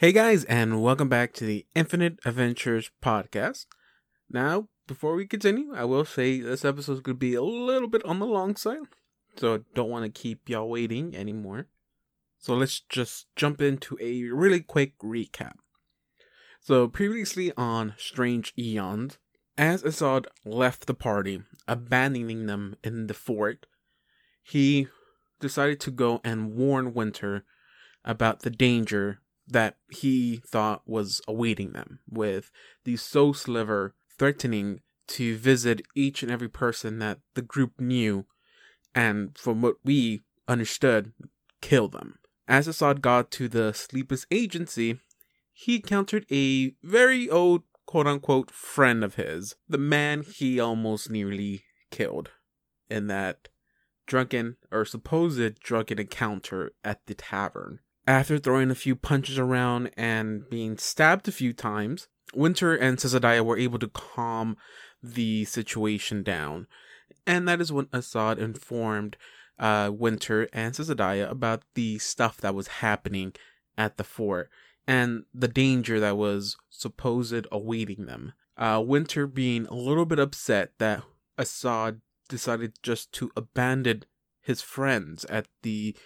Hey guys, and welcome back to the Infinite Adventures podcast. Now, before we continue, I will say this episode is going to be a little bit on the long side, so I don't want to keep y'all waiting anymore. So let's just jump into a really quick recap. So, previously on Strange Eons, as Assad left the party, abandoning them in the fort, he decided to go and warn Winter about the danger that he thought was awaiting them, with the Soul Sliver threatening to visit each and every person that the group knew, and from what we understood, kill them. As Assad got to the Sleepless Agency, he encountered a very old quote unquote friend of his, the man he almost nearly killed in that drunken or supposed drunken encounter at the tavern. After throwing a few punches around and being stabbed a few times, Winter and Cesadiah were able to calm the situation down. And that is when Assad informed uh, Winter and Cesadiah about the stuff that was happening at the fort and the danger that was supposed awaiting them. Uh, Winter being a little bit upset that Assad decided just to abandon his friends at the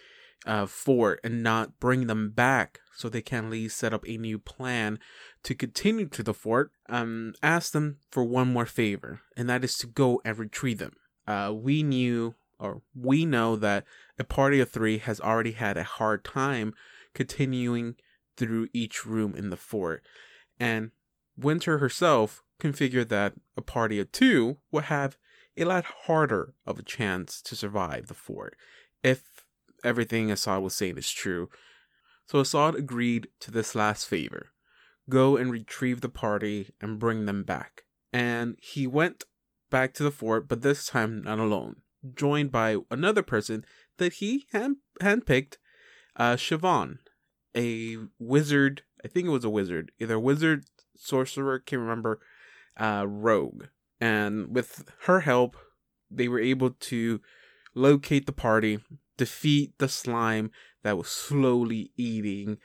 uh, fort and not bring them back so they can at least set up a new plan to continue to the fort, um, ask them for one more favor, and that is to go and retrieve them. Uh, we knew, or we know that a party of three has already had a hard time continuing through each room in the fort, and Winter herself configured that a party of two would have a lot harder of a chance to survive the fort if everything Assad was saying is true. So Assad agreed to this last favor go and retrieve the party and bring them back. And he went back to the fort, but this time not alone, joined by another person that he hand handpicked, uh, Siobhan, a wizard. I think it was a wizard, either wizard, sorcerer, can't remember, uh, rogue. And with her help, they were able to locate the party, defeat the slime that was slowly eating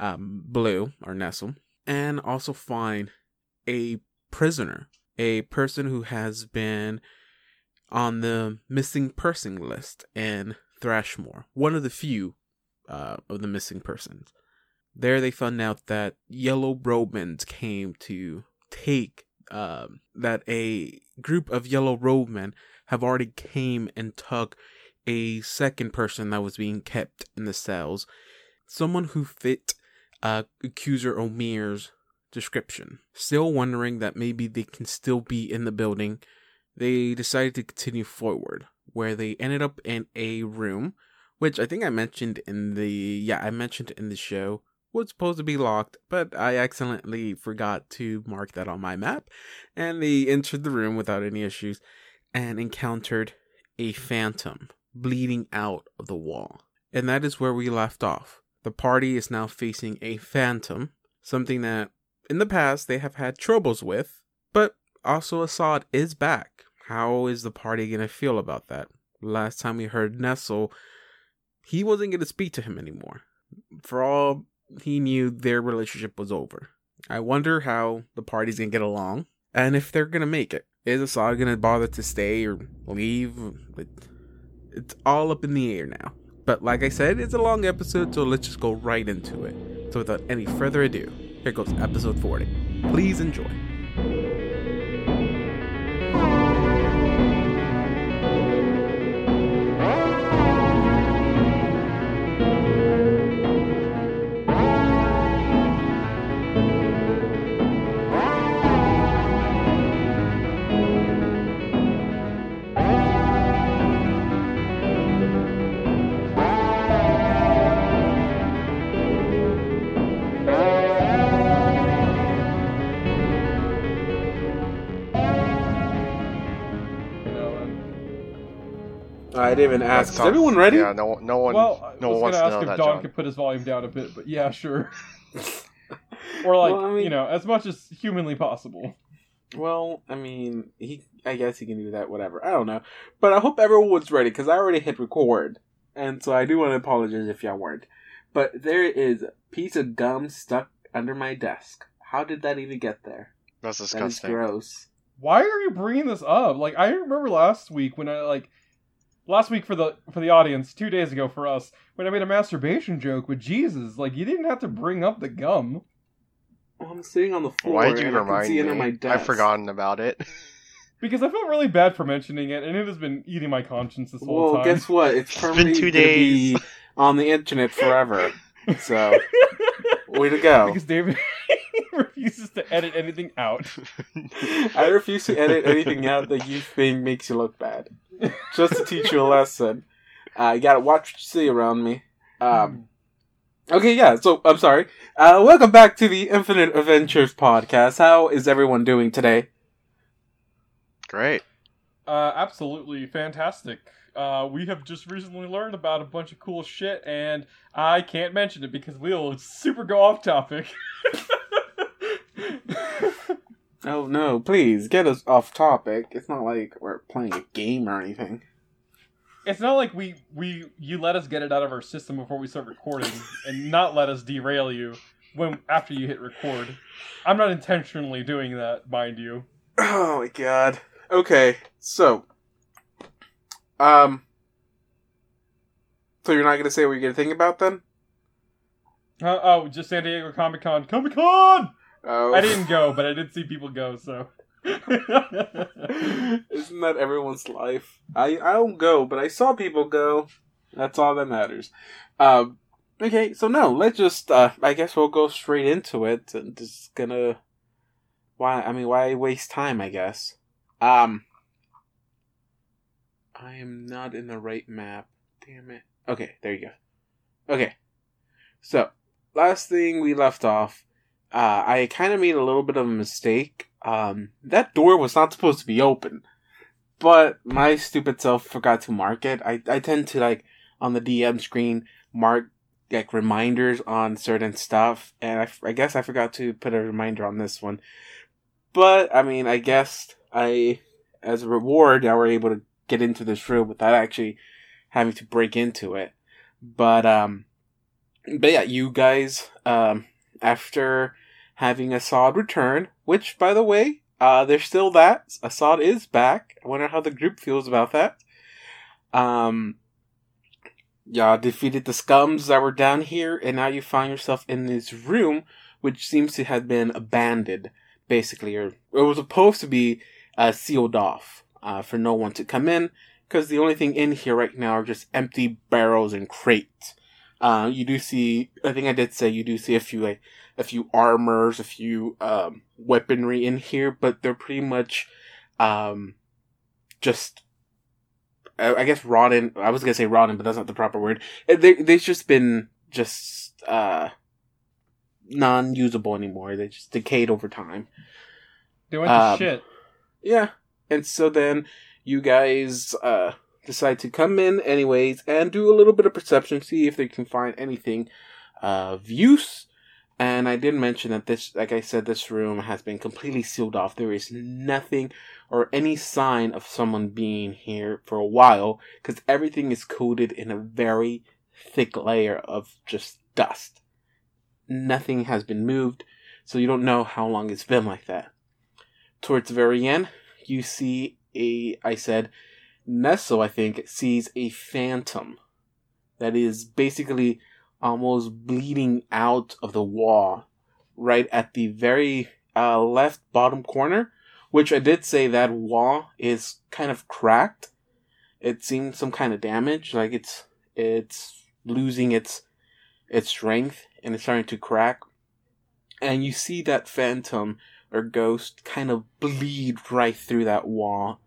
um, Blue or Nestle, and also find a prisoner, a person who has been on the missing person list in Thrashmore, one of the few uh, of the missing persons. There, they found out that Yellow Robemans came to take um, that a group of Yellow Robemen have already came and took a second person that was being kept in the cells, someone who fit uh, accuser Omir's description. Still wondering that maybe they can still be in the building, they decided to continue forward, where they ended up in a room, which I think I mentioned in the yeah I mentioned in the show was supposed to be locked, but I accidentally forgot to mark that on my map, and they entered the room without any issues and encountered a phantom bleeding out of the wall. And that is where we left off. The party is now facing a phantom, something that in the past they have had troubles with, but also Assad is back. How is the party going to feel about that? Last time we heard Nestle, he wasn't going to speak to him anymore. For all he knew, their relationship was over. I wonder how the party's going to get along and if they're going to make it. Is Assad going to bother to stay or leave? It's all up in the air now. But like I said, it's a long episode, so let's just go right into it. So without any further ado, here goes episode 40. Please enjoy. I didn't even ask. Is everyone ready? Yeah, no, no one. Well, no I one was gonna ask if Don John. could put his volume down a bit, but yeah, sure. or like Well, I mean- you know, as much as humanly possible. Well, I mean, he. I guess he can do that. Whatever. I don't know, but I hope everyone was ready because I already hit record, and so I do want to apologize if y'all weren't. But there is a piece of gum stuck under my desk. How did that even get there? That's That is disgusting. gross. Why are you bringing this up? Like I remember last week when I like last week for the for the audience, two days ago for us, when I made a masturbation joke with Jesus. Like you didn't have to bring up the gum. Well, I'm sitting on the floor. Why did you I can remind see my me? desk. I've forgotten about it. Because I felt really bad for mentioning it, and it has been eating my conscience this whole Well, time. Well, guess what? It's It's been permanently two gonna be days. on the internet forever. So, way to go! because David refuses to edit anything out. I refuse to edit anything out that you think makes you look bad. Just to teach you a lesson. Uh, you gotta watch what you see around me. Um, okay, yeah, so I'm sorry. Uh, welcome back to the Infinite Adventures podcast. How is everyone doing today? Great. Uh, absolutely fantastic. Uh, we have just recently learned about a bunch of cool shit, and I can't mention it because we'll super go off topic. Oh no, please get us off topic. It's not like we're playing a game or anything. it's not like we we you let us get it out of our system before we start recording, and not let us derail you when after you hit record. I'm not intentionally doing that, mind you. Oh my god. Okay, so, um, so you're not gonna say what you're gonna think about then? Uh, oh, just San Diego Comic Con. Comic Con. Oh, I didn't go, but I did see people go. So. Isn't that everyone's life? I I don't go, but I saw people go. That's all that matters. Um, okay, so no, let's just. Uh, I guess we'll go straight into it. And just gonna. Why? I mean, why waste time? I guess. Um. I am not in the right map. Damn it. Okay, there you go. Okay, so last thing we left off uh, I kind of made a little bit of a mistake. Um, that door was not supposed to be open, but my stupid self forgot to mark it. I, I tend to like on the DM screen mark like reminders on certain stuff, and I, I guess I forgot to put a reminder on this one. But I mean, I guess I, as a reward, I were able to get into this room without actually having to break into it. But um, but yeah, you guys um after having Assad return, which, by the way, uh, there's still that. Assad is back. I wonder how the group feels about that. Um, yeah, defeated the scums that were down here, and now you find yourself in this room, which seems to have been abandoned, basically, or it was supposed to be uh, sealed off uh, for no one to come in, because the only thing in here right now are just empty barrels and crates. Uh, you do see, I think I did say you do see a few like a few armors, a few um, weaponry in here, but they're pretty much um, just, I, I guess, rotten. I was gonna say rotten, but that's not the proper word. Uh, They they've just been just uh, non-usable anymore. They just decayed over time. They went to Um, shit. Yeah, and so then you guys uh, decide to come in anyways and do a little bit of perception, see if they can find anything of use. And I did mention that this, like I said, this room has been completely sealed off. There is nothing or any sign of someone being here for a while because everything is coated in a very thick layer of just dust. Nothing has been moved, so you don't know how long it's been like that. Towards the very end, you see a, I said, Nestle, I think, sees a phantom that is basically almost bleeding out of the wall right at the very uh, left bottom corner, which I did say that wall is kind of cracked. It seems some kind of damage, like it's it's losing its its strength and it's starting to crack. And you see that phantom or ghost kind of bleed right through that wall.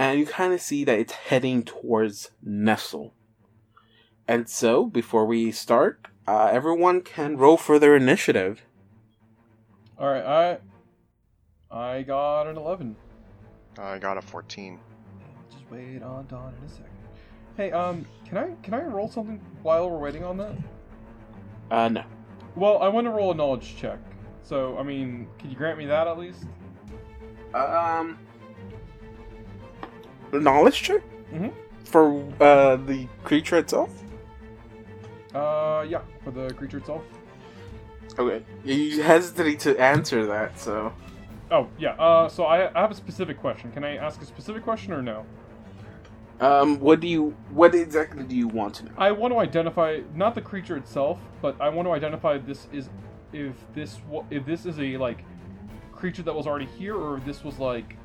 And you kind of see that it's heading towards Nestle. And so, before we start, uh, everyone can roll for their initiative. All right, I I got an eleven. I got a 14. Just wait on Don in a second. Hey, um, can I can I roll something while we're waiting on that? Uh, no. Well, I want to roll a knowledge check. So, I mean, can you grant me that at least? Um, knowledge check Mhm. for uh the creature itself. Uh, yeah, for the creature itself. Okay. You hesitate to answer that, so. Oh, yeah. Uh, so I, I have a specific question. Can I ask a specific question or no? Um, what do you, what exactly do you want to know? I want to identify not the creature itself, but I want to identify this is if this if this is a like creature that was already here or if this was like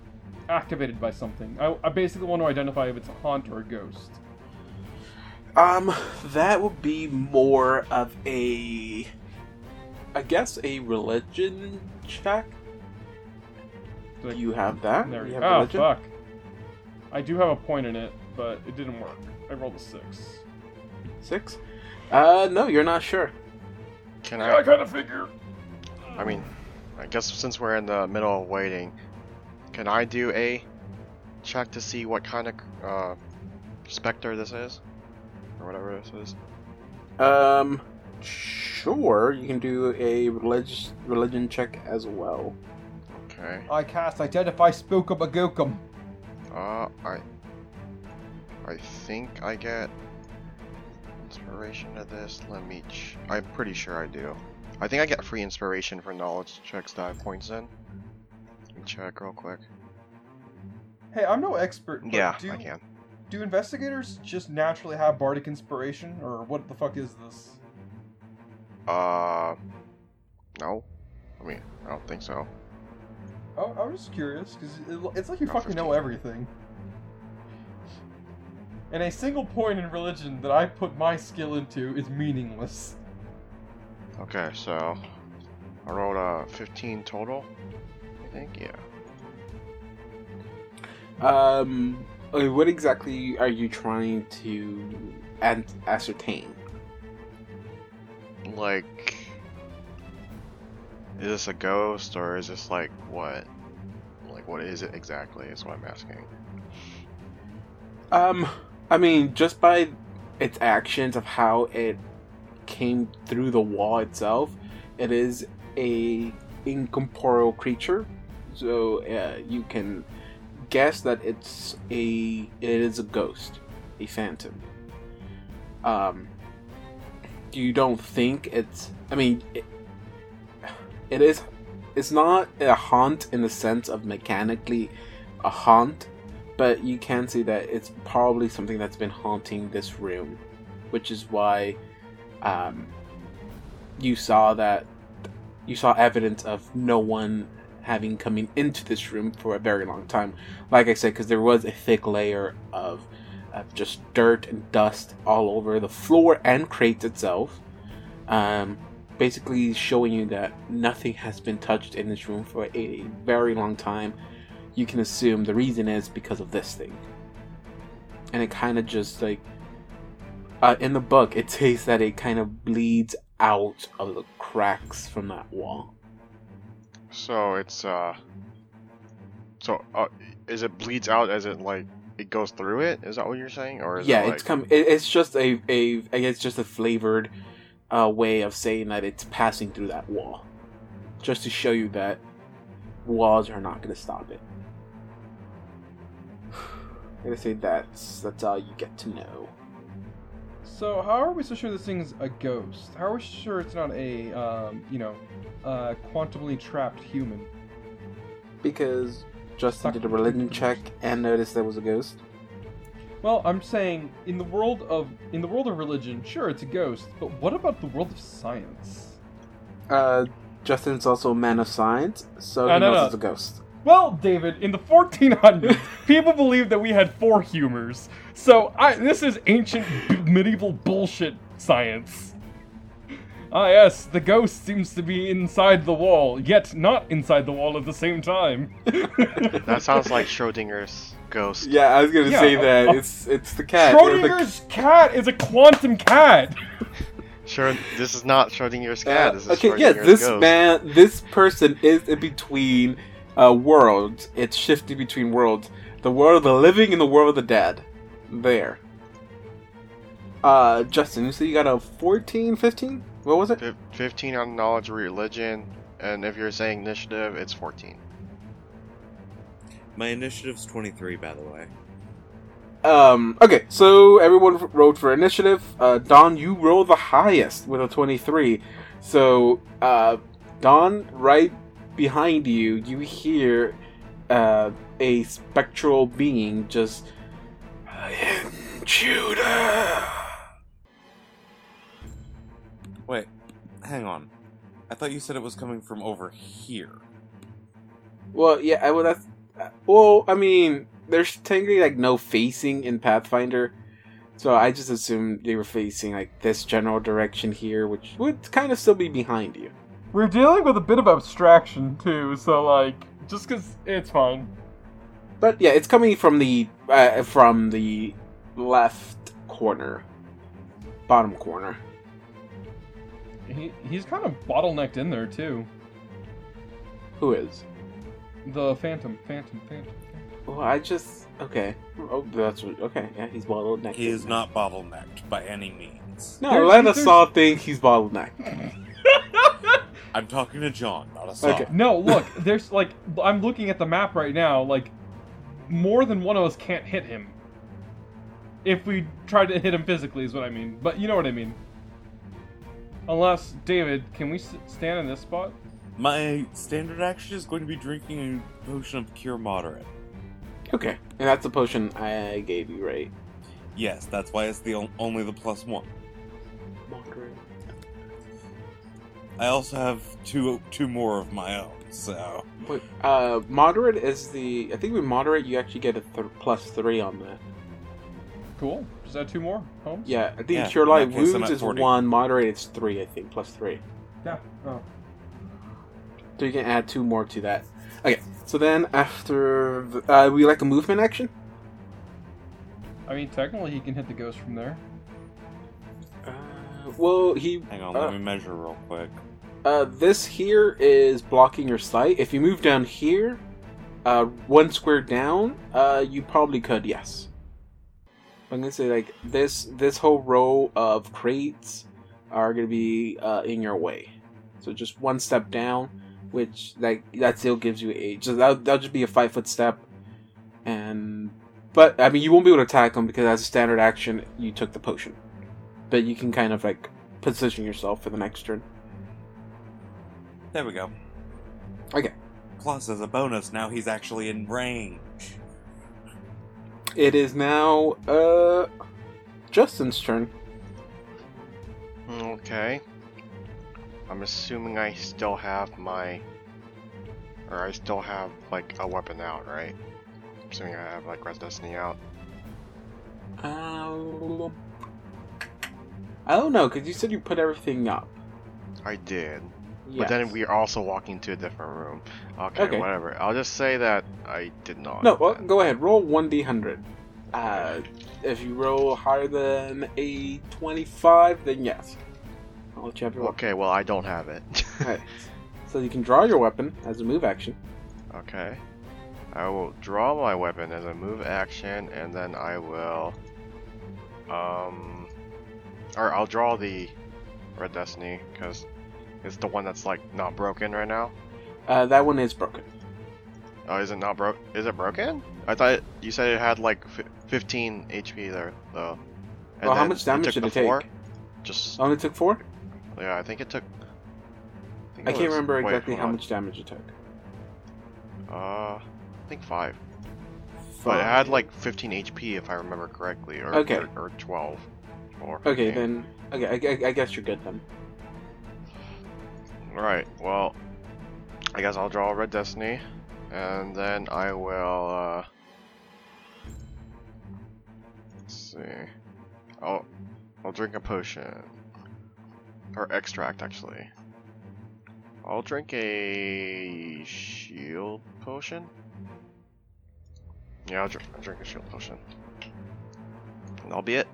activated by something. I, I basically want to identify if it's a haunt or a ghost. Um, that would be more of a, I guess, a religion check. So, like, You have that. there you you have Ah, religion. fuck. I do have a point in it, but it didn't work. I rolled a six. Six. Uh, no, you're not sure. Can I I? kind of figure. I mean, I guess since we're in the middle of waiting, can I do a check to see what kind of uh, specter this is, or whatever this is? Um, sure. You can do a relig- religion check as well. Okay. I cast Identify Spookum Agookum. Uh, I. I think I get inspiration to this. Let me. Ch- I'm pretty sure I do. I think I get free inspiration for knowledge checks that I points in. Check real quick. Hey, I'm no expert. But Yeah, do, I can. Do investigators just naturally have bardic inspiration, or what the fuck is this? Uh, no. I mean, I don't think so. Oh, I was just curious because it, it's like you Oh, fucking know everything. And a single point in religion that I put my skill into is meaningless. Okay, so I rolled a 15 total. I you. Um, what exactly are you trying to an- ascertain? Like, is this a ghost or is this like what? Like, what is it exactly? Is what I'm asking. Um, I mean, just by its actions of how it came through the wall itself, it is a incorporeal creature. So uh, you can guess that it's a it is a ghost, a phantom. Um, you don't think it's. I mean, it, it is. It's not a haunt in the sense of mechanically a haunt, but you can see that it's probably something that's been haunting this room, which is why um, you saw that you saw evidence of no one having coming into this room for a very long time. Like I said, because there was a thick layer of, of just dirt and dust all over the floor and crates itself. Um, basically showing you that nothing has been touched in this room for a very long time you can assume the reason is because of this thing. And it kind of just like uh, in the book, it says that it kind of bleeds out of the cracks from that wall. So it's uh. So uh, is it bleeds out as it like it goes through it? Is that what you're saying, or is yeah, it like... it's come. It, it's just a a I guess just a flavored uh, way of saying that it's passing through that wall, just to show you that walls are not going to stop it. I'm gonna say that's that's all you get to know. So how are we so sure this thing's a ghost? How are we sure it's not a, um, you know, uh, quantumly trapped human? Because Justin did a religion check and noticed there was a ghost. Well, I'm saying in the world of in the world of religion, sure it's a ghost, but what about the world of science? Uh, Justin's also a man of science, so he no, knows no. it's a ghost. Well, David, in the 1400s, people believed that we had four humors. So I, this is ancient medieval bullshit science. Ah, yes, the ghost seems to be inside the wall, yet not inside the wall at the same time. That sounds like Schrodinger's ghost. Yeah, I was gonna Yeah, say that uh, it's it's the cat. or the- Schrodinger's cat is a quantum cat. Sure, this is not Schrodinger's Uh, cat. This is okay, Schrodinger's yes, this ghost. man, this person is in between uh, worlds. It's shifting between worlds. The world of the living and the world of the dead. There. Uh, Justin, you said you got a 14, 15? What was it? Fif- 15 on knowledge religion, and if you're saying initiative, it's 14. My initiative's 23, by the way. Um. Okay. So everyone f- rolled for initiative. Uh, Don, you roll the highest with a twenty-three. So, uh, Don, right behind you, you hear uh, a spectral being just. I am Judah. Wait, hang on. I thought you said it was coming from over here. Well, yeah. I well, that's. uh, Well, I mean, there's technically like no facing in Pathfinder, so I just assumed they were facing like this general direction here, which would kind of still be behind you. We're dealing with a bit of abstraction too, so like, just cause it's fine. But yeah, it's coming from the uh, from the left corner, bottom corner. He he's kind of bottlenecked in there too. Who is? The Phantom, Phantom, Phantom. Well, I just okay. Oh, that's what- okay. Yeah, he's bottlenecked. He is not bottlenecked by any means. No, There's- let us there's- all think he's bottlenecked. I'm talking to John, not a song. Okay. No, look, there's like I'm looking at the map right now. Like, more than one of us can't hit him. If we try to hit him physically, is what I mean. But you know what I mean. Unless David, can we s- stand in this spot? My standard action is going to be drinking a potion of Cure Moderate. Okay, and that's the potion I gave you, right? Yes, that's why it's the on- only the plus one. I also have two two more of my own, so Wait, uh, moderate is the. I think with moderate you actually get a th- plus three on that. Cool. Is that two more. Holmes. Yeah, I think Yeah, cure light case, wounds is 40. one, moderate it's three, I think, plus three. Yeah. Oh. So you can add two more to that. Okay, so then after the, uh, we like a movement action. I mean, technically, he can hit the ghost from there. Uh, well, he hang on, Uh. let me measure real quick. uh, this here is blocking your sight. If you move down here, uh, one square down, uh, you probably could. Yes. I'm gonna say like this. This whole row of crates are gonna be uh, in your way. So just one step down, which like that still gives you a. Just that'll, that'll just be a five foot step, and but I mean you won't be able to attack them because as a standard action you took the potion, but you can kind of like position yourself for the next turn. There we go. Okay. Plus, as a bonus, now he's actually in range. It is now uh Justin's turn. Okay. I'm assuming I still have my. Or I still have, like, a weapon out, right? I'm assuming I have, like, Red Destiny out. Um, I don't know because you said you put everything up. I did. Yes. But then we're also walking to a different room. Okay, Okay. whatever. I'll just say that I did not. No, well, go ahead. Roll one d hundred. Uh, if you roll higher than a twenty-five, then yes. I'll let you have your weapon. Okay, well, I don't have it. Alright. So you can draw your weapon as a move action. Okay. I will draw my weapon as a move action, and then I will. Um. Or I'll draw the Red Destiny, because it's the one that's, like, not broken right now. Uh, that one is broken. Oh, is it not broke? Is it broken? I thought you said it had, like, fi 15 HP there, though. And well, how much damage took did it take? four? Just. Only took four. Yeah, I think it took. think I it can't was- remember wait, exactly how on. much damage it took. Uh, I think five. But it had like 15 HP if I remember correctly, or Okay. or, or 12. Or Okay, then. Okay, I, I- I guess you're good then. Alright, well, I guess I'll draw a Red Destiny, and then I will, uh. Let's see. I'll, I'll drink a potion. Or extract, actually. I'll drink a shield potion. Yeah, I'll, dr- I'll drink a shield potion. And that'll be it.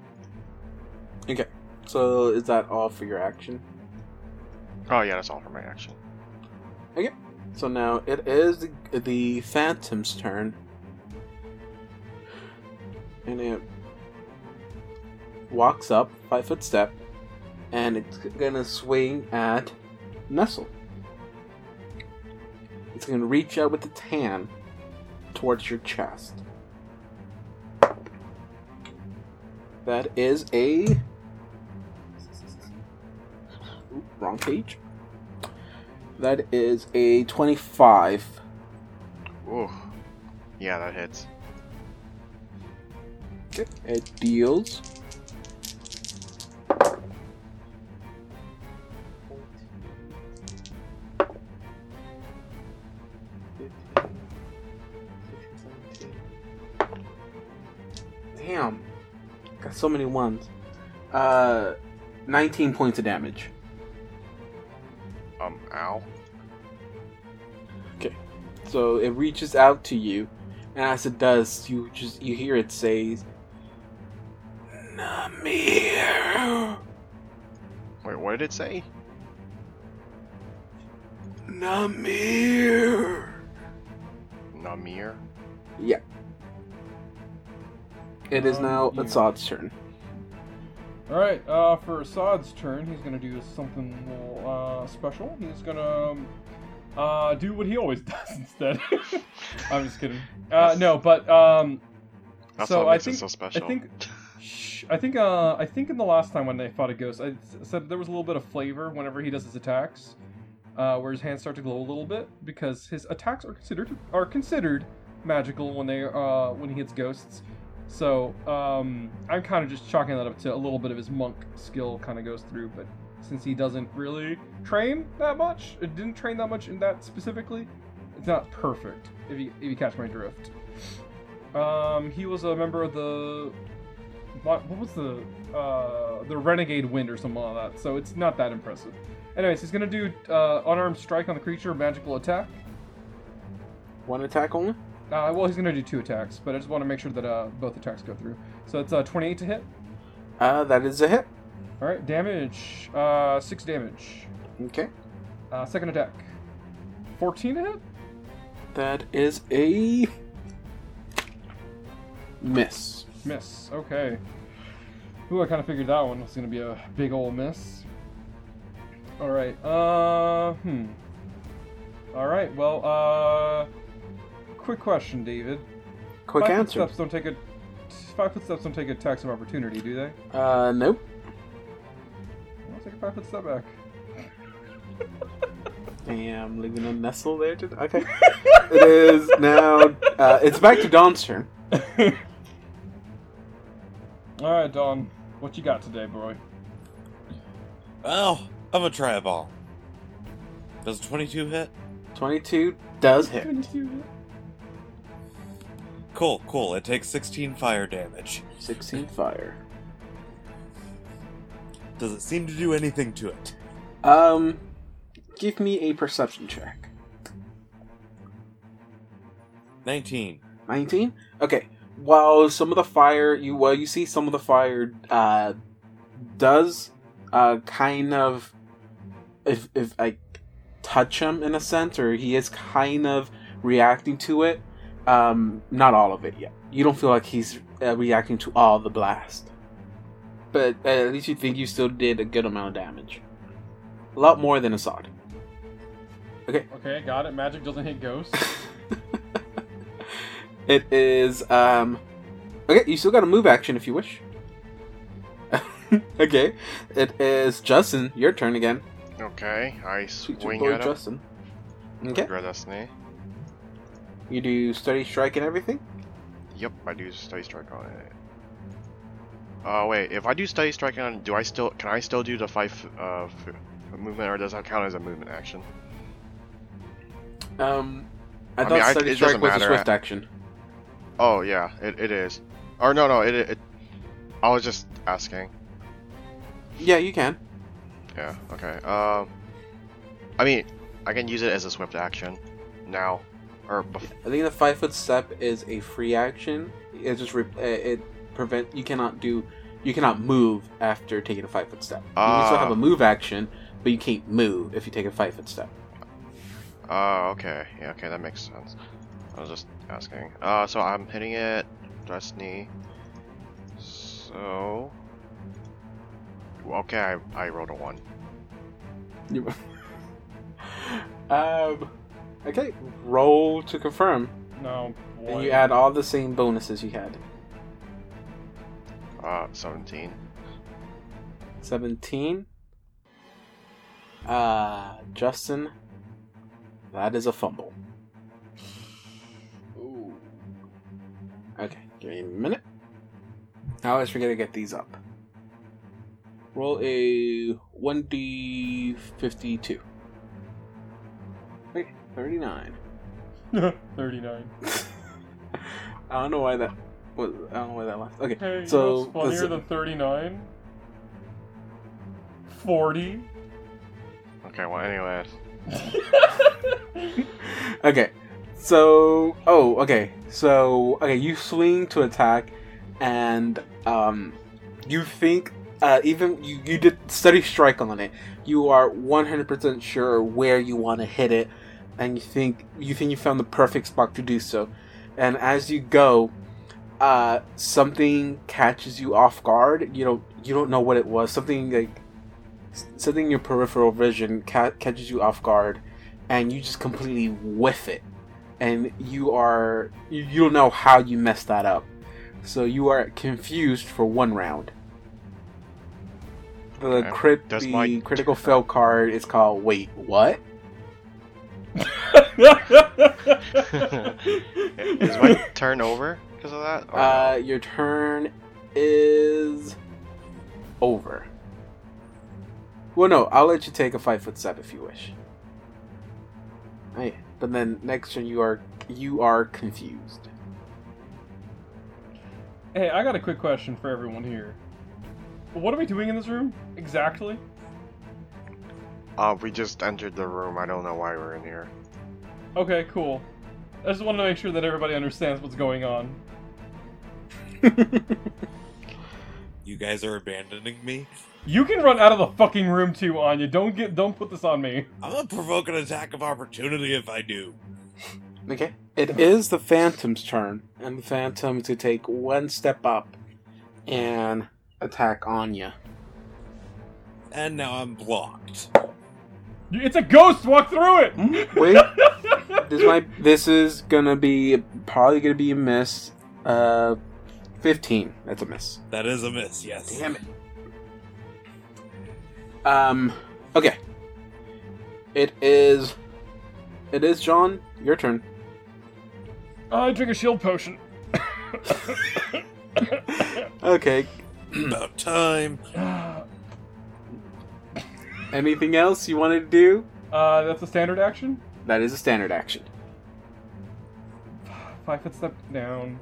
So is that all for your action? Oh, yeah, that's all for my action. Okay. So now it is the, the Phantom's turn. And it walks up, five foot step, and it's gonna swing at Nestle. It's gonna reach out with its hand towards your chest. That is a. Wrong page. That is a 25. Ooh. Yeah, that hits. Okay. It deals. Damn. Got so many ones. Uh, 19 points of damage. Um, ow. Okay. So it reaches out to you, and as it does, you just you hear it say, "Namir, Wait, what did it say? Namir." Namir? Yeah. It is now. Assad's turn. Alright, uh, for Assad's turn, he's gonna do something a little, uh, special. He's gonna, um, uh, do what he always does instead. I'm just kidding. Uh, no, but, um, That's So what I think- it so special. I think, Shh, I think, uh, I think in the last time when they fought a ghost, I said there was a little bit of flavor whenever he does his attacks, uh, where his hands start to glow a little bit because his attacks are considered are considered magical when they uh when he hits ghosts. So um, I'm kind of just chalking that up to a little bit of his monk skill kind of goes through, but since he doesn't really train that much, it didn't train that much in that specifically, it's not perfect. If you if you catch my drift. Um, he was a member of the what, what was the uh the renegade wind or something like that. So it's not that impressive. Anyways, he's gonna do uh, unarmed strike on the creature, magical attack. One attack only. Uh, well, he's gonna do two attacks, but I just want to make sure that uh, both attacks go through. So it's uh, 28 to hit. Uh, that is a hit. All right, damage, uh, six damage. Okay. Uh, second attack, 14 to hit. That is a miss. Miss. Okay. Ooh, I kind of figured that one was gonna be a big old miss. All right. Uh, hmm. All right. Well, uh, quick question, David. Quick five answer. Footsteps don't take a five footsteps don't take attacks of opportunity, do they? Uh, nope. I'll take a five foot step back. Damn, leaving a nestle there. To... Okay. it is now. Uh, it's back to Don's turn. All right, Don. What you got today, boy? Well, I'm gonna try a ball. Does 22 hit? 22 does hit. Cool, cool. It takes 16 fire damage. 16 fire. Does it seem to do anything to it? Um, give me a perception check. 19. 19 okay while some of the fire you well you see some of the fire uh does uh kind of if if i touch him in a sense or he is kind of reacting to it um not all of it yet you don't feel like he's uh, reacting to all the blast but uh, at least you think you still did a good amount of damage a lot more than Assad. Okay, Okay, got it. Magic doesn't hit ghosts. It is um Okay, you still got a move action if you wish. okay. It is Justin, your turn again. Okay, I Sweet swing at him. Justin. Okay. Regret destiny. You do study strike and everything? Yep, I do study strike on it. Uh, wait. If I do study strike on, do I still can I still do the five uh f- movement, or does that count as a movement action? Um I, I thought mean, study it strike was a swift action. Oh yeah, it, it is. Or no, no, it, it. I was just asking. Yeah, you can. Yeah. Okay. Um. I mean, I can use it as a swift action now, or bef- I think the five foot step is a free action. It just re- uh, it prevent you cannot do you cannot move after taking a five foot step. You can still Ah. have a move action, but you can't move if you take a five foot step. Oh, okay. Yeah, okay, that makes sense. I was just asking. Uh, so I'm hitting it, just knee. So. Okay, I, I rolled a 1. You- um, okay, roll to confirm, No. and you add all the same bonuses you had. Uh, 17. 17. Uh, Justin, that is a fumble. Ooh. Okay, give me a minute. I always forget to get these up. Roll a 1d52. Wait, 39. 39. I don't know why that was. I don't know why that left. Okay, Hey, so you know what's funnier than 39? 40. Okay, well, anyways. okay, so oh, okay, so okay, you swing to attack, and um, you think uh, even you you did steady strike on it. You are one hundred percent sure where you want to hit it, and you think you think you found the perfect spot to do so. And as you go, uh, something catches you off guard. You don't you don't know what it was. Something like something in your peripheral vision ca- catches you off guard and you just completely whiff it and you are you, you don't know how you messed that up so you are confused for one round the crit the my- critical fail card is called wait what Is my turn over because of that? Or uh your turn is over well no i'll let you take a five foot step if you wish oh, yeah. but then next turn you are you are confused hey, I got a quick question for everyone here. What are we doing in this room? Exactly? Uh, we just entered the room. I don't know why we're in here. Okay, cool. I just want to make sure that everybody understands what's going on. You guys are abandoning me? You can run out of the fucking room too, Anya. Don't get don't put this on me. I'm gonna provoke an attack of opportunity if I do. Okay. It is the Phantom's turn, and the Phantom to take one step up and attack Anya. And now I'm blocked. It's a ghost. Walk through it. Wait, this might. This is gonna be probably gonna be a miss. Uh, fifteen. That's a miss. That is a miss, yes. Damn it. Um. Okay. It is. It is John. Your turn. I drink a shield potion. Okay. About time. Anything else you wanted to do? uh, that's a standard action. That is a standard action. Five foot step down.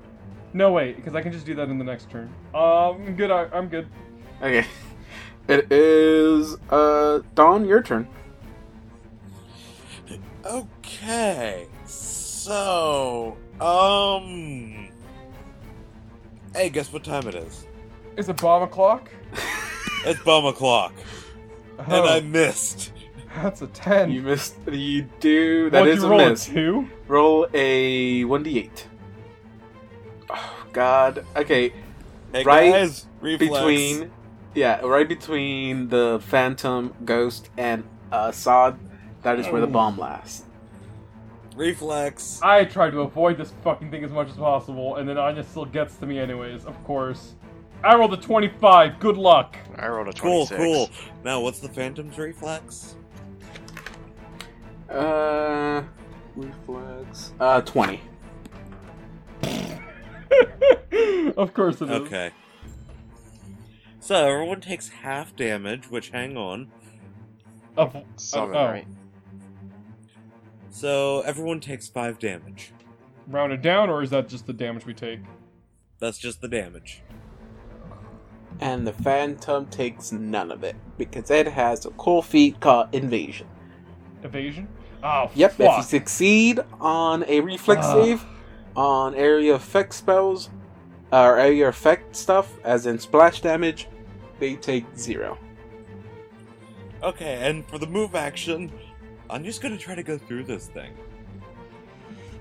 No wait, because I can just do that in the next turn. Um, I'm good. I, I'm good. Okay. It is uh Don, your turn. Okay. So, um. Hey, guess what time it is? Is it bomb o'clock? It's bum o'clock. Oh, And I missed. that's a ten. You missed you do that What'd is you a roll miss. a two? Roll a one D eight. Oh god. Okay. Hey, Right guys. Between yeah, right between the Phantom, Ghost, and uh Sod, that is where the Oh. bomb lasts. Reflex. I tried to avoid this fucking thing as much as possible, and then Anya still gets to me anyways. Of course. I rolled a twenty-five. Good luck. I rolled a Cool, 26. cool. Now, what's the Phantom's reflex? Uh reflex. Uh twenty. of course it is. Okay. So, everyone takes half damage, which, hang on. Of, Seven, oh. right? So, everyone takes five damage. rounded down, or is that just the damage we take? That's just the damage. And the Phantom takes none of it because it has a cool feat called Invasion. Evasion? Oh, Yep, if you succeed on a reflex Ugh. save on area effect spells or area effect stuff, as in splash damage, they take zero. Okay, and for the move action, I'm just gonna try to go through this thing.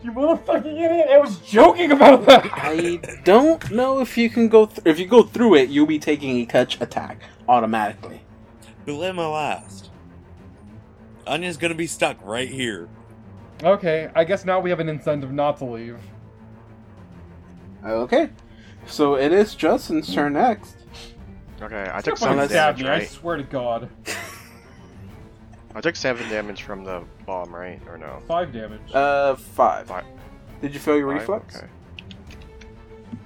You motherfucking idiot! I was joking about that! I don't know if you can go. Th- if you go through it, you'll be taking a touch attack automatically. Belay my last. Anya's gonna be stuck right here. Okay, I guess now we have an incentive not to leave. Okay. So it is Justin's turn next. Okay, I Don't took fucking seven stab damage, me, I right? swear to God. I took seven damage from the bomb, right? Or no? Five damage. Uh, five. Five. Did you fail your Five? reflex? Okay.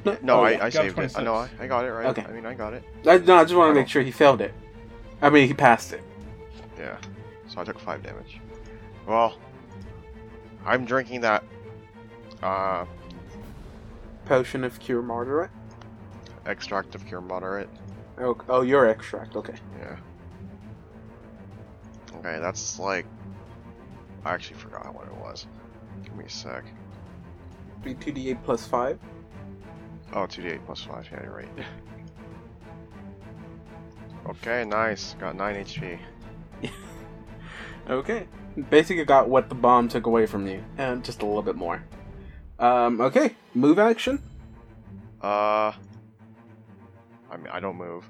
No, No, oh, I. I saved it. 26. I know, I, I got it right. Okay. I mean, I got it. I, no, I just want to make sure he failed it. I mean, he passed it. Yeah. So I took five damage. Well, I'm drinking that uh, Potion of Cure Moderate. extract of cure moderate. Oh, oh, your extract. Okay. Yeah. Okay, that's like. I actually forgot what it was. Give me a sec. Be two d eight plus five. Oh, 2d8 plus 5. Yeah, you're right. okay, nice. Got 9 HP. Okay. Basically, got what the bomb took away from you, and just a little bit more. Um. Okay. Move action. Uh. I mean, I don't move.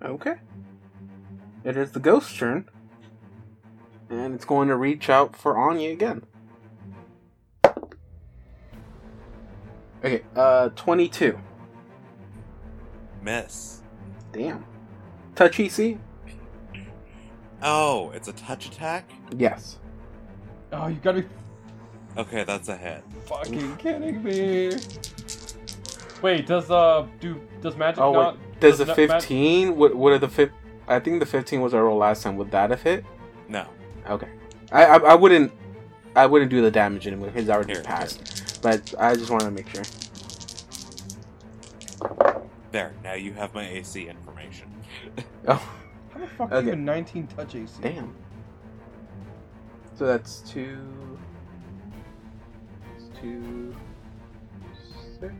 Okay. It is the ghost turn. And it's going to reach out for Anya again. Okay, uh, 22. Miss. Damn. Touch AC? Oh, it's a touch attack? Yes. Oh, you gotta be Okay, that's a hit. fucking kidding me. Wait, does uh do does magic Oh, not wait. Does the not mag- 15, what, what are the fif- I think the 15 was our roll last time. Would that have hit? No. Okay. I, I, I wouldn't, I wouldn't do the damage anymore because I already Here, passed. But I just wanted to make sure. There, now you have my AC information. Oh, How the fuck Okay. do you have 19 touch AC? damn. So that's two. It's two. Six.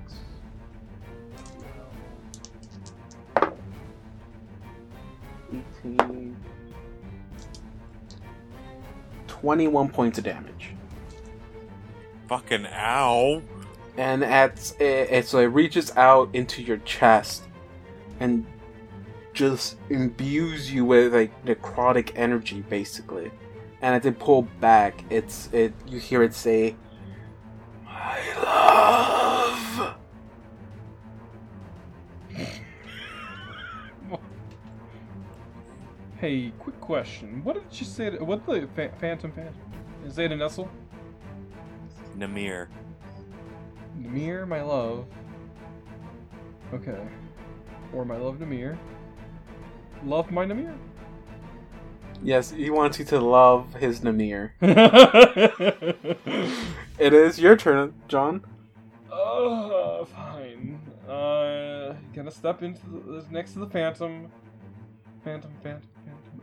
Eighteen. Twenty-one points of damage, Fucking ow. and at it, it so it reaches out into your chest, and just imbues you with like necrotic energy, basically. And as it pull back, it's it. You hear it say, "My love." Hey, quick question. What did you say? To, what the fa- Phantom Phantom? Is that a Nestle? Namir. Namir, my love. Okay. Or my love Namir. Love my Namir. Yes, he wants you to love his Namir. It is your turn, John. uh, fine. Uh, gonna step into the, next to the Phantom. Phantom, Phantom, Phantom.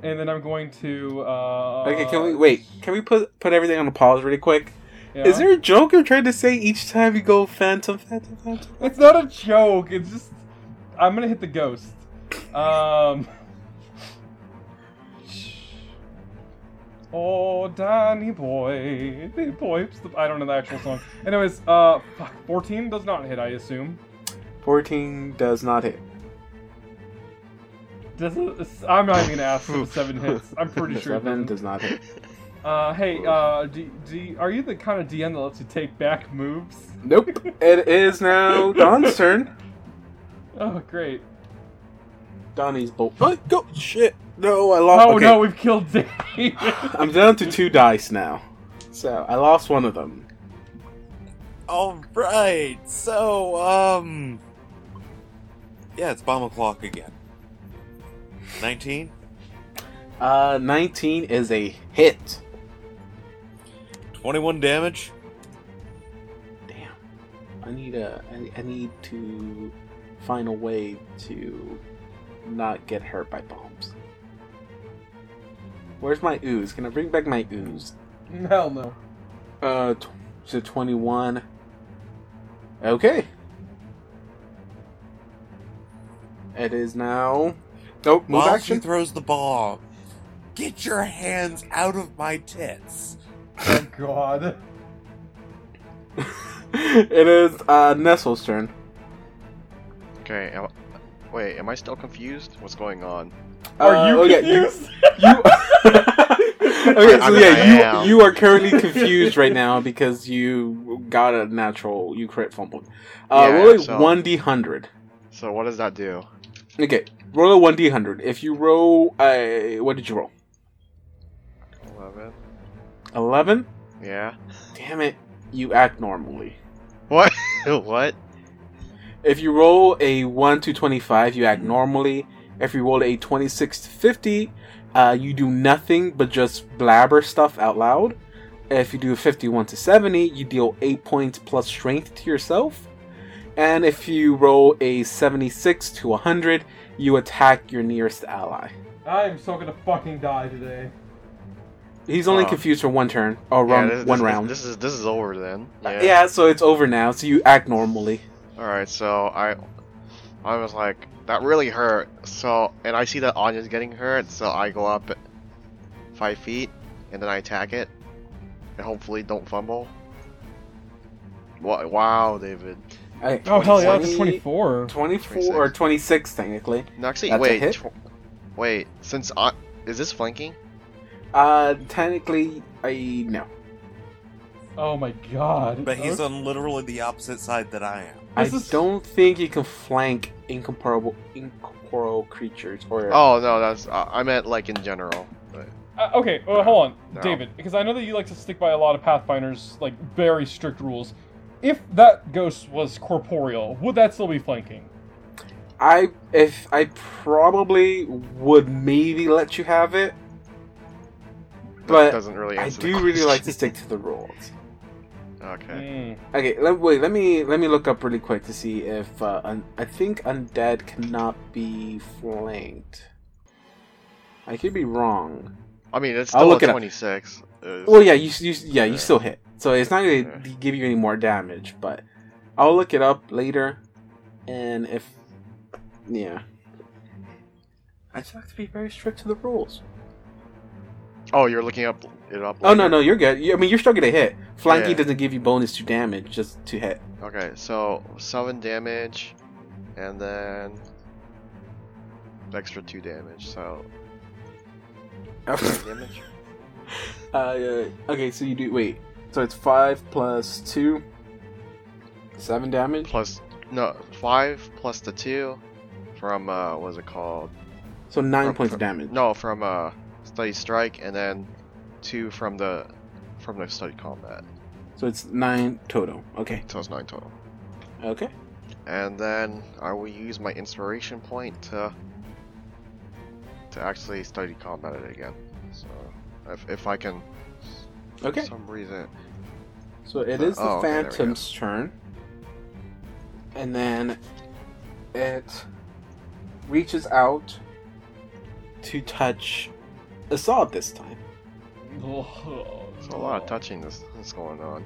And then I'm going to, uh... Okay, can we wait? Can we put put everything on a pause really quick? yeah. Is there a joke you're trying to say each time you go phantom, phantom, phantom? It's not a joke. It's just I'm gonna hit the ghost. Um. Oh, Danny boy, the boy. I don't know the actual song. Anyways, uh, fuck, 14 does not hit, I assume. Fourteen does not hit. Does it, I'm not even gonna ask if seven hits. I'm pretty sure. it Seven doesn't. hit. Uh, hey, uh, do, do, are you the kind of DM that lets you take back moves? Nope. it is now Don's turn. Oh, great. Donnie's bolt. Oh, go shit. No, I lost. Oh okay. no, we've killed David. I'm down to two dice now. So I lost one of them. Alright, so, um. Yeah, it's bomb o'clock again. 19? Uh, 19 is a hit. 21 damage? Damn. I need a. I, I need to find a way to not get hurt by bombs. Where's my ooze? Can I bring back my ooze? Hell no. Uh, tw- so 21. Okay. It is now. Nope, move While action. she throws the ball, get your hands out of my tits. Oh god. it is uh, Nestle's turn. Okay, am, wait, am I still confused? What's going on? Are Uh, you oh, yeah, you- confused? You. Okay, I so mean, yeah, I you am. you are currently confused right now because you got a natural, you crit fumbled. Uh, Yeah, roll a so- one d hundred. So what does that do? Okay, roll a one d hundred. If you roll a, what did you roll? Eleven. Eleven. Yeah. Damn it, you act normally. What? what? If you roll a 1 to 25, you act normally. If you roll a 26 to 50, uh, you do nothing but just blabber stuff out loud. If you do a 51 to 70, you deal 8 points plus strength to yourself. And if you roll a 76 to 100, you attack your nearest ally. I'm so gonna fucking die today. He's only Oh. confused for one turn, or Yeah, run, this, one this, round. This is this is over then. Uh, yeah, so it's over now, so you act normally. All right. So I, I was like, that really hurt. So and I see that Anya's getting hurt, so I go up five feet and then I attack it, and hopefully don't fumble. Wow, David. Hey, Oh hell yeah, that's 20 a 24. 24 or 26 technically. No, actually, That's a wait, hit? tw- wait. Since I, is this flanking? Uh, technically, I no. Oh my god. But he's Okay. on literally the opposite side that I am. I is- don't think you can flank incomparable, incorporeal creatures or. Oh no, that's uh, I meant like in general. But, Uh, okay, well, hold on, No. David, because I know that you like to stick by a lot of Pathfinders, like very strict rules. If that ghost was corporeal, would that still be flanking? I if I probably would maybe let you have it, that but doesn't really I do really like to stick to the rules. Okay. Mm. Okay, let, wait. Let me let me look up really quick to see if uh, un, I think undead cannot be flanked. I could be wrong. I mean, it's I'll still look a it up. 26. It's- Well, yeah, you, you yeah, you still hit. So it's not gonna Yeah. give you any more damage, but I'll look it up later, and if yeah, I just have to be very strict to the rules. Oh, you're looking up it up. Oh no, no, you're good. You- I mean, you're still gonna hit. Flanking Yeah. doesn't give you bonus to damage, just to hit. Okay, so seven damage, and then extra two damage. So damage. uh, okay, so you do wait. So it's five plus two, seven damage. plus no five plus the two from uh what's it called? So nine From- points from- of damage. No, from uh study strike, and then two from the from the study combat. So it's nine total. Okay. So it's nine total. Okay. And then I will use my inspiration point to to actually study combat it again. So if if I can Okay. for some reason So it is the Oh, okay, there we go. Phantom's turn. And then it reaches out to touch Assad this time. there's a lot of touching this that's going on.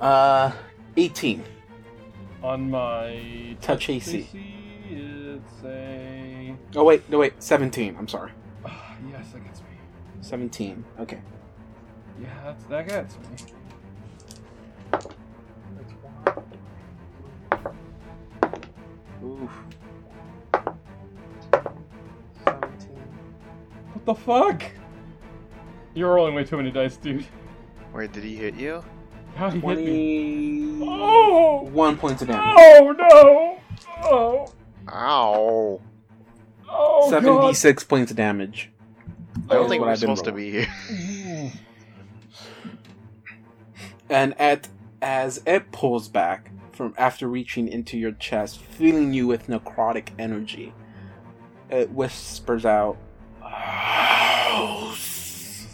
Uh, 18. On my Touch AC. it's a Oh, wait, no, wait, 17. I'm sorry. 17. Okay. Yeah, that's, that gets me. Oof. 17. What the fuck? You're rolling way too many dice, dude. Wait, did he hit you? How he hit me? 21 Oh! points of damage. Oh no! Oh! Ow! Oh 76 points of damage. I don't think what we're I've been supposed to be here. And at as it pulls back from after reaching into your chest, filling you with necrotic energy, it whispers out, "House."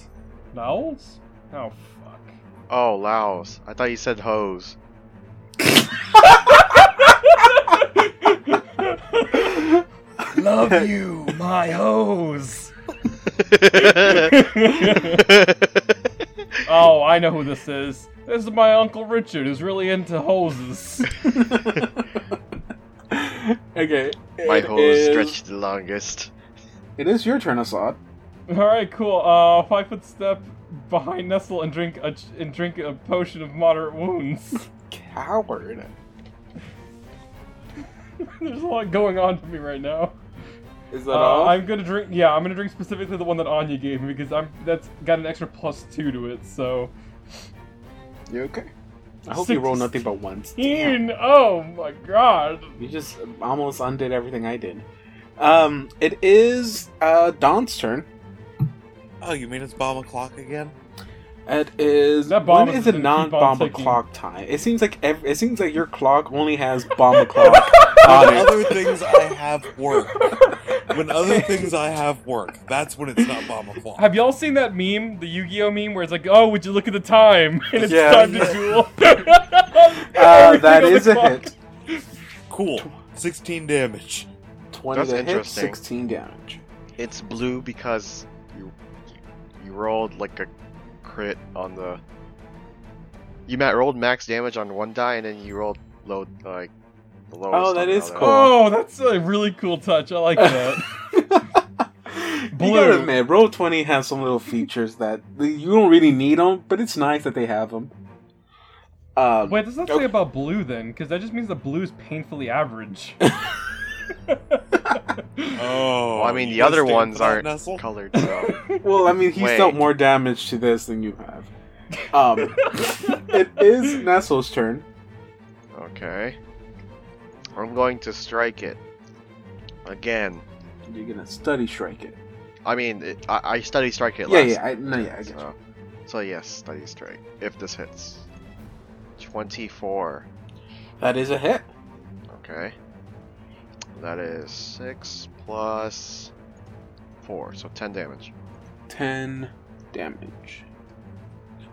Nowls? Oh fuck. Oh, Laos. I thought you said hose. Love you, my hose. oh, I know who this is. This is my uncle Richard, who's really into hoses. okay. My hose is- stretched the longest. It is your turn, Assad. All right, cool. Uh, five foot step behind Nestle and drink a and drink a potion of moderate wounds. Coward. There's a lot going on for me right now. Is that Uh, all? I'm gonna drink. Yeah, I'm gonna drink specifically the one that Anya gave me because I'm that's got an extra plus two to it. So You okay? I hope you roll nothing but ones. Damn. Oh my god. You just almost undid everything I did. Um, it is uh Don's turn. Oh, you mean it's bomb o'clock again? It is That bomb when is is it non keep on bomb ticking. clock time? It seems like every, it seems like your clock only has bomb clock on When it. other things I have work. When other things I have work, that's when it's not bomb o'clock. Have y'all seen that meme, the Yu-Gi-Oh meme, where it's like, "Oh, would you look at the time?" and it's Yeah. time to duel. Uh, that Everything on is a clock. hit. Cool. 16 damage. Twenty That's to hit, interesting. sixteen damage. It's blue because you you rolled like a crit on the. You ma- rolled max damage on one die and then you rolled low like the lowest. Oh, on that the is other. cool. Oh, that's a really cool touch. I like that. you Blue. gotta admit, Roll Twenty has some little features that you don't really need them, but it's nice that they have them. Um, Wait, does that say about blue then? Because that just means that blue is painfully average. Oh. Well, I mean the other ones aren't Nestle? colored, so well, I mean, he's Wait. dealt more damage to this than you have. Um, it is Nestle's turn. okay. I'm going to strike it again. You're gonna study strike it. I mean, it, I, I study strike it Yeah, last. yeah, I, no, yeah, I get you. so, so yes, study strike. If this hits, twenty-four. That is a hit. Okay. That is six plus four, so ten damage. Ten damage.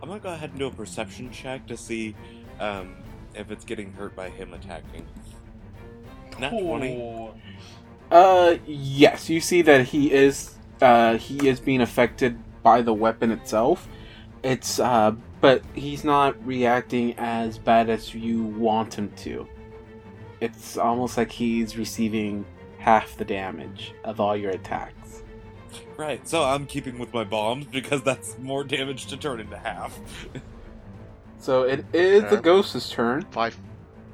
I'm gonna go ahead and do a perception check to see um, if it's getting hurt by him attacking. Nat 20. Oh. Uh, yes, you see that he is uh he is being affected by the weapon itself. It's uh, but he's not reacting as bad as you want him to. It's almost like he's receiving half the damage of all your attacks. Right, so I'm keeping with my bombs because that's more damage to turn into half. So it is the ghost's turn. Five,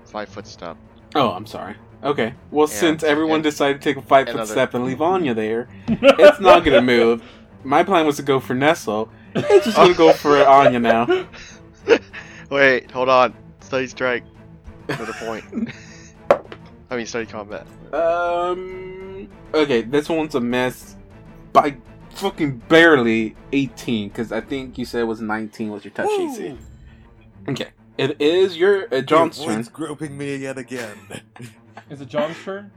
five foot step. Oh, I'm sorry. Okay. Well, since everyone decided to take a five foot another- step and leave Anya there, it's not gonna move. My plan was to go for Nestle. It's just gonna go for Anya now. Wait, hold on. Study strike. Another point. I mean, study combat. Um. Okay, this one's a mess by fucking barely 18, because I think you said it was 19 was your touch AC. Okay, it is your uh, John's turn. groping me yet again. Is it John's turn?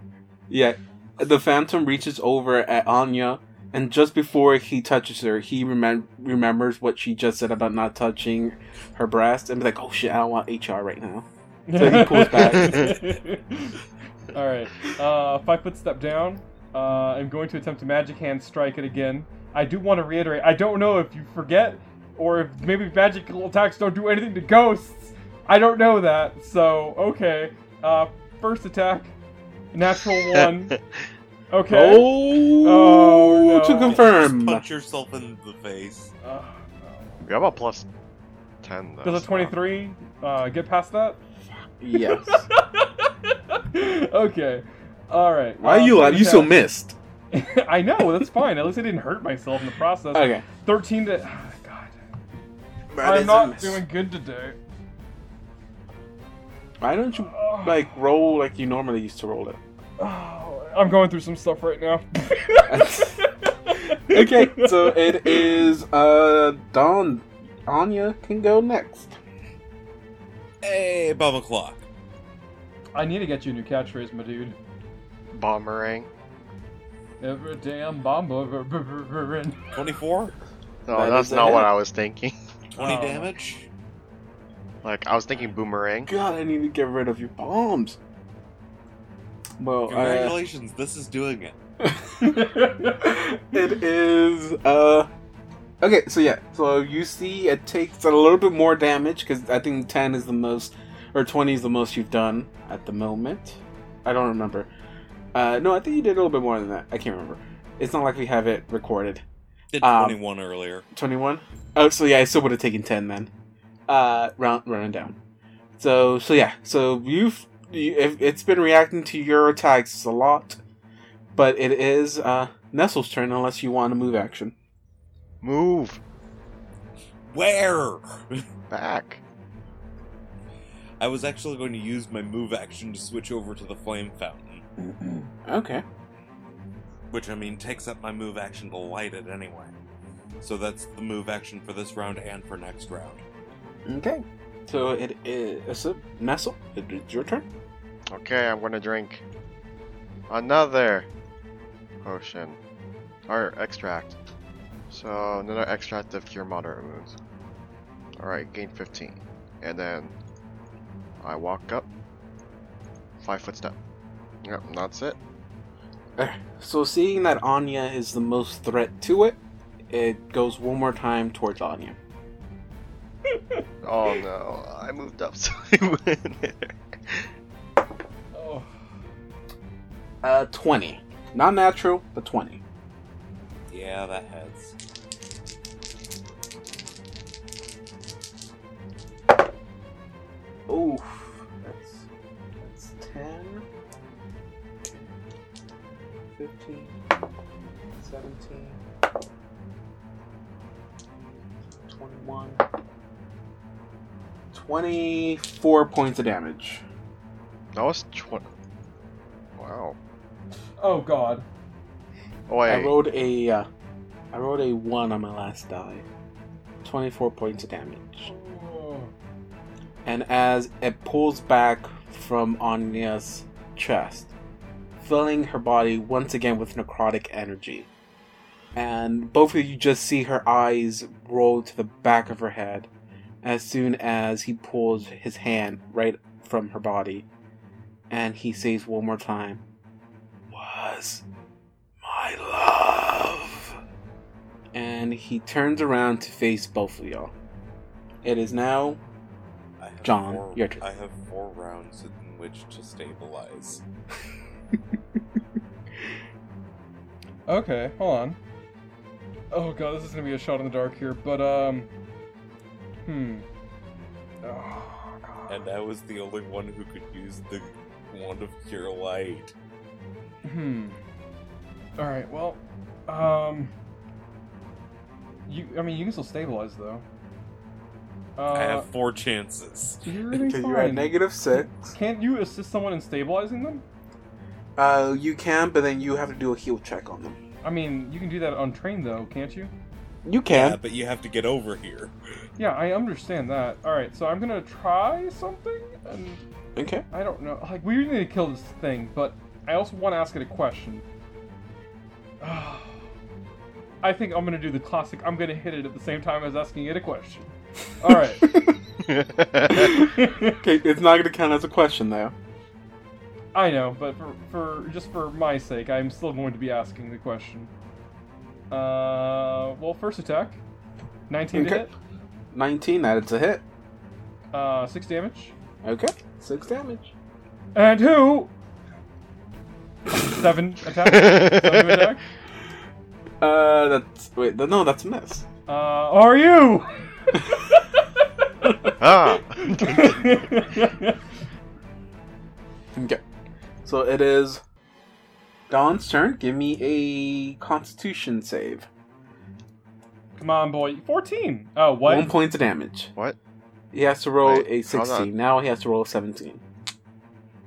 Yeah, the Phantom reaches over at Anya, and just before he touches her, he remem- remembers what she just said about not touching her breast, and be like, "Oh shit, I don't want HR right now." So he pulls back. All right. Uh, five foot step down. Uh, I'm going to attempt to magic hand strike it again. I do want to reiterate. I don't know if you forget, or if maybe magical attacks don't do anything to ghosts. I don't know that. So okay. Uh, first attack, natural one. Okay. Oh, Oh, no. to confirm. Punch yourself in the face. Uh, We have a plus ten. Though, does a so- 23 uh, get past that? Yes. okay. All right. Why uh, are you? second You still missed. I know, that's fine. At least I didn't hurt myself in the process. Okay. 13 to. ah, God. That is I'm not doing good today. Why don't you like roll like you normally used to roll it? oh, I'm going through some stuff right now. okay, so it is uh Don. Anya can go next. Hey, bomb o'clock. I need to get you a new catchphrase, my dude. Bomberang. Every damn bomber. 24? No, That that's not hit. what I was thinking. 20 Oh. damage? Like I was thinking boomerang. God, I need to get rid of your bombs. Well, uh, Congratulations, this is doing it. it is uh okay so yeah so you see it takes a little bit more damage because i think 10 is the most or 20 is the most you've done at the moment i don't remember uh no i think you did a little bit more than that i can't remember it's not like we have it recorded Did Um, 21 earlier. 21 oh so yeah i still would have taken 10 then uh round running down so so yeah so you've you, it's been reacting to your attacks a lot but it is uh, Nestle's turn unless you want to move action. Move Where? back. I was actually going to use my move action to switch over to the flame fountain, Okay. which I mean takes up my move action to light it anyway. So that's the move action for this round and for next round. Okay. So it is a Nestle. It is your turn. Okay, I'm gonna drink another potion or extract. So another extract of cure moderate wounds. All right, gain 15, and then I walk up five foot step. Yep, that's it. Eh, So seeing that Anya is the most threat to it, it goes one more time towards Anya. Oh no, I moved up so I win. Oh. Uh, 20. Not natural, but 20. Yeah, that heads. Oof. That's, that's 10, 15, 17, 21, 24 points of damage. that was twenty. Wow. Oh god. Oh I wait. rolled a, uh, I rolled a 1 on my last die. 24 points of damage. Oh. and as it pulls back from Anya's chest, filling her body once again with necrotic energy. And both of you just see her eyes roll to the back of her head as soon as he pulls his hand right from her body. And he says one more time, Was my love. And he turns around to face both of y'all. It is now I have John, four, your turn. I have four rounds in which to stabilize. Okay, hold on. Oh god, this is gonna be a shot in the dark here, but um, hmm. Oh god. And I was the only one who could use the wand of cure light. Hmm. All right. Well, um, you. I mean, you can still stabilize though. Uh, I have four chances. You're really Okay, you're at negative six. Can't you assist someone in stabilizing them? Uh, you can, but then you have to do a heal check on them. I mean, you can do that untrained though, can't you? You can. Yeah, but you have to get over here. Yeah, I understand that. All right, so I'm gonna try something, and Okay. I don't know. Like, we need to kill this thing, but I also want to ask it a question. I think I'm gonna do the classic. I'm gonna hit it at the same time as asking it a question. All right. okay, it's not gonna count as a question though. I know, but for, for just for my sake, I'm still going to be asking the question. Uh, well, first attack, 19 to Okay. hit, 19, that it's a hit. uh, six damage, Okay, six damage. and who? Seven attack. Seven attack. Uh, that's wait, th- no, that's a miss. Uh, are you? ah. Okay, so it is Don's turn. Give me a Constitution save. Come on, boy. 14. Oh, what? One point of damage. What? He has to roll Wait, a 16. Now he has to roll a 17.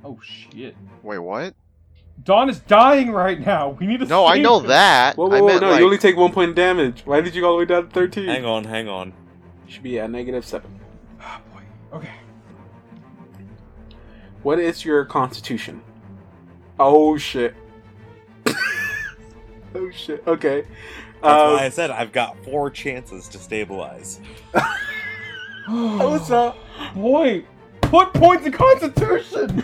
Oh, shit. Wait, what? Don is dying right now. We need to No, I know her. that. Whoa, I whoa, whoa, meant no, like, you only take one point of damage. Why did you go all the way down to 13? Hang on, hang on. You should be at negative 7. Oh, boy. Okay. What is your constitution? Oh shit. oh shit. Okay. That's Um, why I said I've got four chances to stabilize. what's up? Boy, put points in Constitution.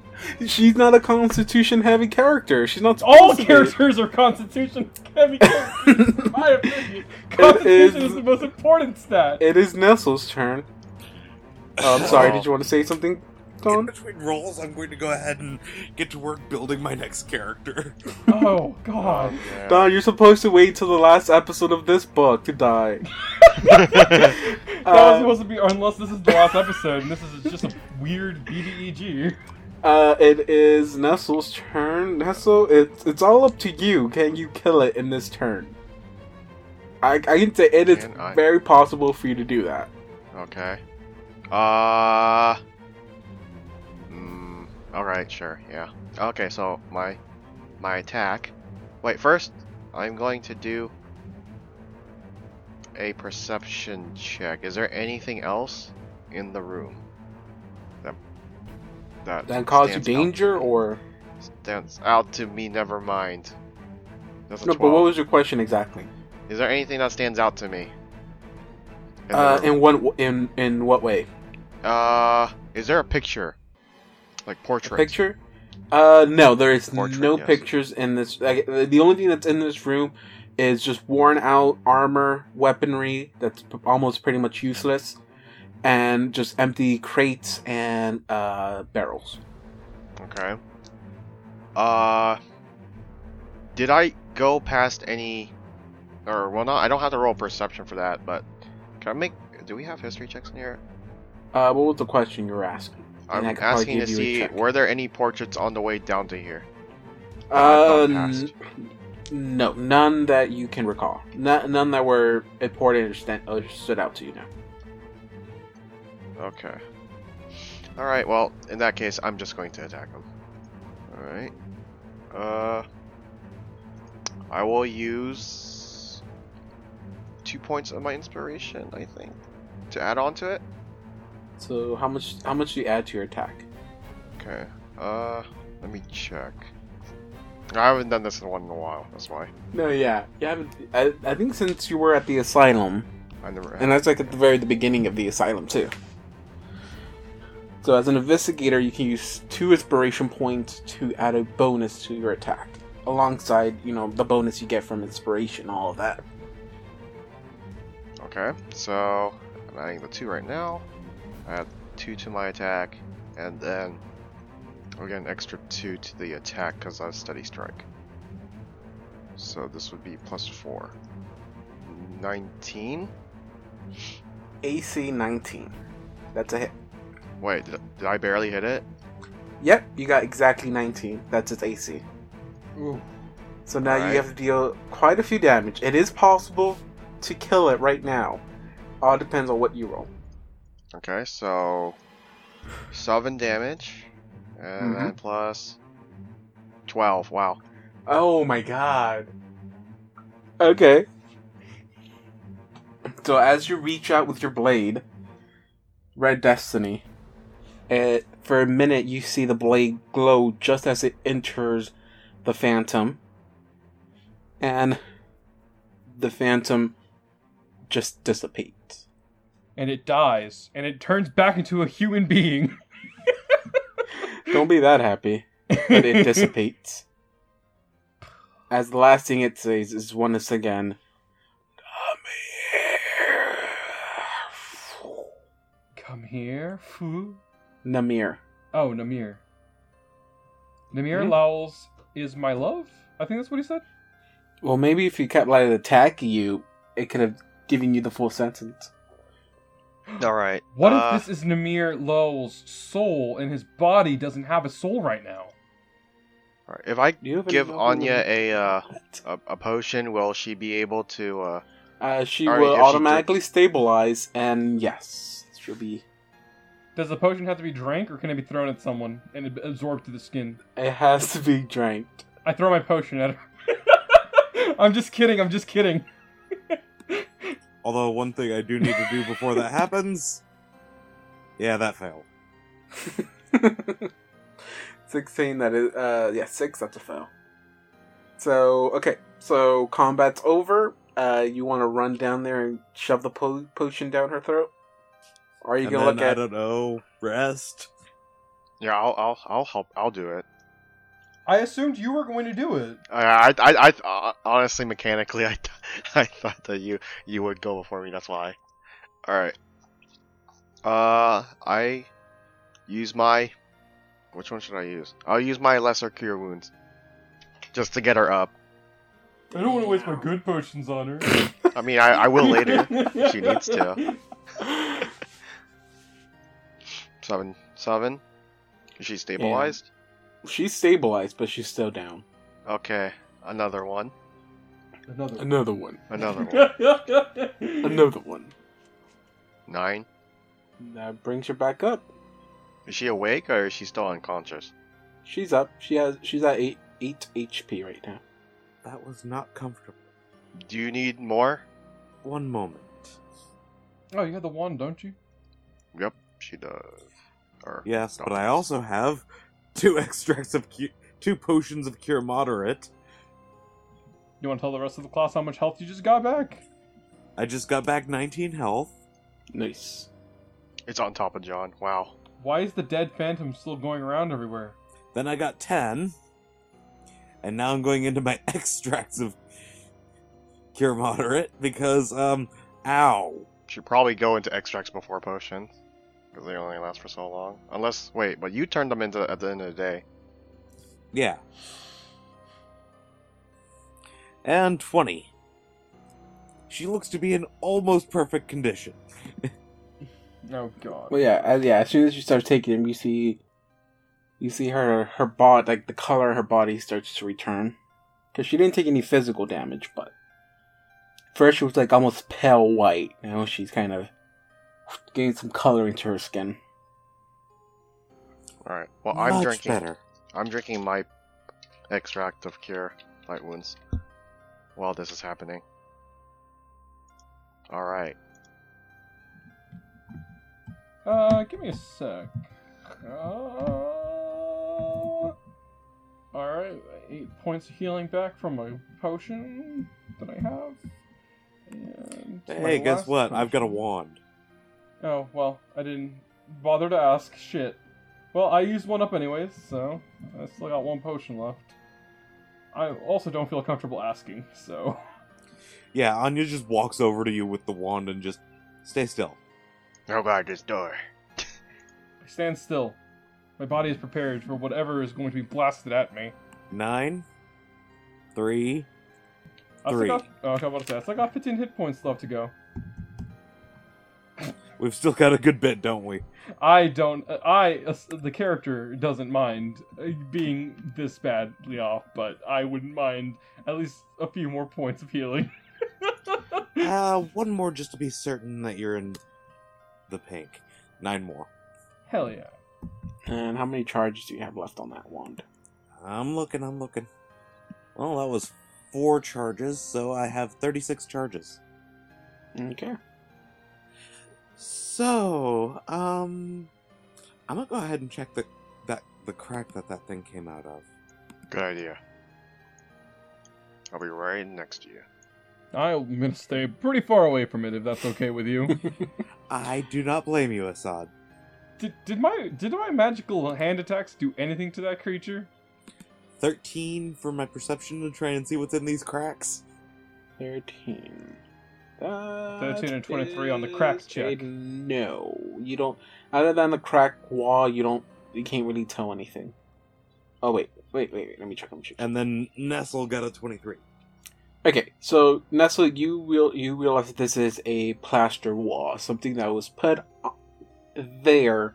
She's not a constitution heavy character. She's not All supposed to be. characters are Constitution heavy characters. in my opinion, Constitution is- is the most important stat. It is Nestle's turn. Oh, I'm sorry. Oh. Did you want to say something, In between rolls, I'm going to go ahead and get to work building my next character. Oh God. yeah. Don, you're supposed to wait till the last episode of this book to die. That was Uh, supposed to be, unless this is the last episode, and this is just a weird BBEG. Uh, it is Nestle's turn. Nestle, it's it's all up to you. Can you kill it in this turn? I I can say it is I? very possible for you to do that. Okay. Uh. Mm, all right, sure, yeah. Okay, so my my attack. Wait, first I'm going to do a perception check. Is there anything else in the room that that That cause you stands out danger, or stands out to me? Never mind. That's no? But what was your question exactly? Is there anything that stands out to me? in Uh, in what in in what way? Uh, is there a picture? Like portrait? Picture? Uh, no, there is Portrait, no yes. pictures in this. Like, the only thing that's in this room is just worn out armor, weaponry that's p- almost pretty much useless, and just empty crates and uh, barrels. Okay. Uh, did I go past any, or well, not? I don't have to roll perception for that, but can I make? Do we have history checks in here? Uh, what was the question you were asking? I'm asking to give you a see were there any portraits on the way down to here? Uh, n- no, none that you can recall. No, none that were important or, stand, or stood out to you now. Okay. All right. Well, in that case, I'm just going to attack him. All right. Uh, I will use two points of my inspiration, I think, to add on to it. So how much? How much do you add to your attack? Okay. Uh, let me check. I haven't done this one in a while. That's why No, yeah, you haven't. I, I think since you were at the asylum, I never. and that's like at the very the beginning of the asylum too. So as an investigator, you can use two inspiration points to add a bonus to your attack, alongside you know the bonus you get from inspiration, all of that. Okay. So I'm adding the two right now. I add two to my attack, and then I'll get an extra two to the attack because I have steady strike. So this would be plus four. Nineteen. AC 19. That's a hit. Wait, did, did I barely hit it? Yep, you got exactly 19. That's its AC. Ooh. So now Alright. you have to deal quite a few damage. It is possible to kill it right now. All depends on what you roll. Okay, so seven damage, and mm-hmm. then plus twelve. Wow. Oh my god. Okay. So as you reach out with your blade, Red Destiny, it, for a minute you see the blade glow just as it enters the Phantom, and the Phantom just dissipates. And it dies, and it turns back into a human being. Don't be that happy, but it dissipates. As the last thing it says is once again, Come here. Come here, foo. Namir. Oh, Namir. Namir. Hmm? Lowell's is my love. I think that's what he said. Well, maybe if he kept like attacking you, it could have given you the full sentence. All right. What uh, if this is Namir Lowell's soul and his body doesn't have a soul right now? all right, If I you give Anya a uh, a, a potion, will she be able to? Uh, Uh, she Alright, will if she automatically stabilize, and yes, she'll be. Does the potion have to be drank, or can it be thrown at someone and absorbed to the skin? It has to be drank. I throw my potion at her. I'm just kidding. I'm just kidding. Although one thing I do need to do before that happens. Yeah, that failed. Sixteen. That is. Uh, yeah, six. That's a fail. So okay. So combat's over. Uh, you want to run down there and shove the po- potion down her throat? Or are you and gonna then, look at? I don't know, rest. yeah, I'll I'll I'll help. I'll do it. I assumed you were going to do it. I I I, I honestly mechanically I, I thought that you you would go before me. That's why. All right. Uh, I use my. Which one should I use? I'll use my lesser cure wounds, just to get her up. I don't want to waste my good potions on her. I mean, I, I will later. if she needs to. Seven, seven. Is she stabilized? She's stabilized, but she's still down. Okay, another one. Another. Another one. Another one. Another one. Nine. That brings her back up. Is she awake or is she still unconscious? She's up. She has. She's at eight eight HP right now. That was not comfortable. Do you need more? One moment. Oh, you have the one, don't you? Yep, she does. Or Yes, but. I also have two extracts of cu- two potions of cure moderate. You want to tell the rest of the class how much health you just got back? I just got back 19 health. Nice. It's on top of John. Wow. Why is the dead phantom still going around everywhere? Then I got 10. And now I'm going into my extracts of cure moderate because um ow. Should probably go into extracts before potions. Because they only last for so long. Unless, wait, but you turned them into at the end of the day. Yeah. And 20. She looks to be in almost perfect condition. Oh god. Well, yeah, as, yeah. As soon as you start taking them, you see, you see her her body, like the color of her body starts to return, because she didn't take any physical damage. But first, she was like almost pale white. Now she's kind of getting some color into her skin. Alright. Well, I'm Much drinking. better. I'm drinking my extract of cure light wounds while this is happening. Alright. Uh, give me a sec. Uh, Alright, eight points of healing back from my potion that I have. And Hey, guess last what? I've got a wand. Oh, well, I didn't bother to ask. Shit. Well, I used one up anyways, so I still got one potion left. I also don't feel comfortable asking, so. Yeah, Anya just walks over to you with the wand and just stay still. Oh god, this door. I stand still. My body is prepared for whatever is going to be blasted at me. Nine, three, I still Three. got, oh, okay, what to say? I still got 15 hit points left to go. We've still got a good bit, don't we? I don't. I, uh, the character, doesn't mind uh, being this badly off, but I wouldn't mind at least a few more points of healing. Uh, one more just to be certain that you're in the pink. Nine more. Hell yeah. And how many charges do you have left on that wand? I'm looking, I'm looking. Well, that was four charges, so I have 36 charges. Okay. So, um, I'm gonna go ahead and check the that the crack that that thing came out of. Good idea. I'll be right next to you. I'm gonna stay pretty far away from it if that's okay with you. I do not blame you, Assad. did, did my did my magical hand attacks do anything to that creature? 13 for my perception to try and see what's in these cracks. 13. That 13 and 23 on the crack check. No, you don't. Other than the crack wall, you don't. You can't really tell anything. Oh wait, wait, wait, wait. Let me check. Let me check. And then Nestle got a 23. Okay, so Nestle, you will you realize that this is a plaster wall, something that was put there,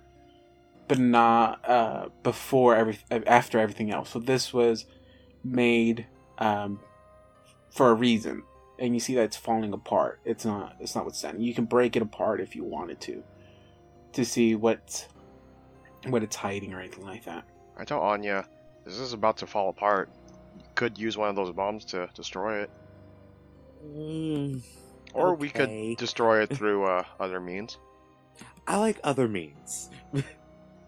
but not uh, before every after everything else. So this was made um, for a reason, and you see that it's falling apart. It's not it's not withstanding. You can break it apart if you wanted to, to see what what it's hiding or anything like that. I tell Anya, this is about to fall apart. Could use one of those bombs to destroy it. Mm, Or we could destroy it through uh, other means. I like other means.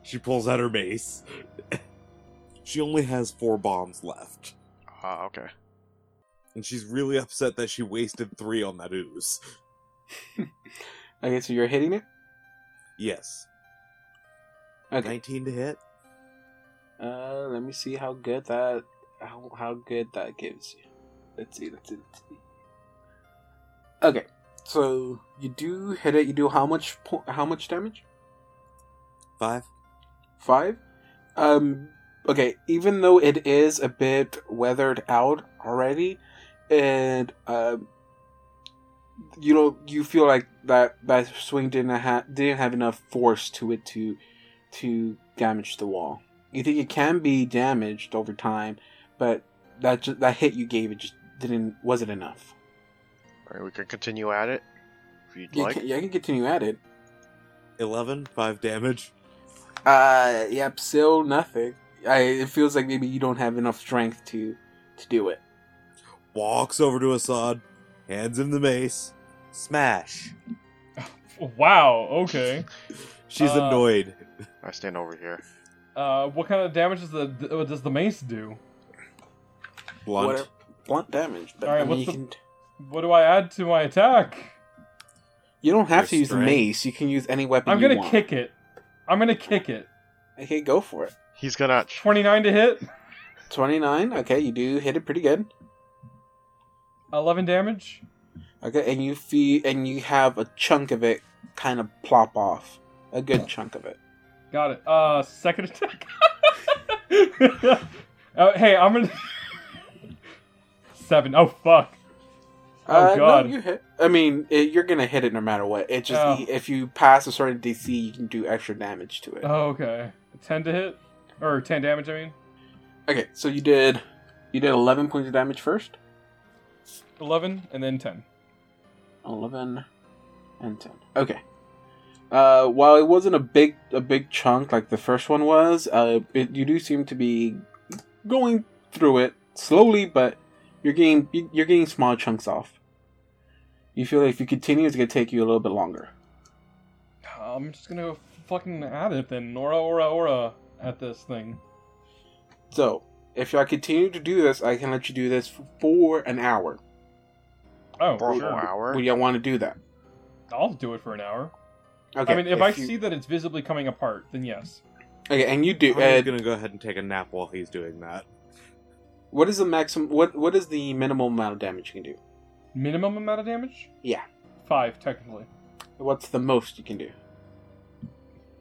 she pulls out her mace. she only has four bombs left. Ah, okay. And she's really upset that she wasted three on that ooze. Okay, so you're hitting it. Yes. Okay. 19 to hit. Uh, let me see how good that how how good that gives you. Let's see. Let's see. Let's see. Okay, so you do hit it. You do how much po- how much damage? Five. Five. Um. Okay. Even though it is a bit weathered out already, and um, you know you feel like that that swing didn't have didn't have enough force to it to to damage the wall. you think it can be damaged over time, but that ju- that hit you gave it just didn't wasn't enough. Alright, we can continue at it. If you'd You like. can, yeah, I can continue at it. 11, 5 damage. Uh, yep, still nothing. I, it feels like maybe you don't have enough strength to to do it. Walks over to Assad, hands him the mace. Smash. Wow. Okay. She's Uh, annoyed. I stand over here. Uh, what kind of damage does the uh, does the mace do? Blunt. Whatever- blunt damage. But Alright, I mean, what's you, the- can, What do I add to my attack? you don't have Your to use the mace. You can use any weapon. I'm gonna kick it. I'm gonna kick it. Okay, go for it. He's gonna. Twenty nine to hit. Twenty nine. Okay, you do hit it pretty good. Eleven damage. Okay, and you feel and you have a chunk of it kind of plop off. A good chunk of it. Got it. Uh, second attack. uh, hey, I'm gonna. Seven. Oh fuck. Oh uh, god. No, you hit. I mean, it, you're gonna hit it no matter what. It just Oh. if you pass a certain DC, you can do extra damage to it. Oh, okay. Ten to hit, or ten damage. I mean, Okay, so you did you did eleven points of damage first. Eleven and then ten. 11 and 10 okay uh while it wasn't a big a big chunk like the first one was uh it, you do seem to be going through it slowly but you're getting you- you're getting small chunks off you feel like if you continue it's gonna take you a little bit longer I'm just gonna go fucking at it then. Nora, aura, aura at this thing. so if I continue to do this I can let you do this for an hour Oh, For sure. whole hour. would you want to do that I'll do it for an hour. okay I mean, if, I you- see that it's visibly coming apart, then yes. okay and you do I'm uh, gonna go ahead and take a nap while he's doing that. what is the maximum what what is the minimum amount of damage you can do Minimum amount of damage? Yeah. Five, technically. what's the most you can do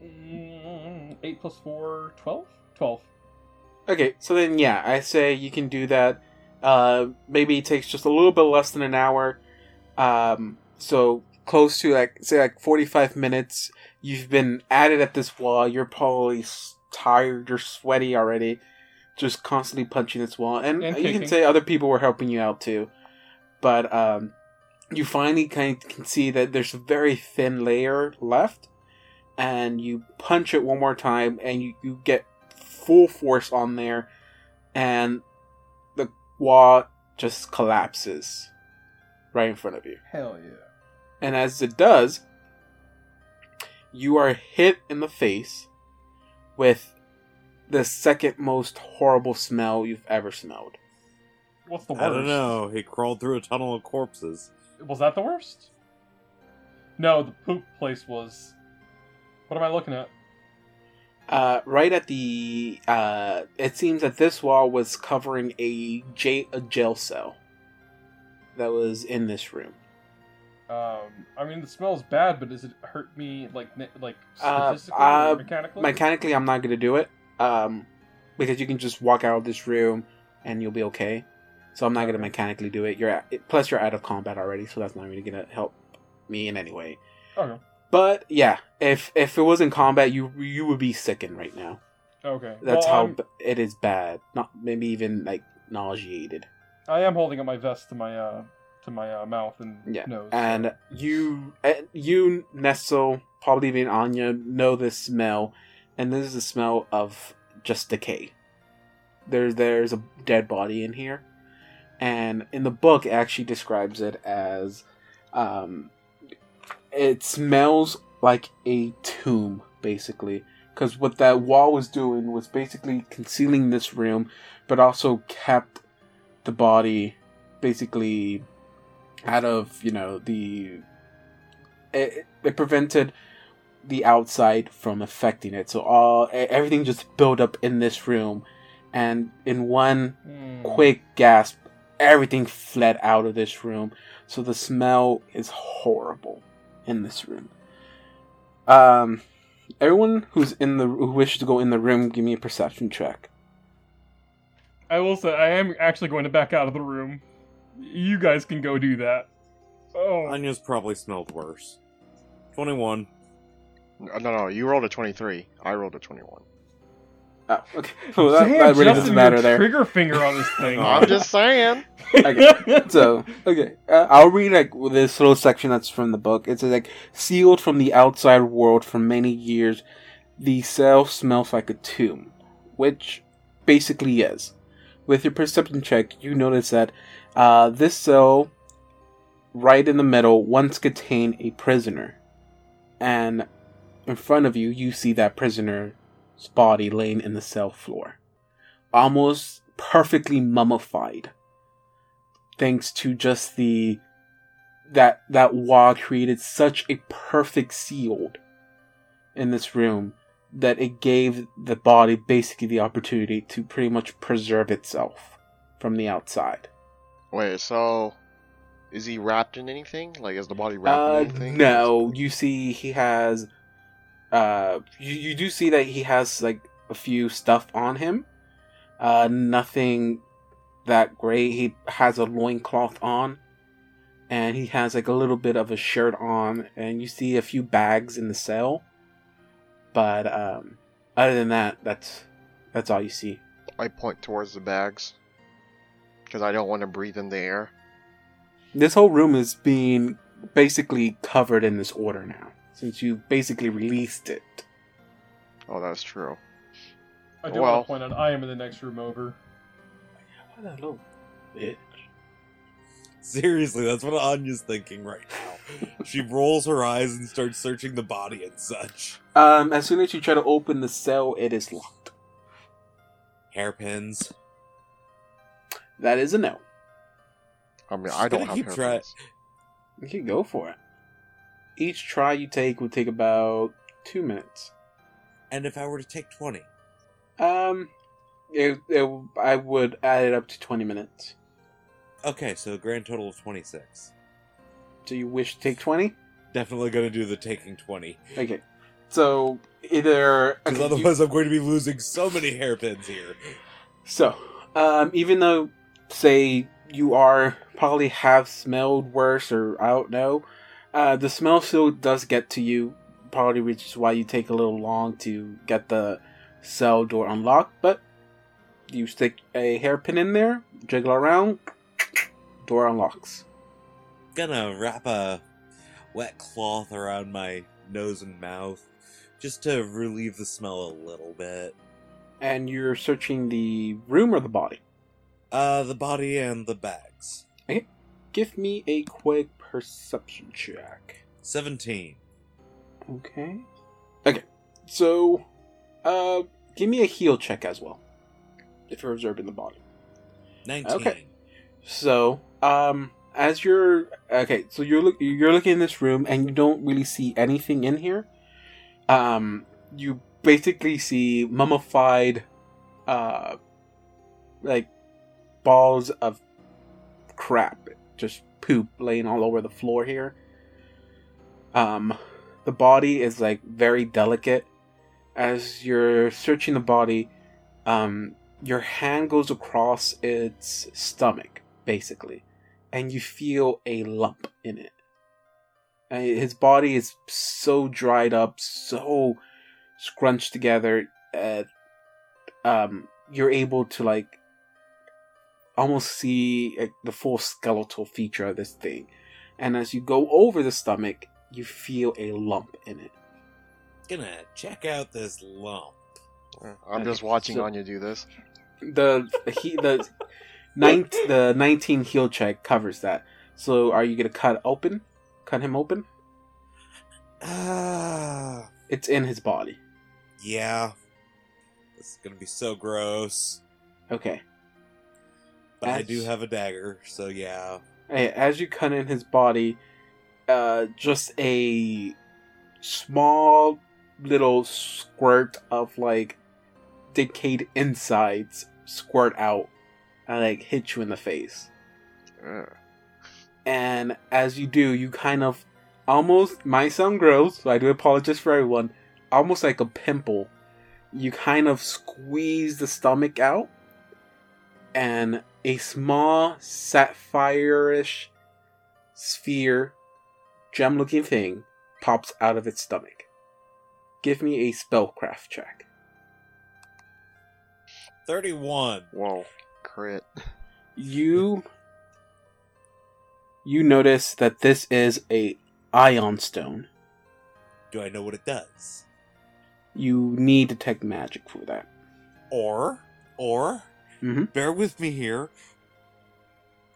Mm, eight plus four, twelve? Twelve. Okay, so then yeah, I say you can do that. Uh, maybe it takes just a little bit less than an hour. Um, so close to like say like forty five minutes. You've been at it at this wall. You're probably tired. You're sweaty already. Just constantly punching this wall, and, And you can say other people were helping you out too. But um, you finally kind of can see that there's a very thin layer left, and you punch it one more time, and you, you get full force on there, and wall just collapses right in front of you. Hell yeah. And as it does, you are hit in the face with the second most horrible smell you've ever smelled. What's the worst? I don't know. He crawled through a tunnel of corpses. Was that the worst? No, the poop place was. What am I looking at? Uh, right at the, uh, it seems that this wall was covering a, j- a jail cell that was in this room. Um, I mean, the smell's bad, but does it hurt me like like Uh, statistically uh, or mechanically? Mechanically, I'm not going to do it, um, because you can just walk out of this room and you'll be okay. So I'm not going to mechanically do it. You're at, plus you're out of combat already, so that's not really going to help me in any way. okay. But yeah, if if it was in combat, you you would be sickened right now. Okay. That's Well, how I'm- it is bad. Not maybe even like nauseated. I am holding up my vest to my uh to my uh, mouth and Yeah, nose. And you, uh, you, Nestle, probably even Anya, know this smell, and this is the smell of just decay. There's there's a dead body in here, and in the book, it actually describes it as, um, it smells like a tomb, basically. Because what that wall was doing was basically concealing this room, but also kept the body basically out of you know the it, it prevented the outside from affecting it so all everything just built up in this room and in one Hmm. quick gasp everything fled out of this room so the smell is horrible in this room um everyone who's in the who wishes to go in the room give me a perception check I will say I am actually going to back out of the room. You guys can go do that. Oh, Anya's probably smelled worse. 21. No, no, no, you rolled a 23. I rolled a 21. Oh, okay. Well, that, Damn, that really Justin, doesn't matter there. Trigger finger on this thing. I'm just saying. Okay. So, okay, uh, I'll read like this little section that's from the book. It says like sealed from the outside world for many years, the cell smells like a tomb, which basically is. With your perception check, you notice that uh, this cell, right in the middle, once contained a prisoner, and in front of you, you see that prisoner's body laying in the cell floor, almost perfectly mummified thanks to just the that that wall created such a perfect seal in this room that it gave the body basically the opportunity to pretty much preserve itself from the outside. Wait, so is he wrapped in anything? Like, is the body wrapped Uh, in anything? no, you see he has uh you, you do see that he has like a few stuff on him. Uh nothing that great. He has a loincloth on and he has like a little bit of a shirt on and you see a few bags in the cell. But um other than that, that's that's all you see. I point towards the bags because I don't want to breathe in the air. This whole room is being basically covered in this order now since you basically released it. Oh, that's true. I do Well- want to point out I am in the next room over. What a little bitch. Seriously, that's what Anya's thinking right now. she rolls her eyes and starts searching the body and such. Um, as soon as you try to open the cell, it is locked. Hairpins. That is a no. I mean, She's I don't have keep try- hairpins. You can go for it. Each try you take would take about two minutes. And if I were to take 20? Um, it, it, I would add it up to 20 minutes. Okay, so a grand total of 26. Do you wish to take 20? Definitely gonna do the taking 20. Okay. So, either. Because okay, you- otherwise, I'm going to be losing so many hairpins here. So, um, even though, say, you are probably have smelled worse, or I don't know, uh, the smell still does get to you, probably which is why you take a little long to get the cell door unlocked. But you stick a hairpin in there, jiggle around, door unlocks. Gonna wrap a wet cloth around my nose and mouth just to relieve the smell a little bit. And you're searching the room or the body. Uh, the body and the bags. Okay. Give me a quick perception check. 17. Okay. Okay. So, uh, give me a heal check as well. If you're observing the body. 19. Okay. So, um, as you're okay, so you're look you're looking in this room and you don't really see anything in here. Um, you basically see mummified, uh, like balls of crap, just poop laying all over the floor here. Um, the body is like very delicate. As you're searching the body, um, your hand goes across its stomach, basically, and you feel a lump in it. And his body is so dried up, so scrunched together, that um, you're able to like almost see like, the full skeletal feature of this thing. And as you go over the stomach, you feel a lump in it. Gonna check out this lump. I'm just watching so- Anya do this. the he the nine the nineteen heal check covers that. So are you gonna cut open? Cut him open? Ah, It's in his body. yeah. This is gonna be so gross. Okay. But I do have a dagger, so yeah. Hey, As you cut in his body, uh, just a small little squirt of like decayed insides squirt out and like hit you in the face. Ugh. and as you do, you kind of almost my sound grows, so I do apologize for everyone. Almost like a pimple, you kind of squeeze the stomach out, and a small sapphire-ish sphere, gem-looking thing pops out of its stomach. Give me a spellcraft check. 31. Whoa, crit. You you notice that this is a ioun stone. Do I know what it does? You need to detect magic for that. Or, or, Mhm. bear with me here.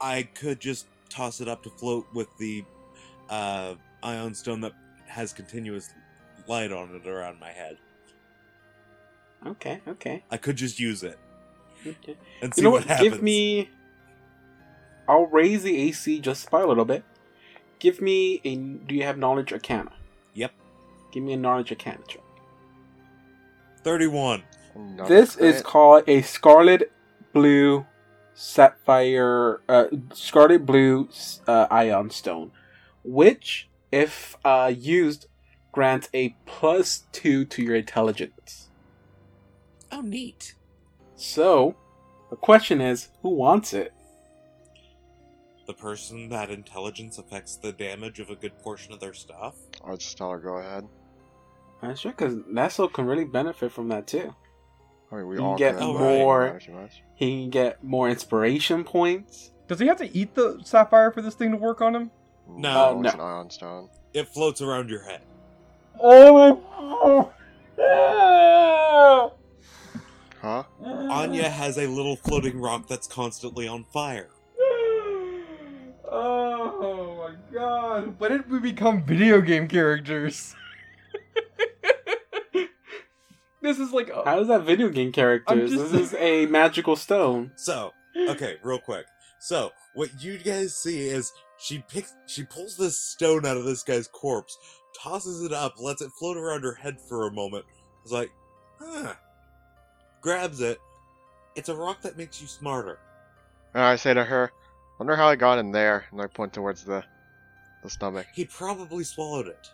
I could just toss it up to float with the uh, ioun stone that has continuous light on it around my head. Okay, okay. I could just use it okay. and see You know what, what? happens. Give me. I'll raise the AC just by a little bit. Give me a. Do you have knowledge arcana? Yep. Give me a knowledge arcana check. 31. Another this is called a scarlet blue sapphire, uh, scarlet blue uh, ioun stone, which, if uh, used, grants a plus two to your intelligence. Oh, neat. So, the question is, who wants it? The person that intelligence affects the damage of a good portion of their stuff? I'll just tell her go ahead. I'm sure because Nestle can really benefit from that too. I mean, we You all get can, more- not too much. He can get more inspiration points. Does he have to eat the sapphire for this thing to work on him? No. Uh, it's no. an ioun stone. It floats around your head. Oh my! Huh? Anya has a little floating rock that's constantly on fire. Oh my god! When did we become video game characters? This is like How is that video game characters? Just- This is a magical stone. So, okay, real quick. So, what you guys see is she picks, she pulls this stone out of this guy's corpse, tosses it up, lets it float around her head for a moment. It's like, huh. Grabs it. It's a rock that makes you smarter. And I say to her, wonder how I got in there. And I point towards the, the stomach. He probably swallowed it.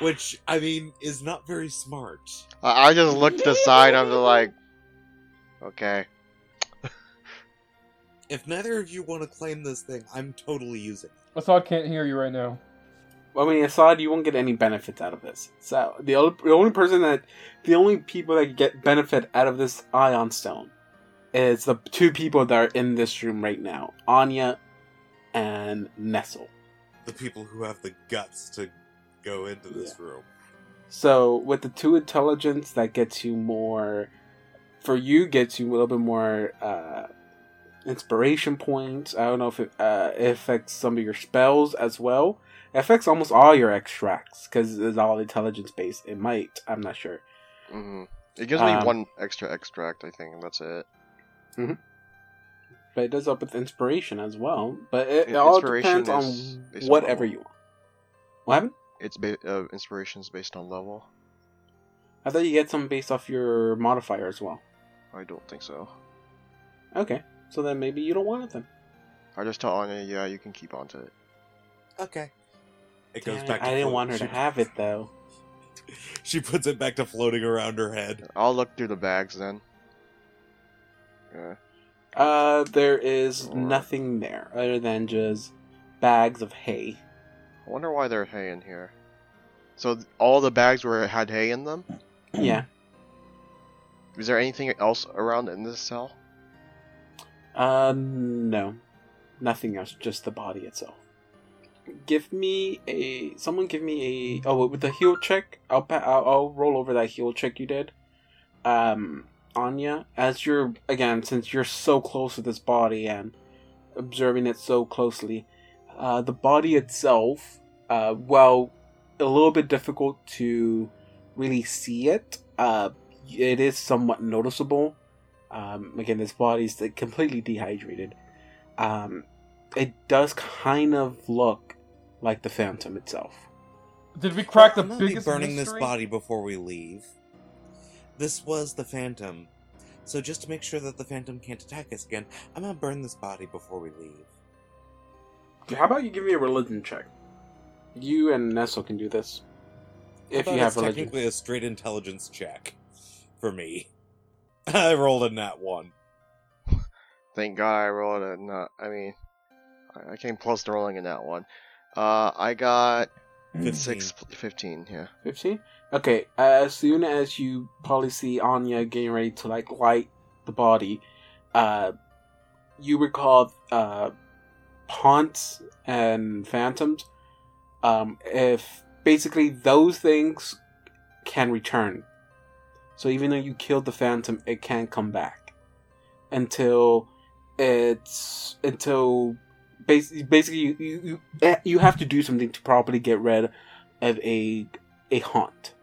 Which, I mean, is not very smart. I, I just look to the side. I'm like, okay. If neither of you want to claim this thing, I'm totally using it. Assad can't hear you right now. I mean, Assad, you won't get any benefits out of this. So the only, the only person that, the only people that get benefit out of this ioun stone, is the two people that are in this room right now, Anya, and Nestle. The people who have the guts to go into this room. So with the two intelligence, that gets you more. For you, gets you a little bit more uh, inspiration points. I don't know if it, uh, it affects some of your spells as well. It affects almost all your extracts because it's all intelligence based. It might. I'm not sure. hmm It gives me Um, one extra extract, I think, and that's it. But it does up with inspiration as well. But it, it all inspiration depends on whatever you want. What happened? It's ba- uh, inspirations based on level. I thought you get some based off your modifier as well. I don't think so. Okay, so then maybe you don't want it then. I just tell Anya, yeah, you can keep onto it. Okay. It goes Damn it, back. To I didn't float- want her she, to have it though. She puts it back to floating around her head. I'll look through the bags then. Yeah. Uh, there is Or- nothing there other than just bags of hay. I wonder why there's hay in here. So th- all the bags were had hay in them. Yeah. Is there anything else around in this cell? Uh, no, nothing else. Just the body itself. Give me a. Someone give me a. Oh, with the heal check, I'll pa- I'll, I'll roll over that heal check you did. Um, Anya, as you're again, since you're so close to this body and observing it so closely, uh, the body itself, uh, well, a little bit difficult to really see it. Uh, it is somewhat noticeable. Um, again, this body's like, completely dehydrated. Um, it does kind of look like the Phantom itself. Did we crack the I'm gonna be burning mystery? this body before we leave. This was the Phantom. So just to make sure that the Phantom can't attack us again, I'm gonna burn this body before we leave. How about you give me a religion check? You and Nestle can do this. If you have it's religion. technically a straight intelligence check for me. I rolled a nat one. Thank God I rolled a not. I mean, I- I came close to rolling in that one. Uh, I got 15. Six, 15, yeah. 15 okay as soon as you probably see anya getting ready to like light the body uh you recall uh haunts and phantoms um if basically those things can return so even though you killed the phantom it can come back until it's until basically you you eh, you have to do something to properly get rid of a a haunt.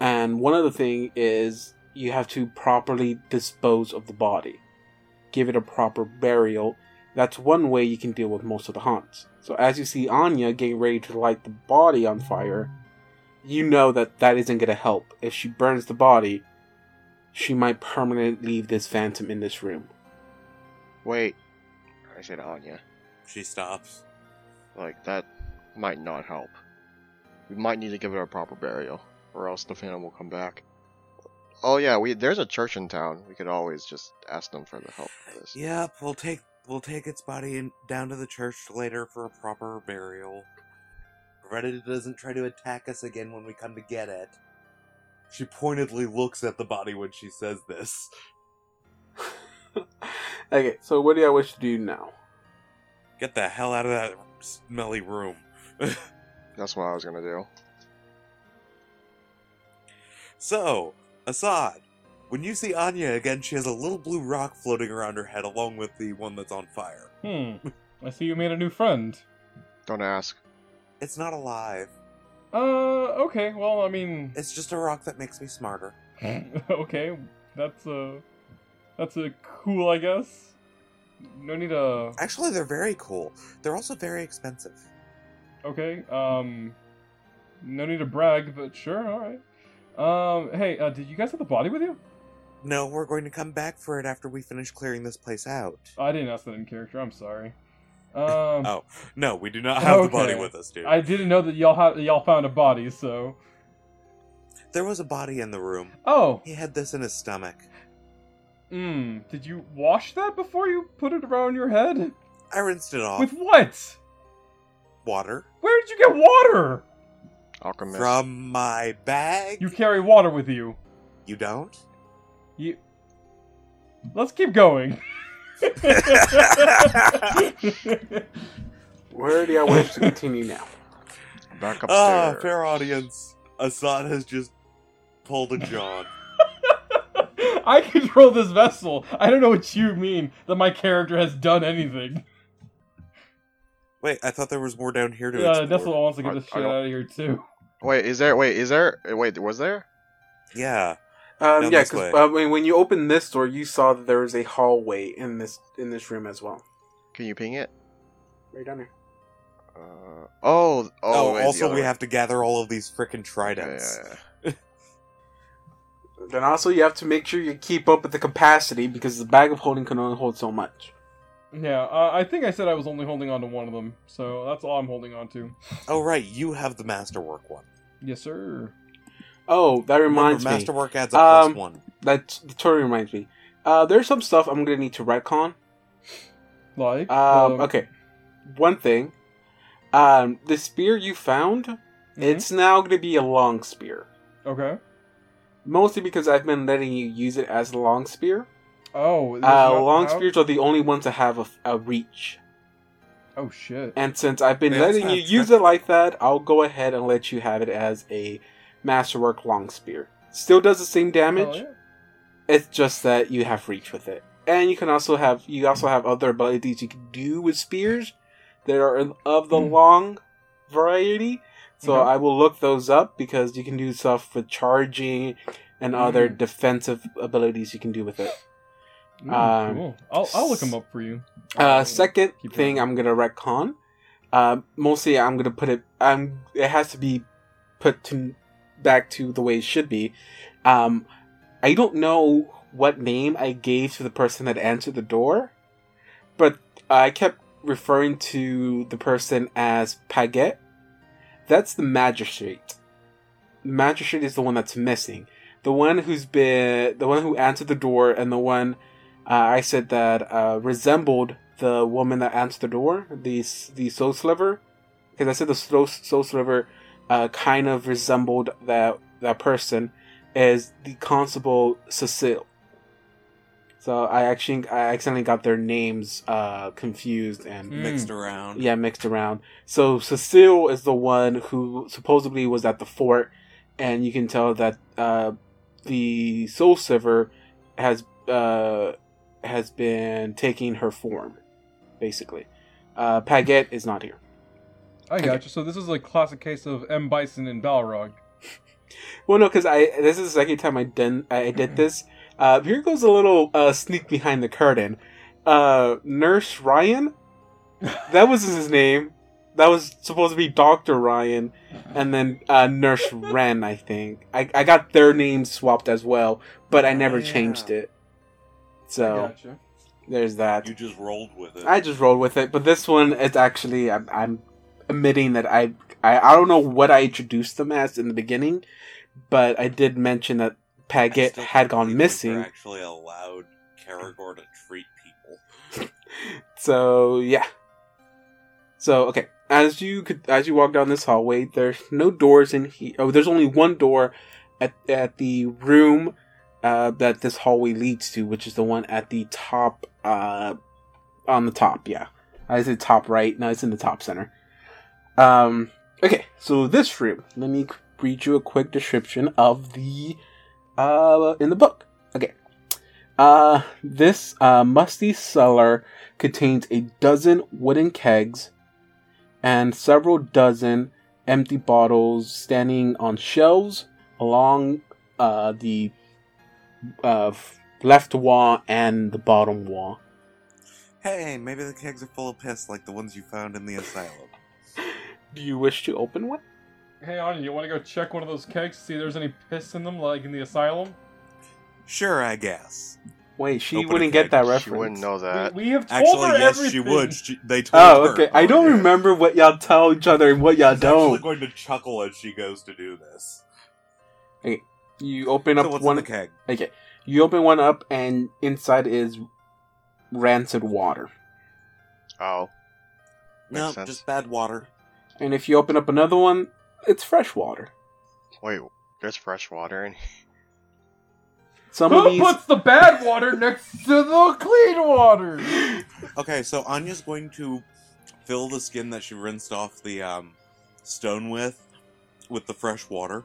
And one other thing is you have to properly dispose of the body. Give it a proper burial. That's one way you can deal with most of the haunts. So as you see Anya getting ready to light the body on fire, you know that that isn't going to help. If she burns the body, she might permanently leave this phantom in this room. Wait. I said Anya. She stops. Like, that might not help. We might need to give it a proper burial, or else the Phantom will come back. Oh yeah, we there's a church in town. We could always just ask them for the help for this. Yep, we'll take we'll take its body in, down to the church later for a proper burial. Provided it doesn't try to attack us again when we come to get it. She pointedly looks at the body when she says this. okay, so what do I wish to do now? Get the hell out of that smelly room. That's what I was gonna do. So, Assad, when you see Anya again, she has a little blue rock floating around her head along with the one that's on fire. Hmm. I see you made a new friend. Don't ask. It's not alive. Uh, okay. Well, I mean, It's just a rock that makes me smarter. okay. That's uh, that's a cool, I guess. No need to. Actually, they're very cool. They're also very expensive. Okay. Um, no need to brag, but sure. All right. Um, hey, uh, did you guys have the body with you? No, we're going to come back for it after we finish clearing this place out. I didn't ask that in character. I'm sorry. Um, Oh, no, we do not have the body with us, dude. I didn't know that y'all had y'all found a body. So. There was a body in the room. Oh. He had this in his stomach. Hmm. Did you wash that before you put it around your head? I rinsed it off. With what? water Where did you get water? Alchemist. from my bag. You carry water with you. You don't? You. Let's keep going. Where do I wish to continue now? Back Ah, fair audience. Assad has just pulled a John. I control this vessel. I don't know what you mean that my character has done anything. Wait, I thought there was more down here to Uh, explore. Vessel wants to get I- this shit out of here too. Wait, is there? Wait, is there? Wait, was there? Yeah. Um, yeah, because way. uh, when when you open this door, you saw that there was a hallway in this in this room as well. Can you ping it? Right down here. Uh, oh, oh. Oh, also we way. have to gather all of these freaking Okay, tridents. yeah, yeah. Then also you have to make sure you keep up with the capacity because the bag of holding can only hold so much. Yeah, uh, I think I said I was only holding on to one of them, so that's all I'm holding on to. Oh, right, you have the masterwork one. Yes, sir. Oh, that reminds Remember, me. masterwork adds a plus Um, one. That totally reminds me. Uh, there's some stuff I'm gonna need to retcon. Like, Um, okay, one thing. Um, the spear you found, mhm. it's now gonna be a long spear. okay. Mostly because I've been letting you use it as a long spear. Oh, Uh, long how- spears are the only ones that have a, a reach. Oh shit. And since I've been They also letting you have use it like that, I'll go ahead and let you have it as a masterwork long spear. Still does the same damage. Hell It's just that you have reach with it, and you can also have you also have other abilities you can do with spears that are of the Hmm. long variety. So Okay. I will look those up because you can do stuff with charging and other Hmm. defensive abilities you can do with it. yeah. Ooh, um, cool. I'll I'll look them up for you. Uh, second thing. I'm gonna retcon. Uh, mostly I'm gonna put it. Um, it has to be put to back to the way it should be. Um, I don't know what name I gave to the person that answered the door, but I kept referring to the person as Paget. That's the magistrate. Magistrate is the one that's missing. The one who's been the one who answered the door and the one uh, I said that uh, resembled the woman that answered the door, the the soul sliver. because I said the soul, soul sliver uh, kind of resembled that that person is the constable Cecile. So I actually I accidentally got their names uh, confused and Mm. Mixed around. yeah mixed around. So Cecile is the one who supposedly was at the fort, and you can tell that uh, the Soul Sliver has uh, has been taking her form, basically. Uh, Paget is not here. I got you. So this is a classic case of M Bison and Balrog. Well, no, because I this is the second time I did I did this. Uh, here goes a little uh, sneak behind the curtain. Uh, Nurse Ryan, that was his name. That was supposed to be Doctor Ryan, and then uh, Nurse Ren. I think I I got their names swapped as well, but I never Oh, yeah. changed it. I So gotcha. there's that. You just rolled with it. I just rolled with it, but this one it's actually I'm, I'm admitting that I, I I don't know what I introduced them as in the beginning, but I did mention that Paget had gone missing. actually allowed Karagor to treat people. So yeah. So okay, as you could as you walk down this hallway, there's no doors in here. Oh, there's only one door at at the room uh, that this hallway leads to, which is the one at the top. Uh, on the top, yeah. I said top right. No, it's in the top center. Um. Okay, so this room. Let me read you a quick description of the uh in the book. Okay. Uh, this uh, musty cellar contains a dozen wooden kegs and several dozen empty bottles standing on shelves along uh, the uh, left wall and the bottom wall. Hey, maybe the kegs are full of piss like the ones you found in the asylum. Do you wish to open one? Hey, Anya, you want to go check one of those kegs, see if there's any piss in them, like in the asylum? Sure, I guess. Wait, she Open a wouldn't keg. get that reference. She wouldn't know that. we, we have told Actually, her yes, everything. she would. She, they told Oh, her. okay. I don't yeah. remember what y'all tell each other and what y'all She's actually don't. She's going to chuckle as she goes to do this. Okay, You open up So what's one. in the keg? Okay. You open one up, and inside is rancid water. Oh, No, Makes sense. just bad water. And if you open up another one, it's fresh water. wait. There's fresh water in Some of Who these. puts the bad water next to the clean water? Okay, so Anya's going to fill the skin that she rinsed off the um, stone with with the fresh water.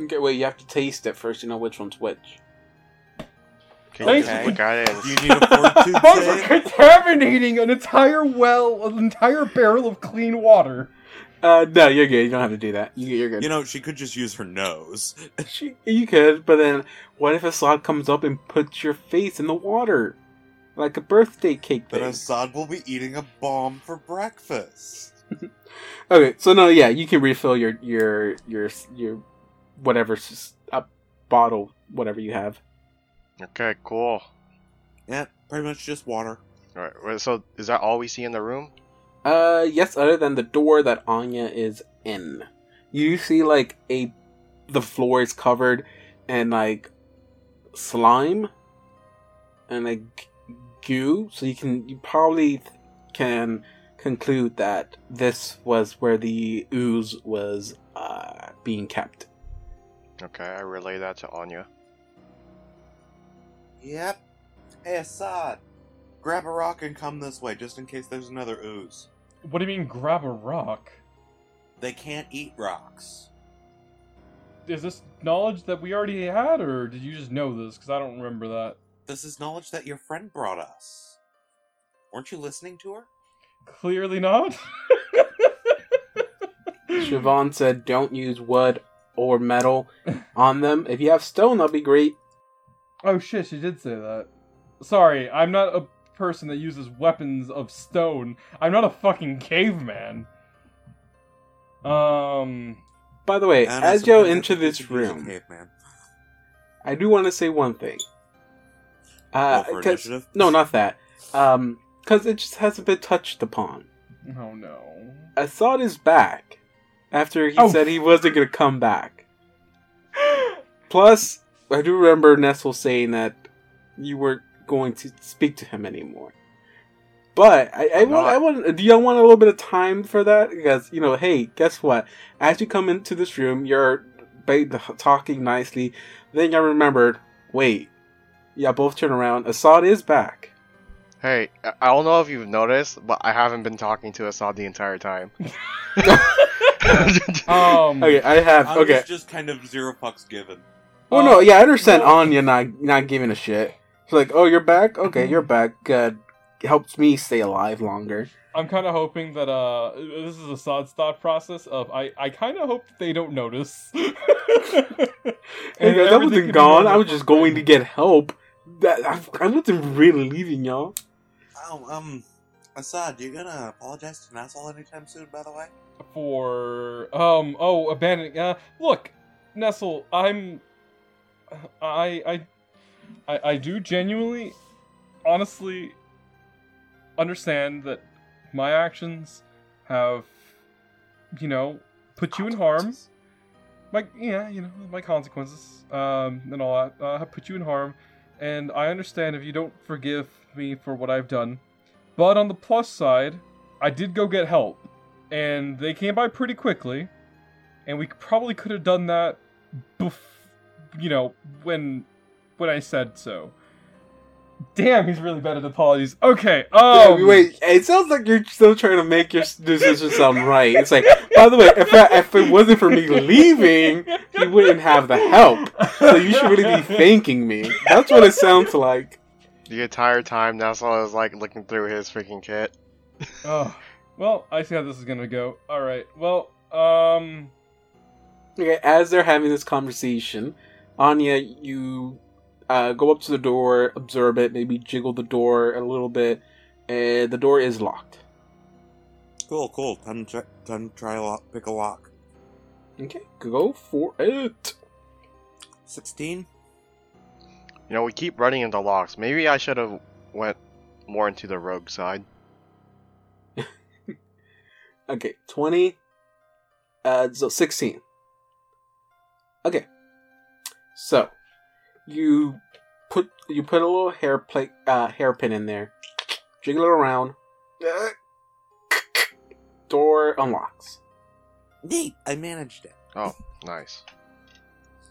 Okay, wait, you have to taste it first to know which one's which. Can you Okay. look at it? Do you need a fortitude Folks are contaminating an entire well, an entire barrel of clean water. Uh, no, you're good. You don't have to do that. You, you're good. You know, she could just use her nose. She- you could, but then what if a Assad comes up and puts your face in the water? Like a birthday cake But thing. Assad will be eating a bomb for breakfast. Okay, so no, yeah, you can refill your your your your whatever s- a bottle, whatever you have. Okay, cool. Yeah, pretty much just water. All right. So is that all we see in the room? Uh, yes, other than the door that Anya is in, you see like a the floor is covered in like slime and like goo, so you can you probably can conclude that this was where the ooze was uh being kept. Okay, I relay that to Anya. Yep. Hey, Assad, grab a rock and come this way, just in case there's another ooze. What do you mean, grab a rock? They can't eat rocks. Is this knowledge that we already had, or did you just know this? Because I don't remember that. This is knowledge that your friend brought us. Weren't you listening to her? Clearly not. Siobhan said, "Don't use wood or metal on them. If you have stone, that'll be great." oh shit, she did say that. Sorry, I'm not a person that uses weapons of stone. I'm not a fucking caveman. Um. By the way, And as I you suppose enter this could use a room, caveman. I do want to say one thing. Uh, Roll for 'cause- initiative? no, not that. Um, because it just hasn't been touched upon. Oh no. Assad is back after he Oh. said he wasn't gonna come back. Plus, I do remember Nestle saying that you weren't going to speak to him anymore. But I, I want. I want. Do y'all want a little bit of time for that? Because you know, hey, guess what? As you come into this room, you're ba- talking nicely. Then y'all remembered. Wait, y'all both turn around. Assad is back. Hey, I- I don't know if you've noticed, but I haven't been talking to Assad the entire time. Um, Okay, I have. I Okay. was just kind of zero fucks given. Well, no, uh, yeah, I understand well- Anya not not giving a shit. She's like, "Oh, you're back. Okay, you're back. Good. Helps me stay alive longer." I'm kind of hoping that uh, this is Assad's thought process of I, I kind of hope that they don't notice. And guys, I everything wasn't gone. I was just going to get help. That I, I wasn't really leaving y'all. Oh, um, Assad, you gonna apologize to Nassau anytime soon, by the way? for um oh abandoning uh look Nestle I'm I I I, I do genuinely honestly understand that my actions have you know put you in harm. My yeah you know my consequences um and all that uh, have put you in harm. And I understand if you don't forgive me for what I've done. But on the plus side I did go get help. And they came by pretty quickly, and we probably could have done that, bef- you know, when when I said so. Damn, he's really bad at apologies. Okay, oh Yeah, wait, it sounds like you're still trying to make your decision sound right. It's like, by the way, if I, if it wasn't for me leaving, you wouldn't have the help. So you should really be thanking me. That's what it sounds like. the entire time, Nassau was like looking through his freaking kit. Oh, well, I see how this is gonna go. All right, well, um, Okay, as they're having this conversation, Anya, you uh, go up to the door, observe it, maybe jiggle the door a little bit, and the door is locked. Cool, cool. Time to, try, time to try a lock, pick a lock. Okay, go for it. 16? You know, we keep running into locks. Maybe I should have went more into the rogue side. Okay, 20. Uh, so 16. Okay. So, you put you put a little hair plate uh hairpin in there. Jiggle it around. Door unlocks. Neat! I managed it. Oh, nice.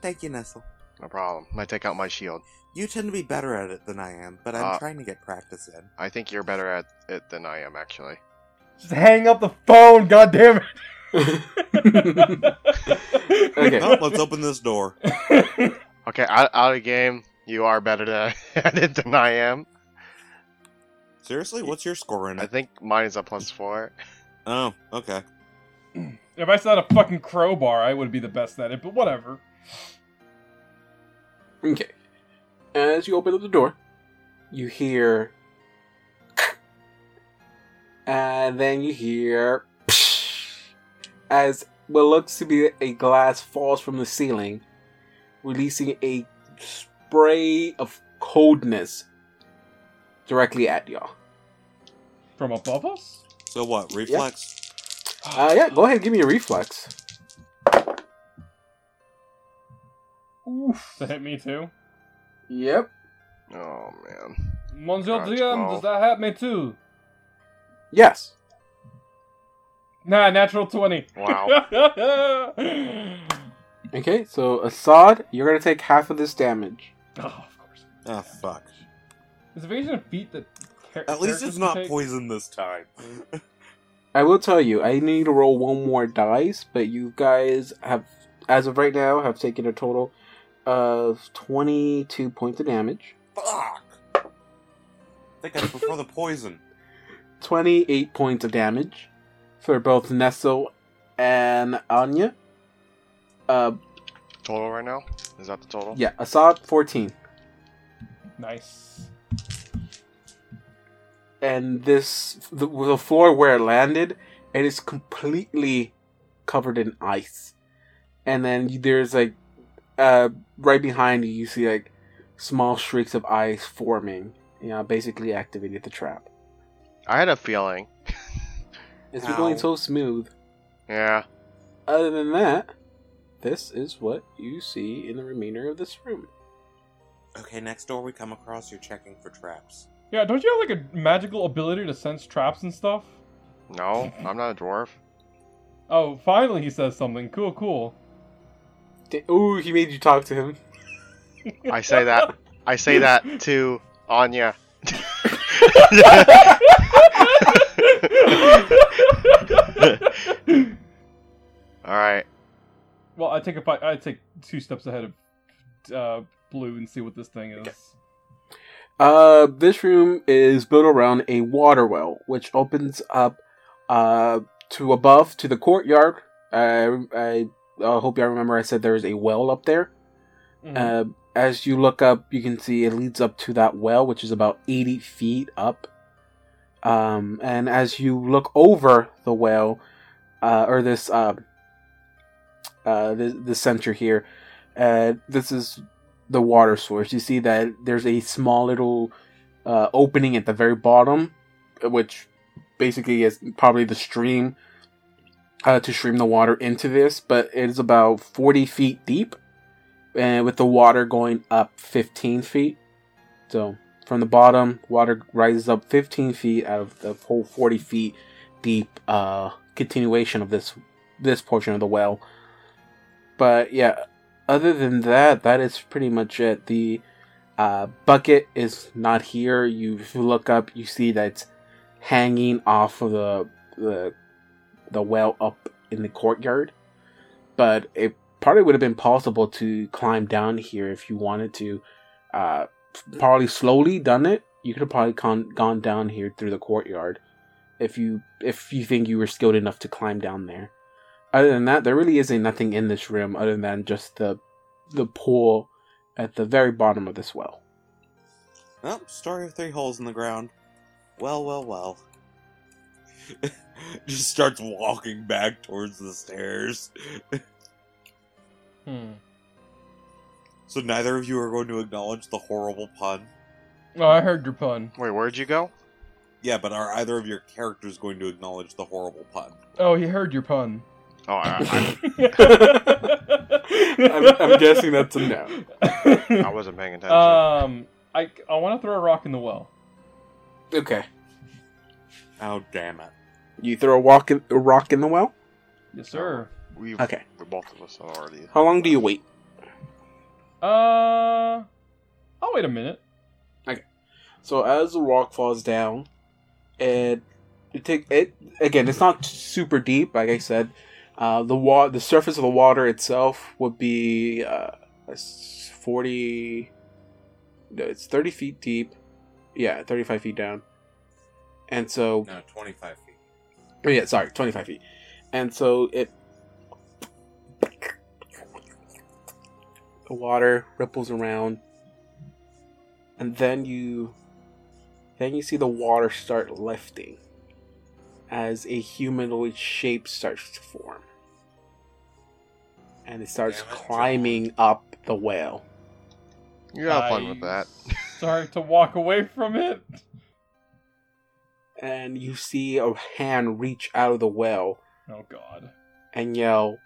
Thank you, Nestle. No problem. I take out my shield. You tend to be better at it than I am, but I'm Uh, trying to get practice in. I think you're better at it than I am, actually. just hang up the phone. God damn it. Okay. Well, let's open this door. Okay, out, out of game, you are better than- at it than I am. Seriously? What's your score in I think mine is a plus four. Oh, okay. If I saw a fucking crowbar, I would be the best at it. But whatever. Okay. As you open up the door, you hear. And then you hear. As what looks to be a glass falls from the ceiling, releasing a spray of coldness directly at y'all. From above us? So what? Reflex? Uh, yeah, go ahead and give me a reflex. Oof. That hit me too. Yep. Oh man. Monsieur DM, 12. does that hit me too? Yes. Nah, natural 20. Wow. Okay, so Assad, you're gonna take half of this damage. oh, of course. Oh, fuck. Is evasion a feat that. char- At least it's not take? poison this time. I will tell you, I need to roll one more dice, but you guys have, as of right now, have taken a total of 22 points of damage, Fuck! I think I prefer the poison. 28 points of damage for both Nestle and Anya. Uh, Total right now? Is that the total? yeah, Assad 14. Nice. And this, the, the floor where it landed, it is completely covered in ice. And then there's like, uh, right behind you, you see like small streaks of ice forming. You know, basically activated the trap. I had a feeling. It's been going Ow. so smooth. Yeah. Other than that, this is what you see in the remainder of this room. Okay, next door we come across, you're checking for traps. Yeah, don't you have like a magical ability to sense traps and stuff? No, I'm not a dwarf. Oh, finally he says something. Cool, cool. Da- Ooh, he made you talk to him. I say that. I say that to Anya. All right. Well, I take a I take two steps ahead of uh, Blue and see what this thing is. Uh, this room is built around a water well, which opens up uh to above to the courtyard. Uh, I I hope y'all remember I said there's a well up there. Mhm. Uh, as you look up, you can see it leads up to that well, which is about 80 feet up. Um, and as you look over the well, uh, or this, uh, the, the center here, uh, this is the water source. You see that there's a small little uh, opening at the very bottom, which basically is probably the stream uh, to stream the water into this, but it is about 40 feet deep and with the water going up 15 feet. So from the bottom, water rises up 15 feet out of the whole 40 feet deep uh, continuation of this this portion of the well. But yeah, other than that, that is pretty much it. The uh, bucket is not here. You, look up, you see that it's hanging off of the the the well up in the courtyard. But it probably would have been possible to climb down here if you wanted to. Uh, probably slowly done it. You could have probably con- gone down here through the courtyard if you if you think you were skilled enough to climb down there. Other than that, there really isn't nothing in this room other than just the the pool at the very bottom of this well. Well, story of three holes in the ground. Well, well, well. Just starts walking back towards the stairs. Hmm. So neither of you are going to acknowledge the horrible pun. Oh, I heard your pun. Wait, where'd you go? Yeah, but are either of your characters going to acknowledge the horrible pun? Oh, he heard your pun. Oh, I, I'm, I'm guessing that's a no. I, I wasn't paying attention. um, I I want to throw a rock in the well. Okay, Oh, damn it. you throw a, walk in, a rock in the well. Yes, sir. we Okay, we both of us have already. how long do you wait? Uh, I'll wait a minute. Okay. So as the rock falls down, it it take it again. It's not super deep, like I said. Uh, the wa- the surface of the water itself would be uh, forty. No, it's thirty feet deep. Yeah, thirty-five feet down. And so, No, 25 feet. oh yeah, sorry, twenty-five feet. And so it, the water ripples around, and then you, then you see the water start lifting, as a humanoid shape starts to form, and it starts Damn it, John. climbing up the whale. You have fun with that. Start to walk away from it. And you see a hand reach out of the well Oh God. and yell,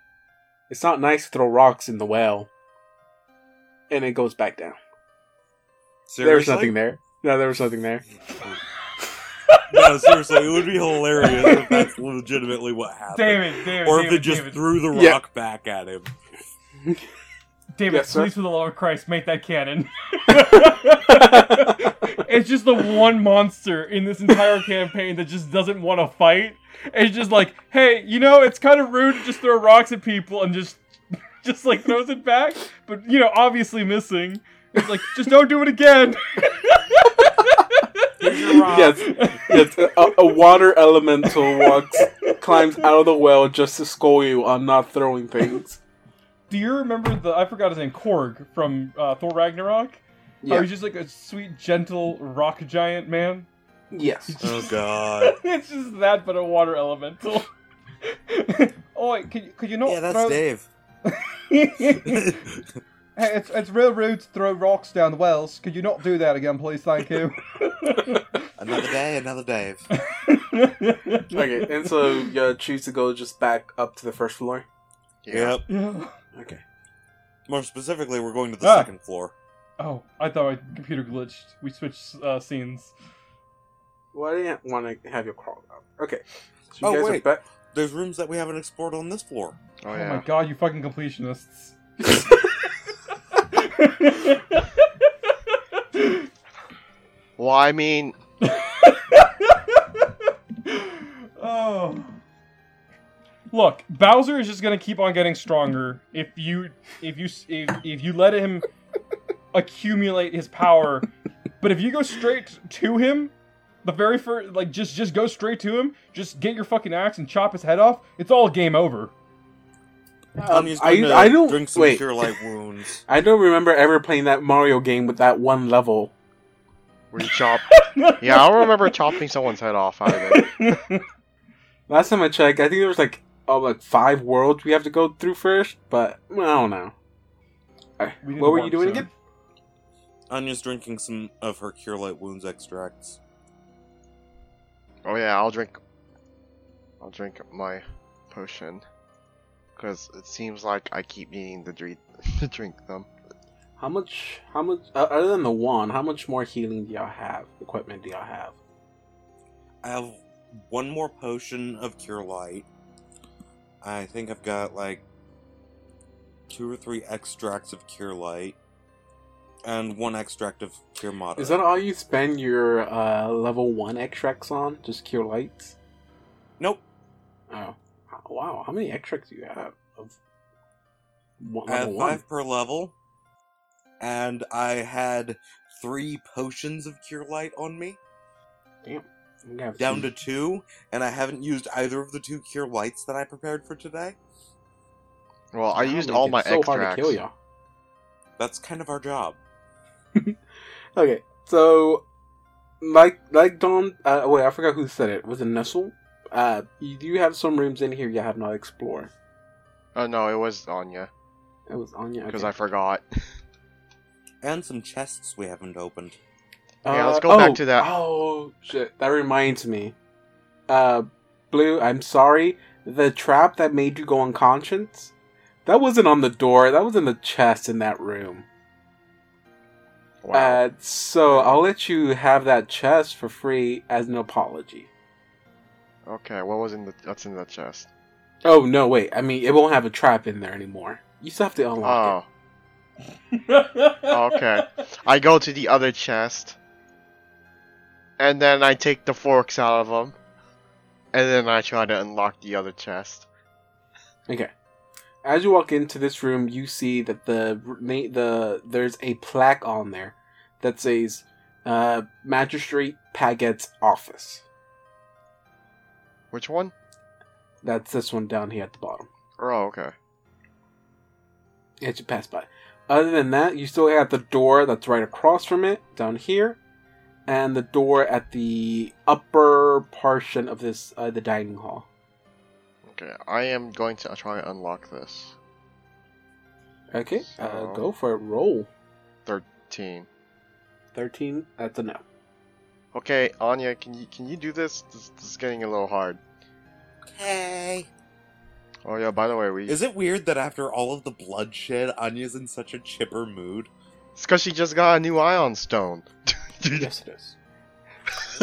"It's not nice to throw rocks in the well." And it goes back down. Seriously? was nothing there. No, there was nothing there. no, seriously, it would be hilarious if that's legitimately what happened. David, David, or if David, they just David, threw the Yeah. rock back at him. David, Yes, sir. please, for the love of Christ, make that canon. it's just the one monster in this entire campaign that just doesn't want to fight. It's just like, hey, you know, it's kind of rude to just throw rocks at people and just, just like throws it back, but you know, obviously missing. It's like, just don't do it again. Here's yes, yes. A, a water elemental walks, climbs out of the well just to scold you on not throwing things. Do you remember the? I forgot his name, Korg from uh, Thor Ragnarok. How he's just like a sweet, gentle rock giant man. Yes. Oh god. it's just that, but a water elemental. oh, wait, could you, could you not yeah, that's throw... Dave. Hey, it's, it's real rude to throw rocks down the wells. Could you not do that again, please? Thank you. another day, another Dave. Okay, and so you choose to go just back up to the first floor. Yep. Yeah. Okay. More specifically, we're going to the Ah. second floor. Oh, I thought my computer glitched. We switched uh, scenes. Well, I didn't want to have you crawl out. Okay. So Oh, guys wait. are There's rooms that we haven't explored on this floor. Oh, Oh, yeah. my god, you fucking completionists. Well, I mean, oh. Look, Bowser is just gonna keep on getting stronger if you if you if, if you let him accumulate his power. But if you go straight to him, the very first like just just go straight to him, just get your fucking axe and chop his head off. It's all game over. Um, I, I don't drink some wait. cure light wounds. I don't remember ever playing that Mario game with that one level. where you chop. yeah, I don't remember chopping someone's head off either. Last time I checked, I think there was like oh like five worlds we have to go through first, but I don't know. Alright, We What were you warp doing soon. again? Anya's drinking some of her cure light wounds extracts. Oh yeah, I'll drink. I'll drink my potion. Because it seems like I keep needing to drink, to drink them. How much? How much? Uh, other than the one, how much more healing do y'all have? Equipment do y'all have? I have one more potion of cure light. I think I've got like two or three extracts of cure light, and one extract of cure moderate. Is that all you spend your uh, level one extracts on? Just cure lights? Nope. Oh, wow! How many extracts do you have of one, I have level one? five per level, and I had three potions of cure light on me, You have down two. to two, and I haven't used either of the two cure lights that I prepared for today. Well, I That'll used all it my so hard to kill y'all. That's kind of our job. Okay, so like like Don, uh, wait, I forgot who said it. Was it Nestle? Uh, you do have some rooms in here you have not explored. Oh no, it was Anya. It was Anya. Because okay. I forgot. And some chests we haven't opened. Yeah, let's Uh, go back oh, to that. Oh shit! That reminds me. Uh, Blue, I'm sorry. The trap that made you go unconscious, that wasn't on the door. That was in the chest in that room. Wow. Uh, so I'll let you have that chest for free as an apology. Okay, what was in the? That's in the chest. Oh no, wait. I mean, it won't have a trap in there anymore. You still have to unlock it. Oh, Okay. I go to the other chest, and then I take the forks out of them, and then I try to unlock the other chest. Okay. As you walk into this room, you see that the the there's a plaque on there that says uh, Magistrate Paget's office. Which one? That's this one down here at the bottom. Oh, okay. As you pass by. Other than that, you still have the door that's right across from it down here, and the door at the upper portion of this uh, the dining hall. Okay, I am going to try and unlock this. Okay, uh, So- go for it. Roll Team. thirteen. That's a no. Okay, Anya, can you can you do this? This, this is getting a little hard. Okay. Oh yeah, by the way, we Is it weird that after all of the bloodshed, Anya's in such a chipper mood? it's because she just got a new ioun stone. yes, it is.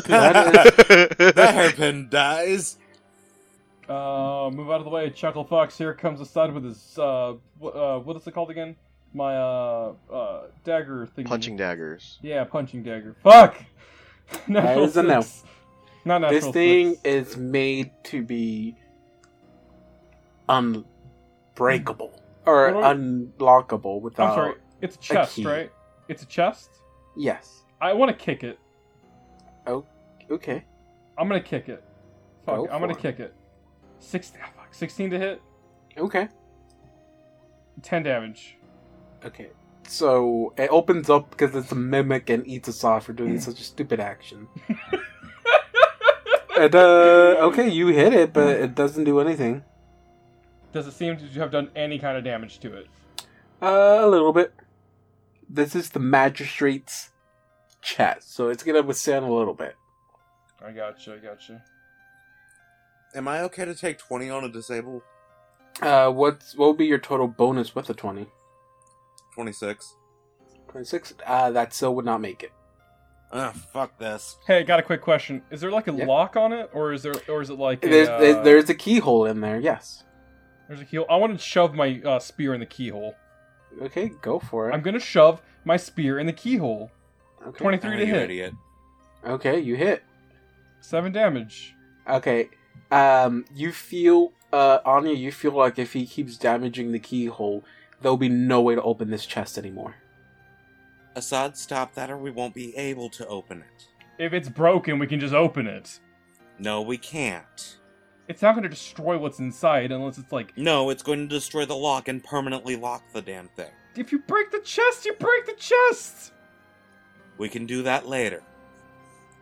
That hairpin dies. Uh, move out of the way, Chuckle Fox. Here comes the stud with his uh, wh- uh, what is it called again? My uh, uh, dagger thing. Punching daggers. Yeah, punching dagger. Fuck. Natural is a no. Not natural. this thing is made to be unbreakable or unlockable without. I'm sorry. It's a chest, key. right? It's a chest. Yes. I want to kick it. Oh, Okay. I'm gonna kick it. Fuck. Go I'm gonna it. kick it. Six. ah, fuck. Sixteen to hit. Okay. Ten damage. Okay. So it opens up because it's a mimic and eats us off for doing such a stupid action. and, uh, okay, you hit it, but it doesn't do anything. Does it seem to have done any kind of damage to it? Uh, a little bit. This is the magistrate's chest, so it's gonna withstand a little bit. I gotcha. I gotcha. Am I okay to take 20 on a disable? Uh, what's what would be your total bonus with a twenty? 26. Twenty six. Uh, that still would not make it. Ah, fuck this. Hey, got a quick question. Is there like a Yeah. lock on it, or is there, or is it like a, There's, uh, there's there's a keyhole in there. Yes. there's a keyhole? I want to shove my uh, spear in the keyhole. Okay, go for it. I'm gonna shove my spear in the keyhole. okay. Twenty-three Ah, to you hit. idiot. Okay, you hit. Seven damage. Okay. Um, you feel, uh, Anya, you feel like if he keeps damaging the keyhole, there'll be no way to open this chest anymore. Assad, stop that or we won't be able to open it. If it's broken, we can just open it. No, we can't. It's not gonna destroy what's inside unless it's like. No, it's going to destroy the lock and permanently lock the damn thing. If you break the chest, you break the chest. We can do that later.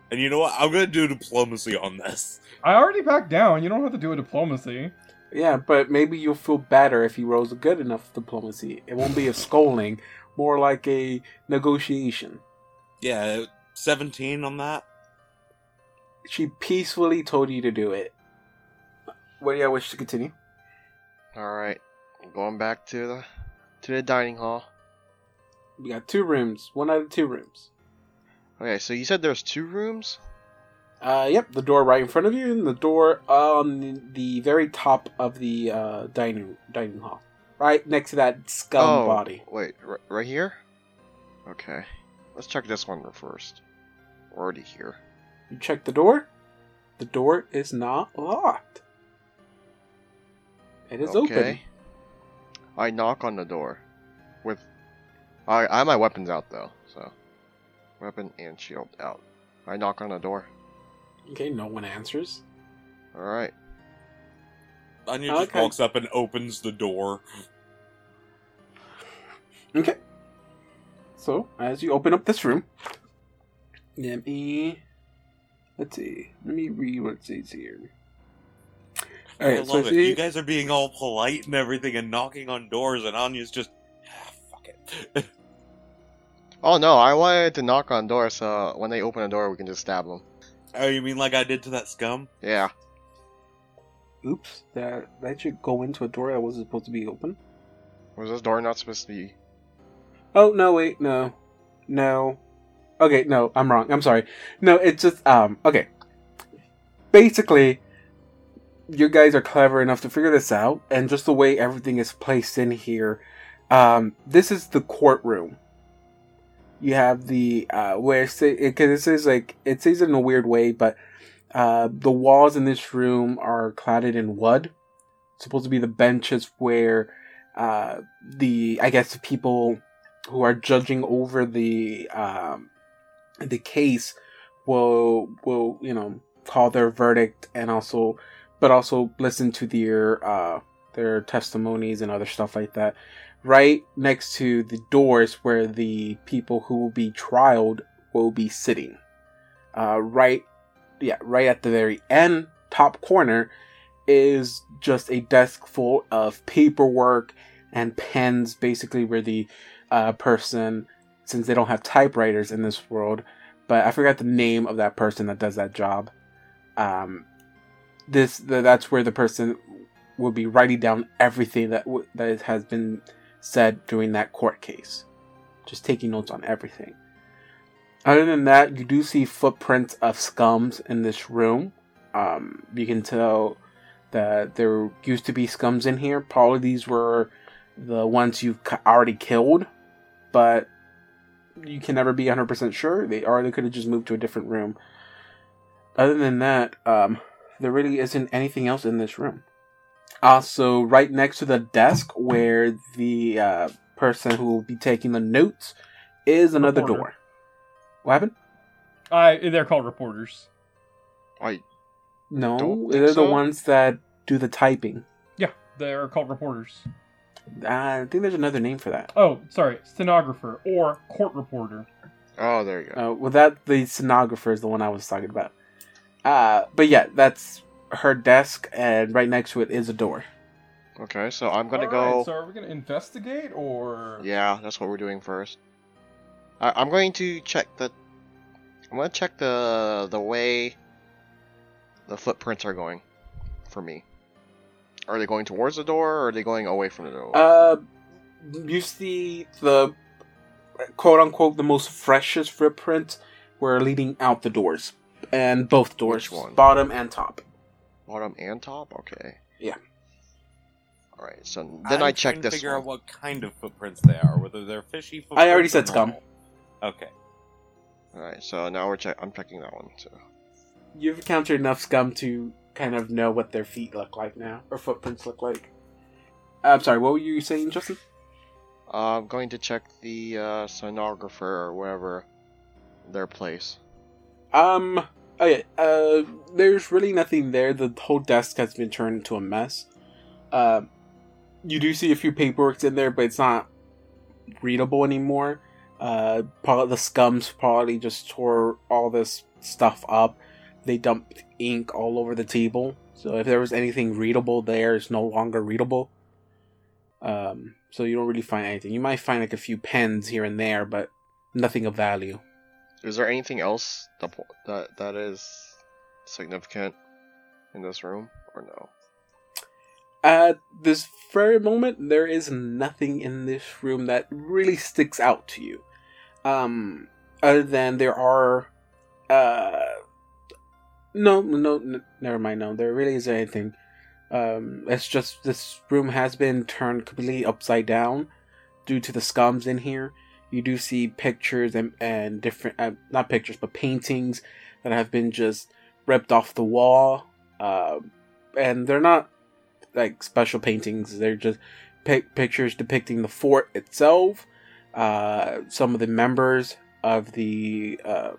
And you know what? I'm gonna do diplomacy on this. I already backed down. You don't have to do a diplomacy. Yeah, but maybe you'll feel better if he rolls a good enough diplomacy. It won't be a scolding, more like a negotiation. Yeah, 17 on that. She peacefully told you to do it. What do you wish to continue? All right, going back to the to the dining hall. We got two rooms. One out of two rooms. Okay, so you said there's two rooms. Uh, yep, the door right in front of you, and the door on the, very top of the uh, dining dining hall, right next to that scum oh, body. wait, r- right here. Okay, let's check this one first. We're already here. You check the door. The door is not locked. It is open. okay. I knock on the door. With, I I have my weapons out though, so weapon and shield out. I knock on the door. Okay, no one answers. All right. Anya just Okay. walks up and opens the door. Okay. So, as you open up this room, let me. Let's see. Let me read what it says here. I Alright, so love it. see- You guys are being all polite and everything and knocking on doors, and Anya's just. "Ah, fuck it. Oh no, I wanted to knock on doors so when they open the door we can just stab them. Oh, you mean like I did to that scum? Yeah. Oops, that that should go into a door that wasn't supposed to be open. Was this door not supposed to be? Oh no, wait, no, no. Okay, no, I'm wrong. I'm sorry. No, it's just um. Okay. Basically, you guys are clever enough to figure this out, and just the way everything is placed in here, um, this is the courtroom. You have the uh, where because this is like it says it in a weird way, but uh, the walls in this room are cladded in wood. It's supposed to be the benches where uh, the I guess the people who are judging over the um, the case will will you know call their verdict and also but also listen to their uh, their testimonies and other stuff like that. Right next to the doors where the people who will be trialed will be sitting. Uh, right, yeah, right at the very end, top corner, is just a desk full of paperwork and pens, basically where the uh, person, since they don't have typewriters in this world, but I forgot the name of that person that does that job. Um, this the, that's where the person will be writing down everything that w- that has been said during that court case, just taking notes on everything. Other than that, you do see footprints of scums in this room. Um, you can tell that there used to be scums in here. Probably these were the ones you've already killed, but you can never be 100% sure. They or they could have just moved to a different room. Other than that, um, there really isn't anything else in this room. Also, right next to the desk where the uh, person who will be taking the notes is another Reporter. door. What happened? I they're called reporters. I No, Don't they're the so. ones that do the typing. Yeah, they're called reporters. I think there's another name for that. Oh, sorry, stenographer or court reporter. oh there you go. Uh, well, that the stenographer is the one I was talking about. Uh, but yeah, that's her desk, and right next to it is a door. Okay, so I'm gonna Alright, go. So are we gonna investigate or? Yeah, that's what we're doing first. I, I'm going to check the. I'm gonna check the the way the footprints are going for me. Are they going towards the door, or are they going away from the door? Uh, you see the quote unquote the most freshest footprint were leading out the doors, and both doors, Which one? bottom and top. Bottom and top? Okay. Yeah. Alright, so then I I'm check this figure one. out what kind of footprints they are, whether they're fishy footprints. I already said scum. Okay. Alright, so now we're check I'm checking that one too. You've encountered enough scum to kind of know what their feet look like now, or footprints look like. I'm sorry, what were you saying, Justin? Uh, I'm going to check the uh, sonographer or whatever their place. Um. Okay. Uh. There's really nothing there. The whole desk has been turned into a mess. Uh, you do see a few paperwork in there, but it's not readable anymore. Uh, probably the scums probably just tore all this stuff up. They dumped ink all over the table. So if there was anything readable there, it's no longer readable. Um. So you don't really find anything. You might find like a few pens here and there, but nothing of value. Is there anything else that that that is significant in this room or no? At this very moment, there is nothing in this room that really sticks out to you. Um, other than there are, uh, no, no, n- never mind. No, there really isn't anything. Um, it's just this room has been turned completely upside down due to the scums in here. You do see pictures and and different, uh, not pictures, but paintings that have been just ripped off the wall. Uh, and they're not like special paintings. They're just pic- pictures depicting the fort itself, uh, some of the members of the uh,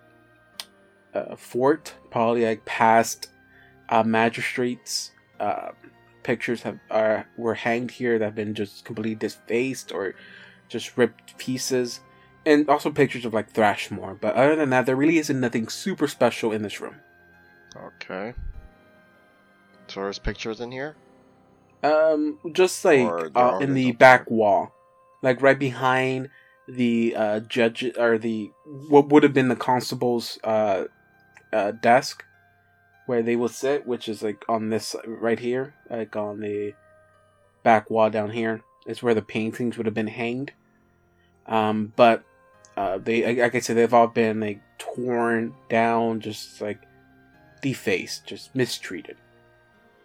uh, fort, probably like past uh, magistrates. Pictures have are were hanged here that have been just completely defaced or just ripped pieces, and also pictures of like Thrashmore. But other than that, there really isn't nothing super special in this room. Okay. So there's pictures in here. Um, just like uh, in the back wall, like right behind the uh, judge or the what would have been the constable's uh, uh, desk, where they will sit, which is like on this right here, like on the back wall down here. Is where the paintings would have been hanged. Um, but uh, they, like I said, they've all been like torn down, just like defaced, just mistreated.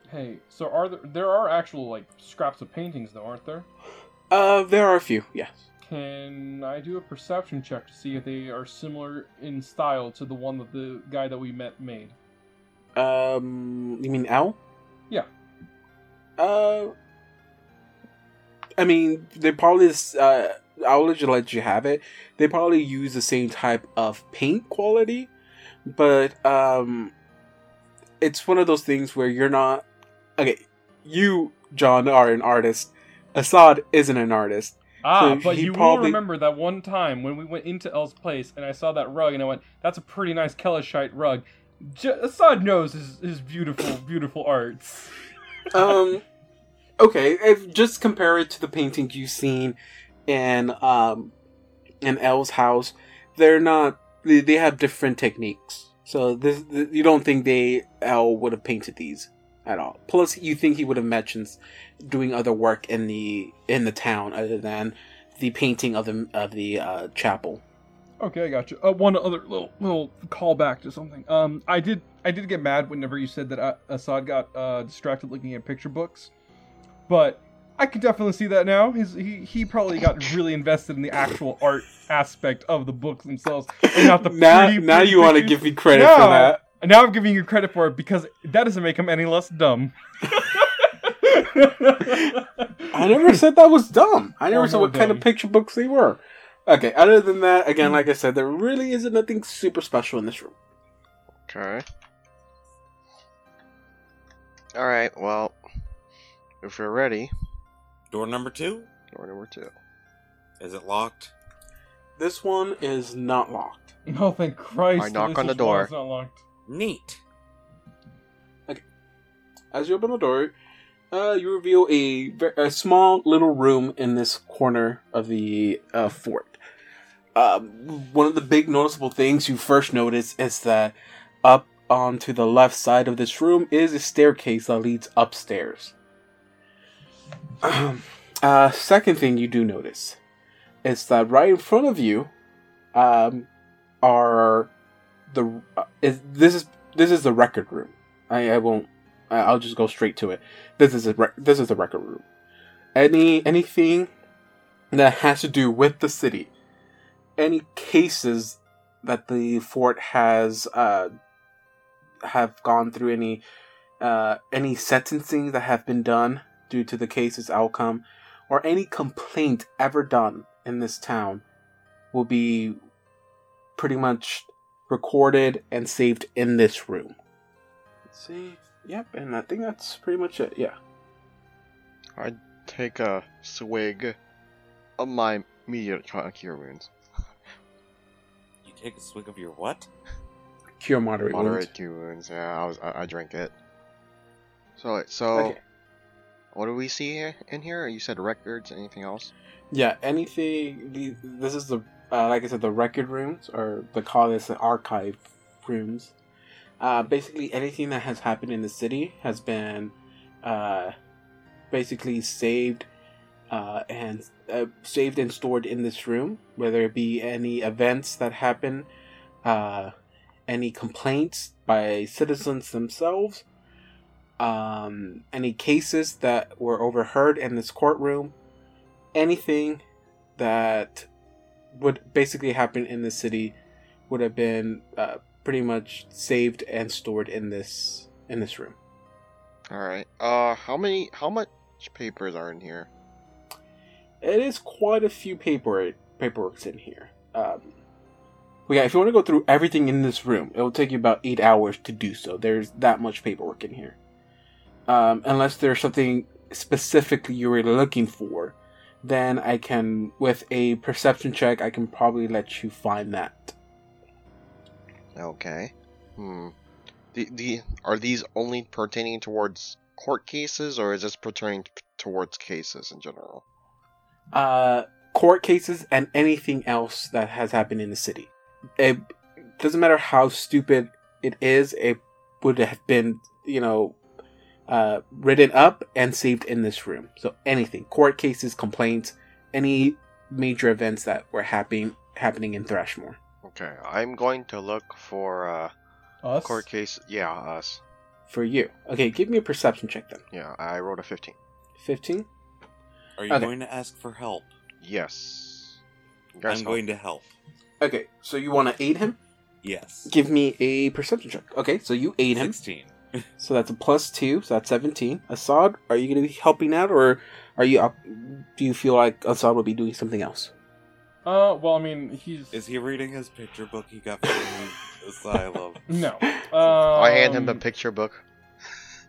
Hey, so are there there are actual like scraps of paintings though, aren't there? Uh, there are a few, yes. Can I do a perception check to see if they are similar in style to the one that the guy that we met made? Um, you mean L? Yeah. Uh, I mean, they probably. Uh, I'll let you let you have it. They probably use the same type of paint quality, but um, it's one of those things where you're not. Okay, you John are an artist. Assad isn't an artist. Ah, So but you will probably- remember that one time when we went into Elle's place and I saw that rug and I went, "That's a pretty nice Keleshite rug." J- Assad knows his, his beautiful, beautiful arts. um okay if just compare it to the paintings you've seen in um in L's house they're not they, they have different techniques so this th- you don't think they L would have painted these at all plus you think he would have mentioned doing other work in the in the town other than the painting of the of the uh, chapel Okay, I got you. Uh, one other little little callback to something. Um, I did I did get mad whenever you said that uh, Assad got uh, distracted looking at picture books, but I can definitely see that now. His, he he probably got really invested in the actual art aspect of the books themselves, and not the now pretty, now pretty you want to pictures. give me credit for that now I'm giving you credit for it because that doesn't make him any less dumb. I never said that was dumb. I never Or said more what kind of picture books they were. Okay, other than that, again, like I said, there really isn't nothing super special in this room. Okay. Alright, well, if you're ready, Door number two. door number two. Is it locked? This one is not locked. Oh, thank Christ! I knock on the door. It's not locked. Neat. Okay. As you open the door, uh, you reveal a, a small little room in this corner of the uh, fort. Um, one of the big noticeable things you first notice is that up onto the left side of this room is a staircase that leads upstairs. uh, second thing you do notice is that right in front of you um, are the uh, is this is this is the record room. I, I won't. I'll just go straight to it. This is a rec- this is the record room. Any anything that has to do with the city, any cases that the fort has uh have gone through any uh any sentencing that have been done due to the case's outcome, or any complaint ever done in this town will be pretty much recorded and saved in this room. Let's see. Yep, and I think that's pretty much it. Yeah. I take a swig of my meteor cure wounds. You take a swig of your what? Cure moderate, wounds. Moderate cure wounds. Yeah, I was I, I drank it. So so Okay. What do we see in here? You said records. Anything else? Yeah, anything. This is the uh, like I said, the record rooms, or the call this the archive rooms. Uh, basically, anything that has happened in the city has been uh, basically saved uh, and uh, saved and stored in this room. Whether it be any events that happen, uh, any complaints by citizens themselves, um, any cases that were overheard in this courtroom, anything that would basically happen in the city would have been uh, pretty much saved and stored in this in this room. All right. Uh, how many? How much papers are in here? It is quite a few paper paperworks in here. Um, well, yeah, if you want to go through everything in this room, it will take you about eight hours to do so. There's that much paperwork in here. Um, unless there's something specifically you were looking for, then I can, with a perception check, I can probably let you find that. Okay. Hmm. The the are these only pertaining towards court cases, or is this pertaining t- towards cases in general? uh, court cases and anything else that has happened in the city. It doesn't matter how stupid it is, it would have been, you know, uh, written up and saved in this room. So anything, court cases, complaints, any major events that were happening happening in Thrashmore. Okay, I'm going to look for uh Us? court case. Yeah, us. For you. Okay, give me a perception check then. Yeah, I rolled a 15. 15? Are you Okay. going to ask for help? Yes. Guys I'm help. going to help. Okay, so you want to aid him? Yes. Give me a perception check. Okay, so you aid him. 16. So that's a plus two, so that's 17. Assad, are you going to be helping out, or are you up? Do you feel like Assad will be doing something else? Uh, well, I mean, he's Is he reading his picture book he got from the asylum? no. Um, I hand him the picture book.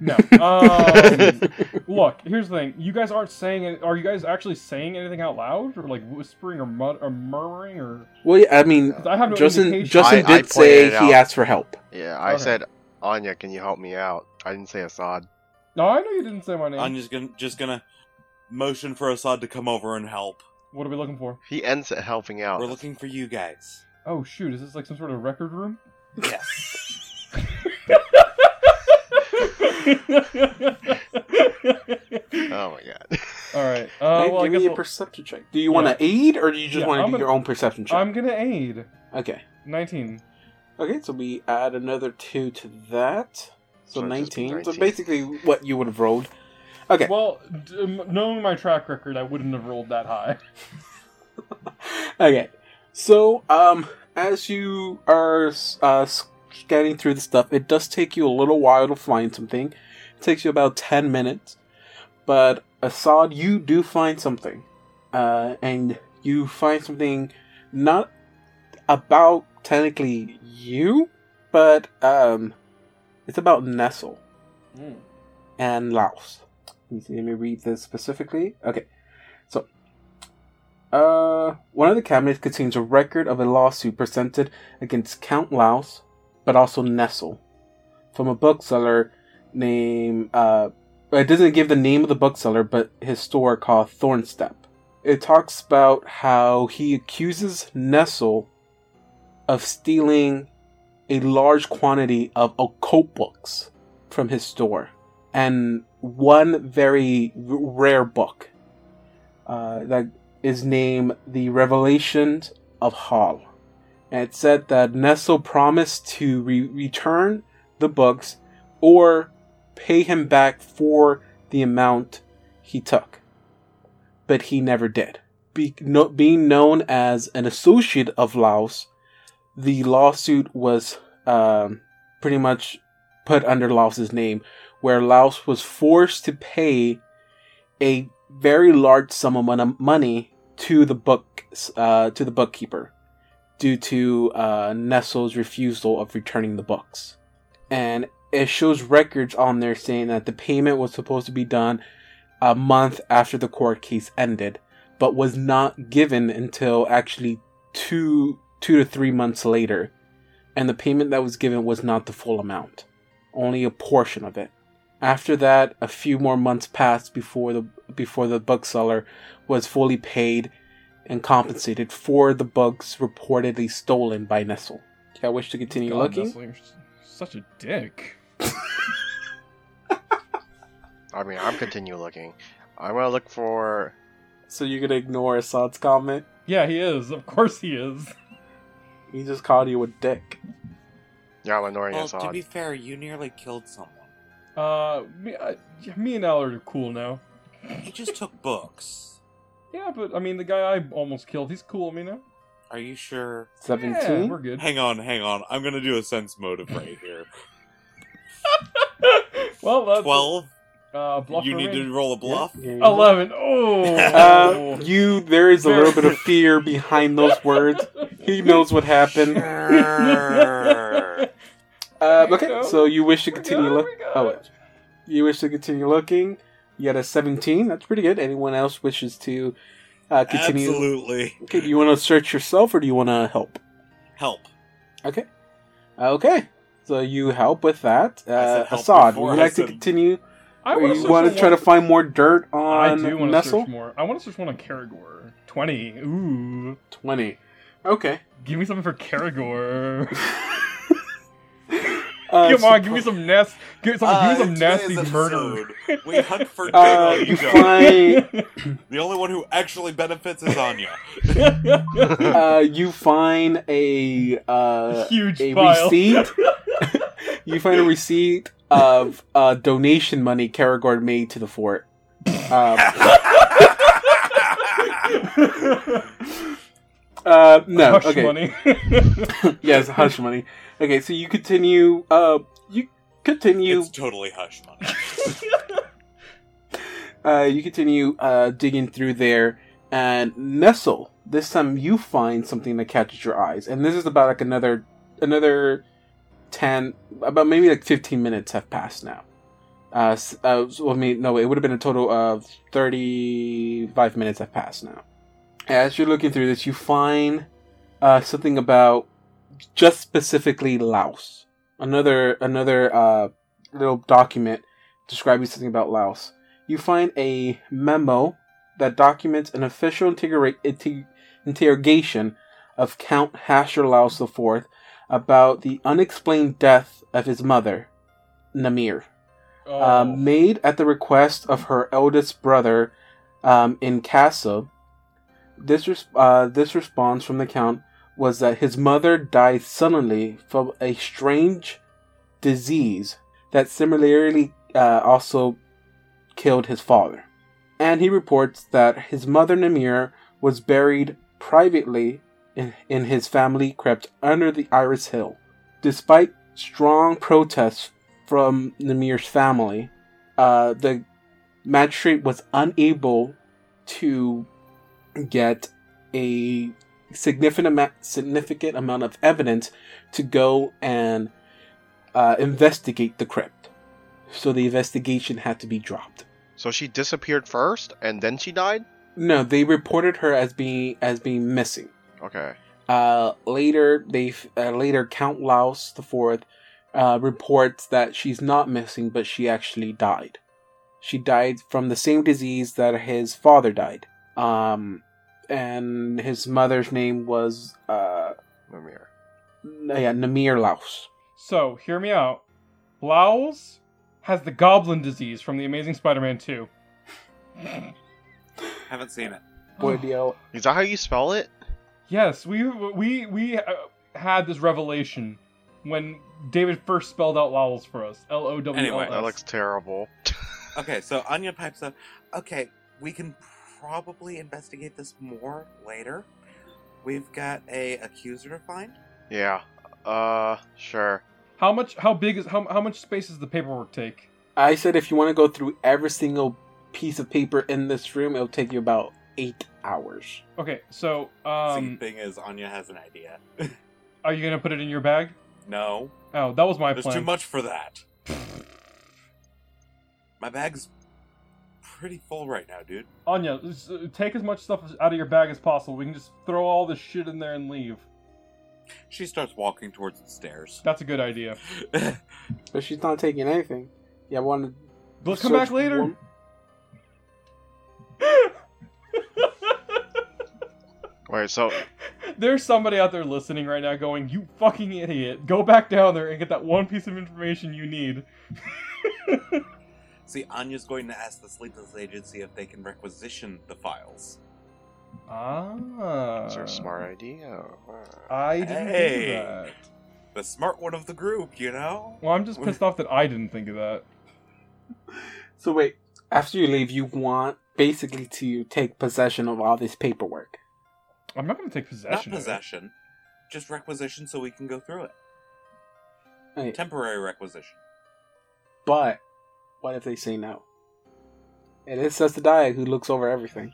No. Um, look, here's the thing. You guys aren't saying it. Are you guys actually saying anything out loud, or like whispering, or, mud- or murmuring, or? Well, yeah, I mean, I have no Justin, indication. Justin did I pointed say he out. asked for help. Yeah, I Okay. said, Anya, can you help me out? I didn't say Assad. No, I know you didn't say my name. I'm just gonna just gonna motion for Assad to come over and help. What are we looking for? He ends at helping out. We're looking for you guys. Oh shoot! Is this like some sort of record room? Yes. Oh my god. All right. Uh, Hey, well, give guess me a I'll- perception check. Do you want to aid, or do you just Yeah, want to do gonna- your own perception check? I'm gonna aid. Okay. Nineteen. Okay, so we add another two to that. So So it'd just be 19. So basically what you would have rolled. Okay. Well, d- um, knowing my track record, I wouldn't have rolled that high. okay. So, um, as you are uh, scanning through the stuff, it does take you a little while to find something. It takes you about 10 minutes. But, Assad, you do find something. Uh, and you find something not about technically you, but, um, it's about Nestle and Lowls. Let me, let me read this specifically. Okay. So, uh, one of the cabinets contains a record of a lawsuit presented against Count Lowls, but also Nestle, from a bookseller named, uh, it doesn't give the name of the bookseller, but his store called Thornstep. It talks about how he accuses Nestle of stealing a large quantity of occult books from his store and one very rare book uh, that is named The Revelations of Hall. and it said that Nestle promised to re- return the books or pay him back for the amount he took, but he never did. Be- no- being known as an associate of Lowls, the lawsuit was um, pretty much put under Lowls's name, where Lowls was forced to pay a very large sum of mon- money to the book uh, to the bookkeeper due to uh, Nestle's refusal of returning the books, and it shows records on there saying that the payment was supposed to be done a month after the court case ended, but was not given until actually two two to three months later, and the payment that was given was not the full amount, only a portion of it. After that, a few more months passed before the before the bookseller was fully paid and compensated for the books reportedly stolen by Nestle. Can I wish to continue God, looking. Nestle, you're such a dick. I mean, I'm continue looking. I'm gonna look for. So you're gonna ignore Assad's comment? Yeah, he is. Of course he is. He just called you a dick. Yeah, I'm ignoring Well, to odd. be fair, you nearly killed someone. Uh, me, I, me and Al are cool now. He just took books. Yeah, but I mean, the guy I almost killed, he's cool with me now. Are you sure? Yeah, Seventeen. we're good. Hang on, hang on. I'm gonna do a sense motive right here. well, that's Twelve. Uh, bluff You need ring? to roll a bluff. Yeah, you go. Eleven. Oh. Uh, you. There is a little bit of fear behind those words. He knows what happened. Uh, okay, so you wish to continue got it, look. we got Oh, wait. you wish to continue looking. You got a seventeen. That's pretty good. Anyone else wishes to uh, continue? Absolutely. Okay. Do you want to search yourself or do you want to help? Help. Okay. Okay. So you help with that. Uh, help Assad, before would you I like to continue? I wanna want to try to find more dirt I on do want to Nestle? search more. I want to search one on Karagor. Twenty. Ooh. Twenty. Okay. Give me something for Karagor. Uh, Come so- on, give me some nest. Give, some, Uh, give me some nasty today's murder. episode, We hunt for dirt Uh, on you find The only one who actually benefits is Anya. uh, you find a uh, Huge a pile. receipt. you find a receipt of uh, donation money Karagord made to the fort. Um, uh, no, Hush okay. money. yes, hush money. Okay, so you continue. Uh, you continue. it's totally hush money. Uh, you continue uh, digging through there, and Nestle. This time, you find something that catches your eyes, and this is about like another another ten, about maybe like fifteen minutes have passed now. Uh, uh so, I mean, no, it would have been a total of thirty-five minutes have passed now. As you're looking through this, you find uh, something about just specifically Lowls. Another another uh, little document describing something about Lowls you find a memo that documents an official interrogation of Count Hasher Lowls IV about the unexplained death of his mother, Namir, Oh. um, made at the request of her eldest brother um, in Casa. This, res- uh, this response from the Count was that his mother died suddenly from a strange disease that similarly uh, also killed his father. And he reports that his mother Namir was buried privately in, his family crept under the Iris Hill. Despite strong protests from Namir's family, uh, the magistrate was unable to get a significant amount, significant amount of evidence to go and uh, investigate the crypt. So the investigation had to be dropped. So she disappeared first, and then she died. No, they reported her as being as being missing. Okay. Uh, later, they uh, later Count Lowls the Fourth uh, reports that she's not missing, but she actually died. She died from the same disease that his father died. Um, and his mother's name was uh, Mimir. yeah, Namir Lowls. So, hear me out. Lowls has the goblin disease from the Amazing Spider-Man 2. Haven't seen it. Boy, DL. Is that how you spell it? Yes, we we we uh, had this revelation when David first spelled out Lowell's for us. L O W L Anyway, That looks terrible. Okay, so Anya pipes up. Okay, we can probably investigate this more later. We've got a accuser to find. Yeah. Uh, sure. How much? How big is? How, how much space does the paperwork take? I said if you want to go through every single piece of paper in this room, it'll take you about eight hours. Okay, so See, um, thing is, Anya has an idea. are you gonna put it in your bag? no, Oh, that was my there's plan. too much for that. My bag's pretty full right now, dude. Anya, take as much stuff out of your bag as possible. We can just throw all this shit in there and leave. She starts walking towards the stairs. That's a good idea. But she's not taking anything. Yeah, I want to. Let's come back later. Wait, so There's somebody out there listening right now going, "You fucking idiot! Go back down there and get that one piece of information you need." See, Anya's going to ask the Sleepless Agency if they can requisition the files. ah, that's a smart idea. I didn't think of that. The smart one of the group, you know? Well, I'm just pissed off that I didn't think of that. So wait, after you leave, you want basically to take possession of all this paperwork. I'm not going to take Not possession. of it. possession, just requisition so we can go through it. Right. Temporary requisition. But what if they say no? It is Sestadiah who looks over everything.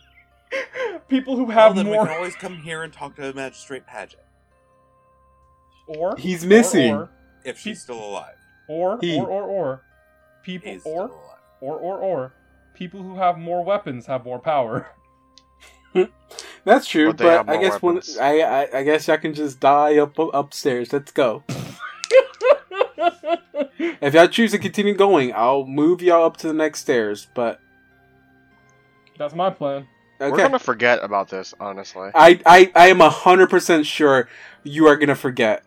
People who Well, have then we can always come here and talk to a Magistrate Paget or He's missing. or if she's still alive. or He. or or, or people He's or still alive. or or or people who have more weapons have more power. That's true, But but I more guess when. I, I I guess I can just die up upstairs. Let's go. If y'all choose to continue going, I'll move y'all up to the next stairs. But That's my plan. We're gonna forget about this, honestly. I I I am hundred percent sure you are gonna forget.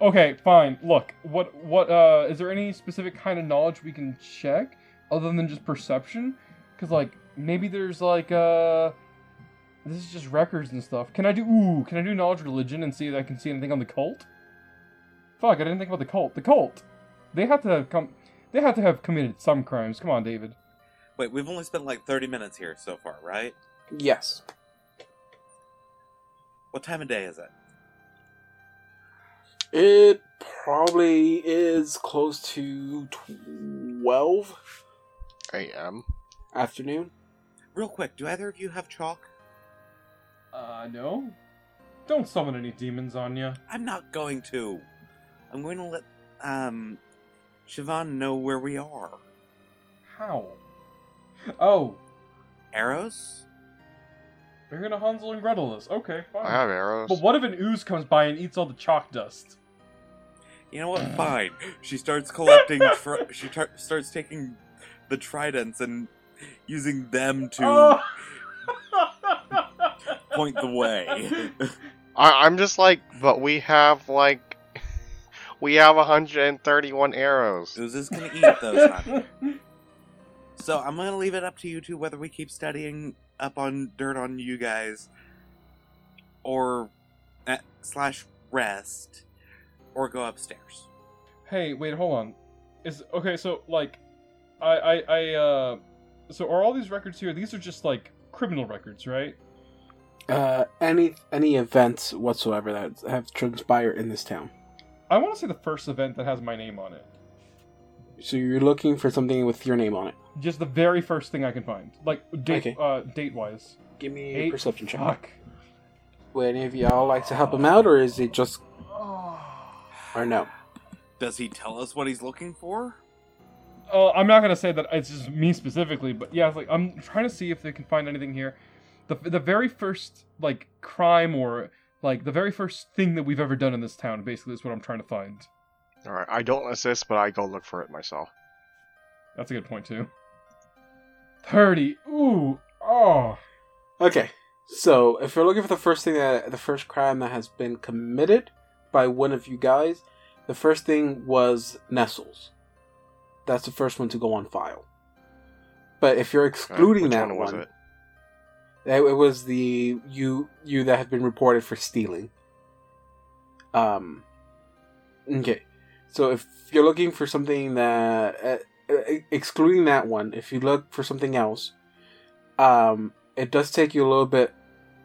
Okay, fine. Look, what what uh is there any specific kind of knowledge we can check other than just perception? Cuz like maybe there's like uh this is just records and stuff. Can I do ooh, can I do knowledge religion and see if I can see anything on the cult? Fuck, I didn't think about the cult. The cult. They have to have come they have to have committed some crimes. Come on, David. Wait, we've only spent like 30 minutes here so far, right? Yes. What time of day is it? It probably is close to twelve A.M. afternoon. Real quick, do either of you have chalk? Uh no. Don't summon any demons on you. I'm not going to. I'm going to let, um, Siobhan know where we are. How? Oh, Arrows? you're gonna Hansel and Gretel this. Okay, fine. I have arrows. But what if an ooze comes by and eats all the chalk dust? You know what? Fine. She starts collecting. Tri- she tar- starts taking the tridents and using them to Oh. Point the way. I, I'm just like, but we have like, we have 131 arrows. Oozes can eat those, honey. So I'm gonna leave it up to you two whether we keep studying up on dirt on you guys, or uh, slash rest, or go upstairs. hey, wait, hold on. Is okay. So like, I, I, I, uh, so are all these records here? These are just like criminal records, right? Uh, any any events whatsoever that have transpired in this town. I want to say the first event that has my name on it. So you're looking for something with your name on it. Just the very first thing I can find, like date, Okay. uh, date wise. Give me a Eight. perception check. Fuck. Would any of y'all like to help him out, or is it just or no? Does he tell us what he's looking for? Uh, I'm not gonna say that it's just me specifically, but yeah, it's like I'm trying to see if they can find anything here. The the very first like crime or like the very first thing that we've ever done in this town, basically, is what I'm trying to find. All right, I don't assist, but I go look for it myself. That's a good point too. Thirty. Ooh. Oh. Okay, so if you're looking for the first thing that the first crime that has been committed by one of you guys, the first thing was Nestles. That's the first one to go on file. But if you're Okay, excluding which that one was it? Was the you you that have been reported for stealing. Um, okay, so if you're looking for something that, uh, uh, excluding that one, if you look for something else, um, it does take you a little bit,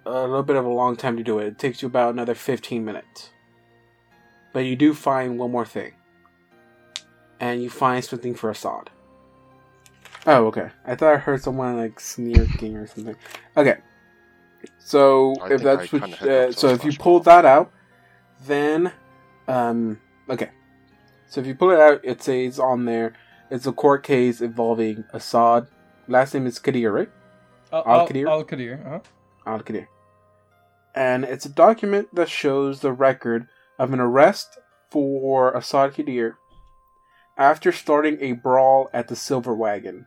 a little bit of a long time to do it. It takes you about another 15 minutes. But you do find one more thing. And you find something for Assad. Oh, okay. I thought I heard someone like sneaking or something. Okay. So I if that's I what, kinda uh, that so if you pull that out, then, um, okay. So if you pull it out, it says on there, it's a court case involving Assad. Last name is Kadir, right? Al Al-Qadir? Al Qadir. Uh-huh. Al Qadir. And it's a document that shows the record of an arrest for Assad Kadir after starting a brawl at the Silver Wagon.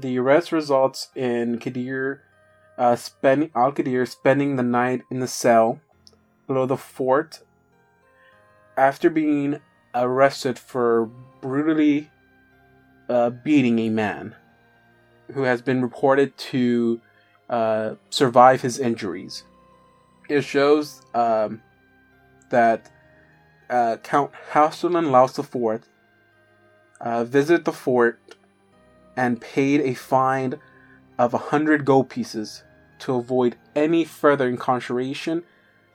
The arrest results in Qadir uh, spending Al Qadir spending the night in the cell below the fort after being arrested for brutally uh, beating a man who has been reported to uh, survive his injuries. It shows um, that uh, Count Hauselin Laus IV uh, visited the fort and paid a fine of a hundred gold pieces to avoid any further incarceration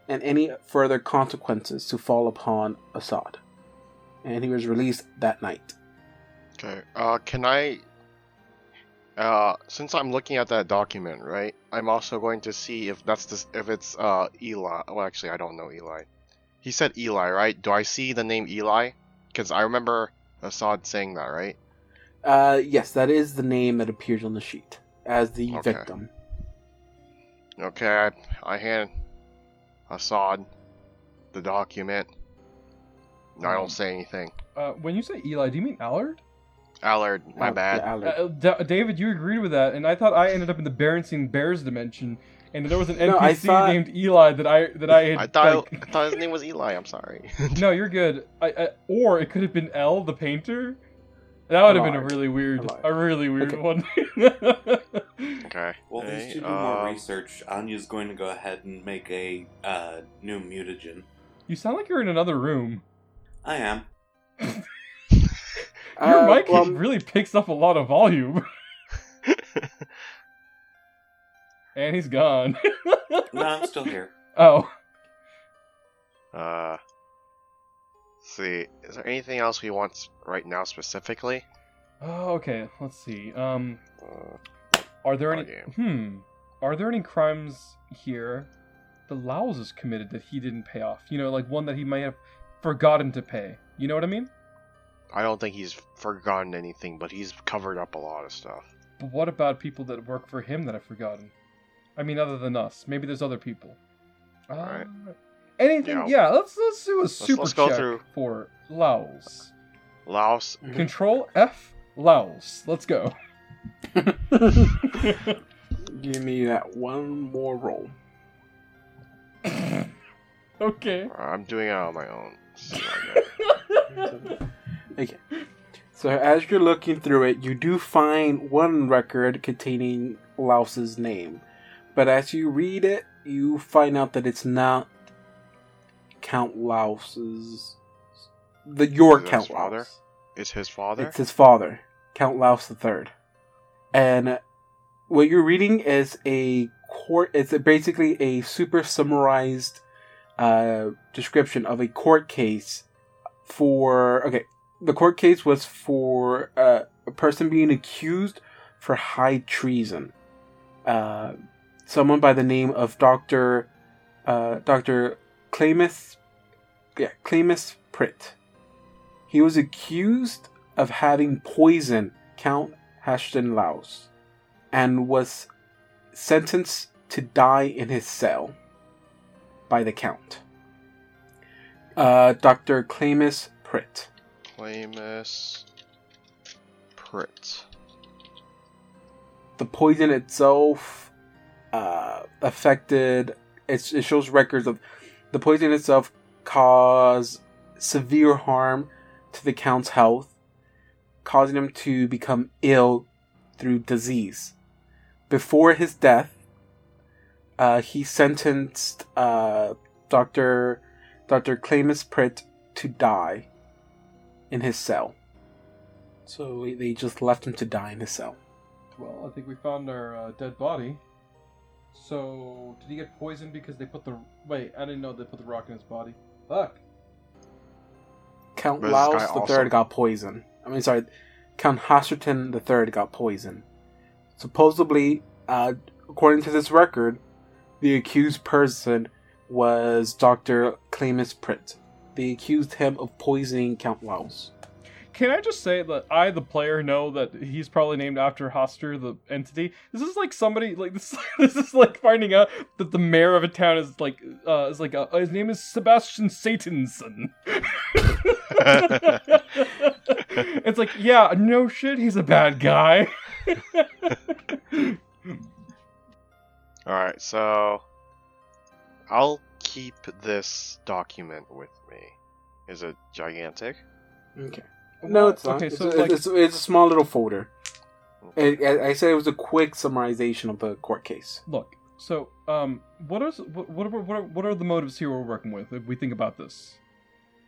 and any further consequences to fall upon Assad. And he was released that night. Okay. Uh, can I? Uh, since I'm looking at that document, right? I'm also going to see if that's this, if it's uh Eli. Well, actually, I don't know Eli. He said Eli, right? Do I see the name Eli? Because I remember Assad saying that, right? Uh, yes, that is the name that appears on the sheet as the Okay. victim. Okay, I, I hand Assad the document. No, I Um, don't say anything. Uh, when you say Eli, do you mean Allard? Allard, my Oh, bad. yeah, Allard. Uh, D- David, you agreed with that, and I thought I ended up in the Berenstein Bears dimension, and there was an No, I NPC thought- named Eli that I that I had. I thought like- I thought his name was Eli. I'm sorry. no, you're good. I, I or it could have been L, the painter. That would have been a really weird, Allard. a really weird Okay. one. okay. Well, Okay, these two do more um, research. Anya's going to go ahead and make a uh, new mutagen. you sound like you're in another room. I am. Your Uh, mic well, really picks up a lot of volume. and he's gone. No, I'm still here. oh, Uh, see, is there anything else we want right now specifically? oh, okay. Let's see. Um, Uh, are there any? Hmm. Are there any crimes here the Laos has committed that he didn't pay off? You know, like one that he might have forgotten to pay. You know what I mean? I don't think he's forgotten anything, but he's covered up a lot of stuff. But what about people that work for him that I've forgotten? I mean, other than us, maybe there's other people. Alright. Uh, anything? Yeah. Yeah. let's let's do a super let's go check through. for Laos. Laos. Control F Laos. Let's go. Give me that one more roll. okay. Uh, I'm doing it on my own. See what I get. Okay. So as you're looking through it, you do find one record containing Laos's name. But as you read it, you find out that it's not Count Laos's the your Count his father? Laos. It's his father. It's his father, Count Laus the Third. And what you're reading is a court. It's a, basically a super summarized uh, description of a court case for. Okay, the court case was for uh, a person being accused for high treason. Uh, someone by the name of Doctor uh, Doctor Clamus, yeah, Clamus Pritt. He was accused of having poisoned Count Hashton Laos and was sentenced to die in his cell by the Count. Uh, Dr. Clamus Pritt. Clamus Pritt. The poison itself uh, affected. It, it shows records of the poison itself caused severe harm to the Count's health, causing him to become ill through disease. Before his death, uh, he sentenced uh, Dr. Dr. Clamus Pritt to die in his cell. So they just left him to die in his cell. Well, I think we found our uh, dead body. So, did he get poisoned because they put the. Wait, I didn't know they put the rock in his body. Fuck. Count But this guy Laos the also- third got poisoned. I mean, sorry, Count Hasserton the third got poisoned. Supposedly, uh, according to this record, the accused person was Dr. Clamus Pritt. They accused him of poisoning Count Laos. Can I just say that I, the player, know that he's probably named after Hoster, the entity? This is like somebody like this. This is like finding out that the mayor of a town is like uh, is like uh his name is Sebastian Satanson. it's like yeah, no shit, he's a bad guy. Alright, so I'll keep this document with me. Is it gigantic? Okay. No, it's not. Okay, it's, so it's, like, it's, it's a small little folder. It, I I said it was a quick summarization of the court case. look. So, um, what is what what are, what are what are the motives here we're working with if we think about this?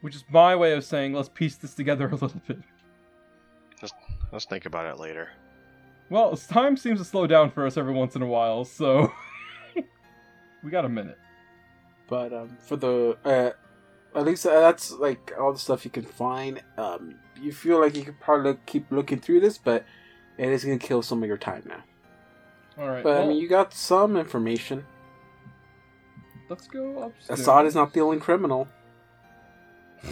Which is my way of saying let's piece this together a little bit. Let's think about it later. Well, time seems to slow down for us every once in a while, so we got a minute. But um, for the uh, at least uh, that's like all the stuff you can find. Um, you feel like you could probably look, keep looking through this, but it is gonna kill some of your time now. All right, But I mean, you got some information. let's go upstairs. Assad is not the only criminal.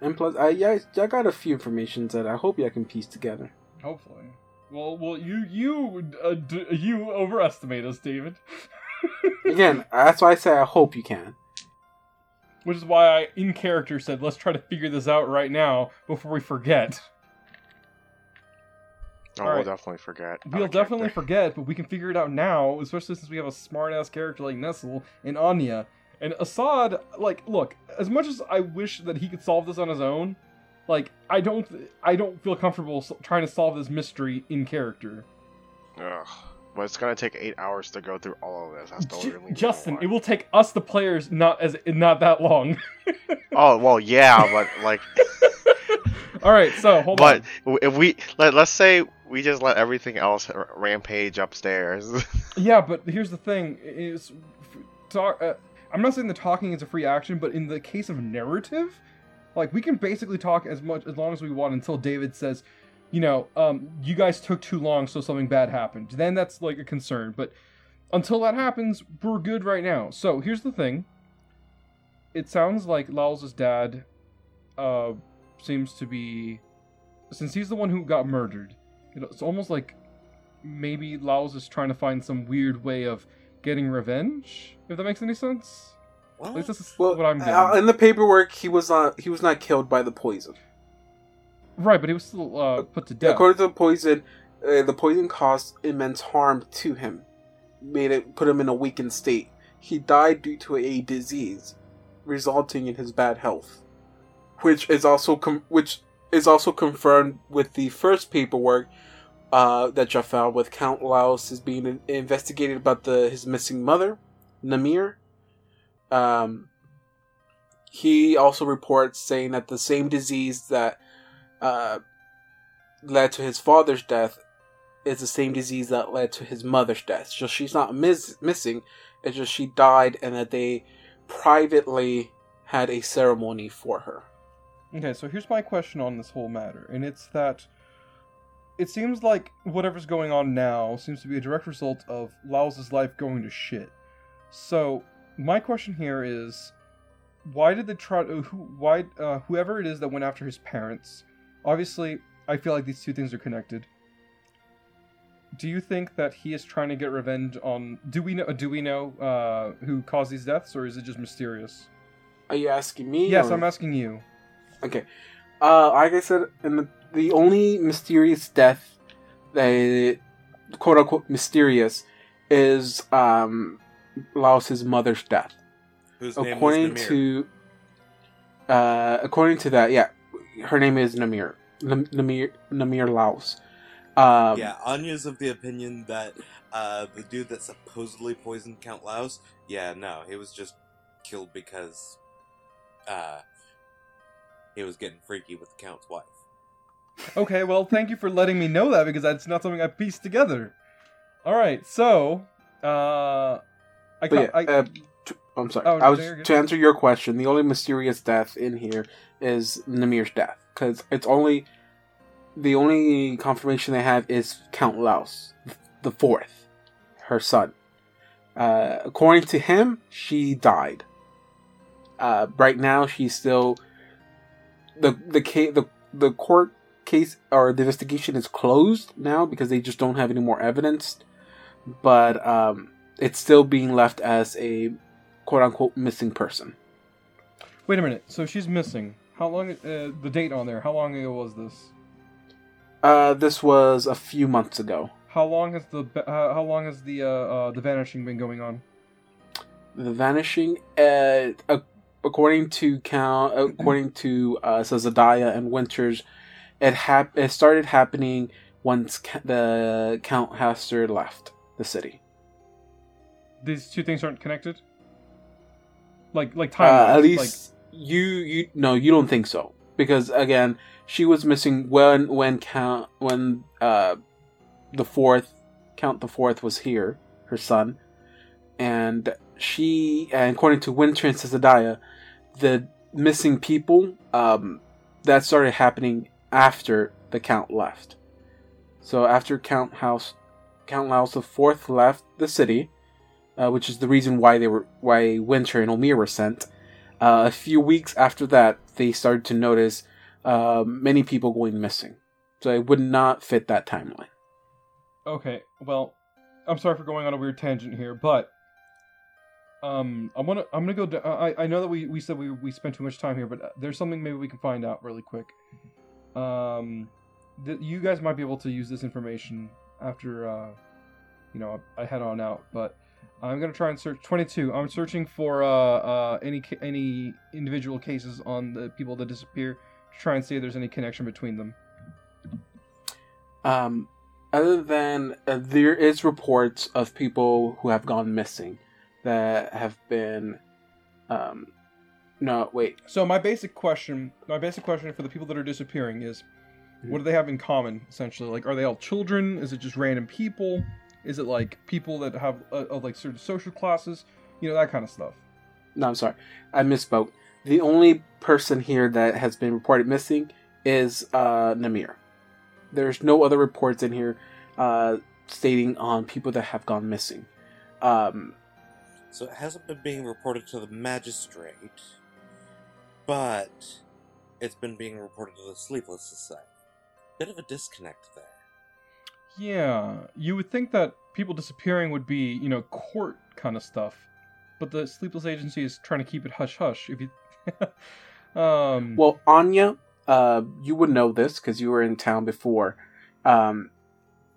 And plus, I yeah, I got a few informations that I hope I can piece together. Hopefully. Well, well, you you uh, d- you overestimate us, David. Again, that's why I say I hope you can. Which is why I, in character, said let's try to figure this out right now before we forget. Oh, we'll definitely forget. We'll definitely forget, but we can figure it out now, especially since we have a smart ass character like Nestle and Anya. And Assad, like, look, as much as I wish that he could solve this on his own, like, I don't, I don't feel comfortable trying to solve this mystery in character. Ugh. But it's gonna take eight hours to go through all of this. That's the J- only Justin, it will take us, the players, not as not that long. Oh well, yeah, but like, All right, so hold but on. But if we let let's say we just let everything else r- rampage upstairs. Yeah, but here's the thing: is talk. Uh, I'm not saying the talking is a free action, but in the case of narrative, like we can basically talk as much as long as we want until David says, you know, um, you guys took too long, so something bad happened. Then that's like a concern. But until that happens, we're good right now. So here's the thing: it sounds like Laos' dad uh, seems to be, since he's the one who got murdered. You know, it's almost like maybe Laos is trying to find some weird way of getting revenge. If that makes any sense. At least this is Well, what I'm getting. uh, in the paperwork, he was not he was not killed by the poison. Right, but he was still uh, put to death. According to the poison, uh, the poison caused immense harm to him, made it put him in a weakened state. He died due to a disease, resulting in his bad health, which is also com- which is also confirmed with the first paperwork uh, that you found with Count Laos is being investigated about the his missing mother, Namir. Um, he also reports saying that the same disease that uh, led to his father's death is the same disease that led to his mother's death. So she's not miss- missing. It's just she died, and that they privately had a ceremony for her. Okay, so here's my question on this whole matter, and it's that it seems like whatever's going on now seems to be a direct result of Laos' life going to shit. So my question here is, why did they try? Who? Why? Uh, whoever it is that went after his parents. Obviously, I feel like these two things are connected. Do you think that he is trying to get revenge on? Do we know? Do we know uh, who caused these deaths, or is it just mysterious? Are you asking me? Yes, or- I'm asking you. Okay. Uh, like I said, in the, the only mysterious death that is, quote unquote mysterious is um Laos's mother's death. Whose name according was to uh according to that, yeah, her name is Namir. Nam- Namir Namir Laos. Um, yeah, Anya's of the opinion that uh, the dude that supposedly poisoned Count Laos, yeah, no, he was just killed because uh, he was getting freaky with the count's wife. Okay, well, thank you for letting me know that because that's not something I pieced together. All right, so uh, I, But ca- yeah, I uh, t- I'm sorry. Oh, I was to answer your question. The only mysterious death in here is Namir's death because it's only the only confirmation they have is Count Laos, the fourth, her son. Uh, according to him, she died. Uh, right now, she's still the the case the the court case or the investigation is closed now because they just don't have any more evidence. But um, it's still being left as a quote unquote missing person. wait a minute. So she's missing. How long? Uh, the date on there. How long ago was this? Uh, this was a few months ago. How long has the uh, how long has the uh, uh, the vanishing been going on? The vanishing, uh, according to count, according to uh, Zadiah and Winters, it hap- it started happening once ca- the Count Haster left the city. These two things aren't connected. Like like Uh, time. at least you you no you don't think so because again she was missing when when count when uh the fourth count the fourth was here her son and she and according to winter and Zadiah, the missing people um that started happening after the count left so after count house count Laos the fourth left the city uh, which is the reason why they were why winter and omir were sent uh, a few weeks after that, they started to notice uh, many people going missing. So it would not fit that timeline. Okay, well, I'm sorry for going on a weird tangent here, but um, I want to. I'm gonna go. i know that we we said we we spent too much time here, but uh, there's something maybe we can find out really quick. Um, th- you guys might be able to use this information after uh, you know, I, I head on out, but. I'm gonna try and search 22. I'm searching for uh, uh, any ca- any individual cases on the people that disappear to try and see if there's any connection between them. Um, other than uh, there is reports of people who have gone missing that have been. Um, no, wait. So my basic question, my basic question for the people that are disappearing is, what do they have in common? Essentially, like, are they all children? Is it just random people? Is it like people that have uh, uh, like certain social classes? You know that kind of stuff. No, I'm sorry. I misspoke. The only person here that has been reported missing is uh, Namir. There's no other reports in here uh, stating on people that have gone missing. Um, So it hasn't been being reported to the magistrate, but it's been being reported to the Sleepless Society. Bit of a disconnect there. Yeah, you would think that people disappearing would be, you know, court kind of stuff, but the Sleepless Agency is trying to keep it hush hush. If you, um, well, Anya, uh, you would know this because you were in town before. Um,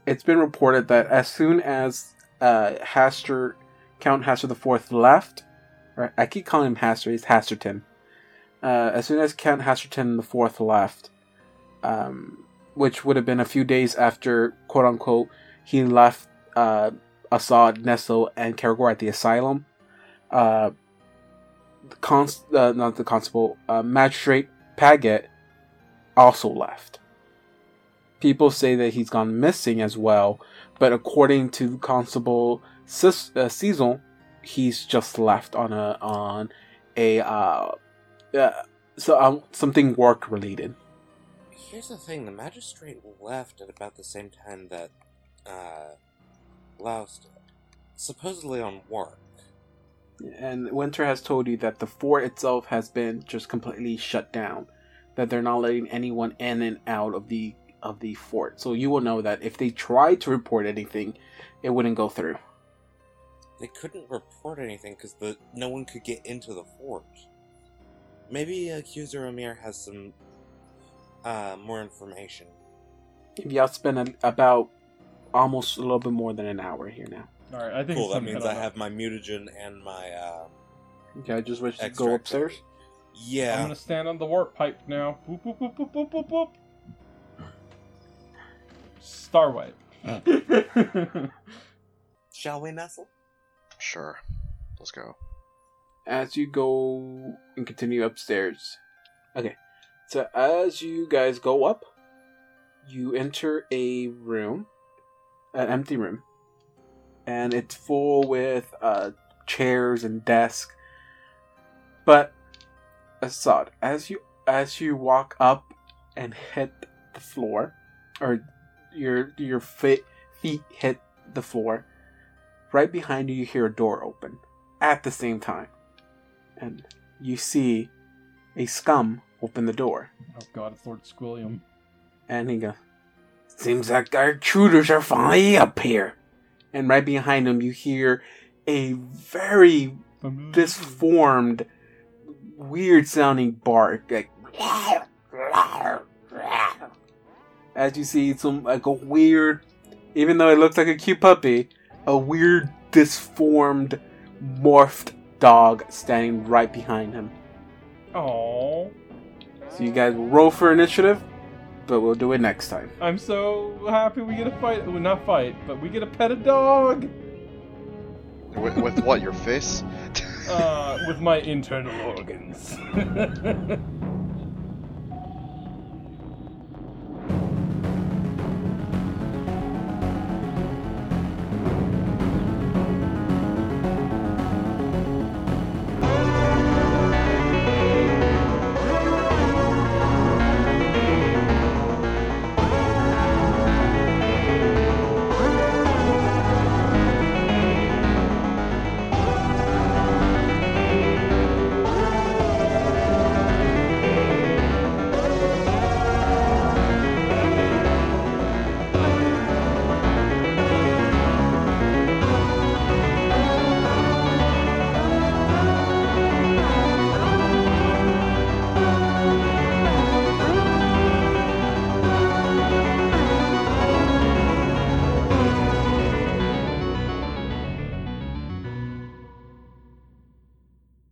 it's been reported that as soon as uh, Haster, Count Haster the Fourth left, right? I keep calling him Haster. He's Hasterton. Uh, as soon as Count Hasterton the Fourth left, um, which would have been a few days after "quote unquote" he left uh, Assad, Nesso, and Karagor at the asylum. Uh, the const- uh, not the constable, uh, magistrate Paget also left. People say that he's gone missing as well, but according to Constable uh, Cecil, he's just left on a on a uh, uh so um, something work related. Here's the thing: the magistrate left at about the same time that uh, Laos did, supposedly on work. And Winter has told you that the fort itself has been just completely shut down. That they're not letting anyone in and out of the of the fort. So you will know that if they tried to report anything, it wouldn't go through. They couldn't report anything because the no one could get into the fort. Maybe accuser Amir has some uh, more information. Y'all spent a, about almost a little bit more than an hour here now. all right, I think Cool. That means I have my mutagen and my uh, Okay, I just wish to extra go upstairs. Yeah, I'm gonna stand on the warp pipe now. Boop boop boop boop boop boop boop. Star wipe. Shall we nestle? Sure. Let's go. as you go and continue upstairs. Okay, so as you guys go up, you enter a room, an empty room, and it's full with uh, chairs and desks. But Assad, as you as you walk up and hit the floor, or your your feet feet hit the floor, right behind you you hear a door open at the same time, and you see a scum open the door, Oh god, it's Lord Squilliam. and he goes, "Seems like our intruders are finally up here." And right behind him you hear a very disformed, weird sounding bark. Like, as you see some like a weird, even though it looks like a cute puppy, a weird disformed, morphed dog standing right behind him. Oh, So you guys will roll for initiative, but we'll do it next time. I'm so happy we get a fight. Well, not fight, but we get a pet a dog. With, with what? Your face? Uh, with my internal organs.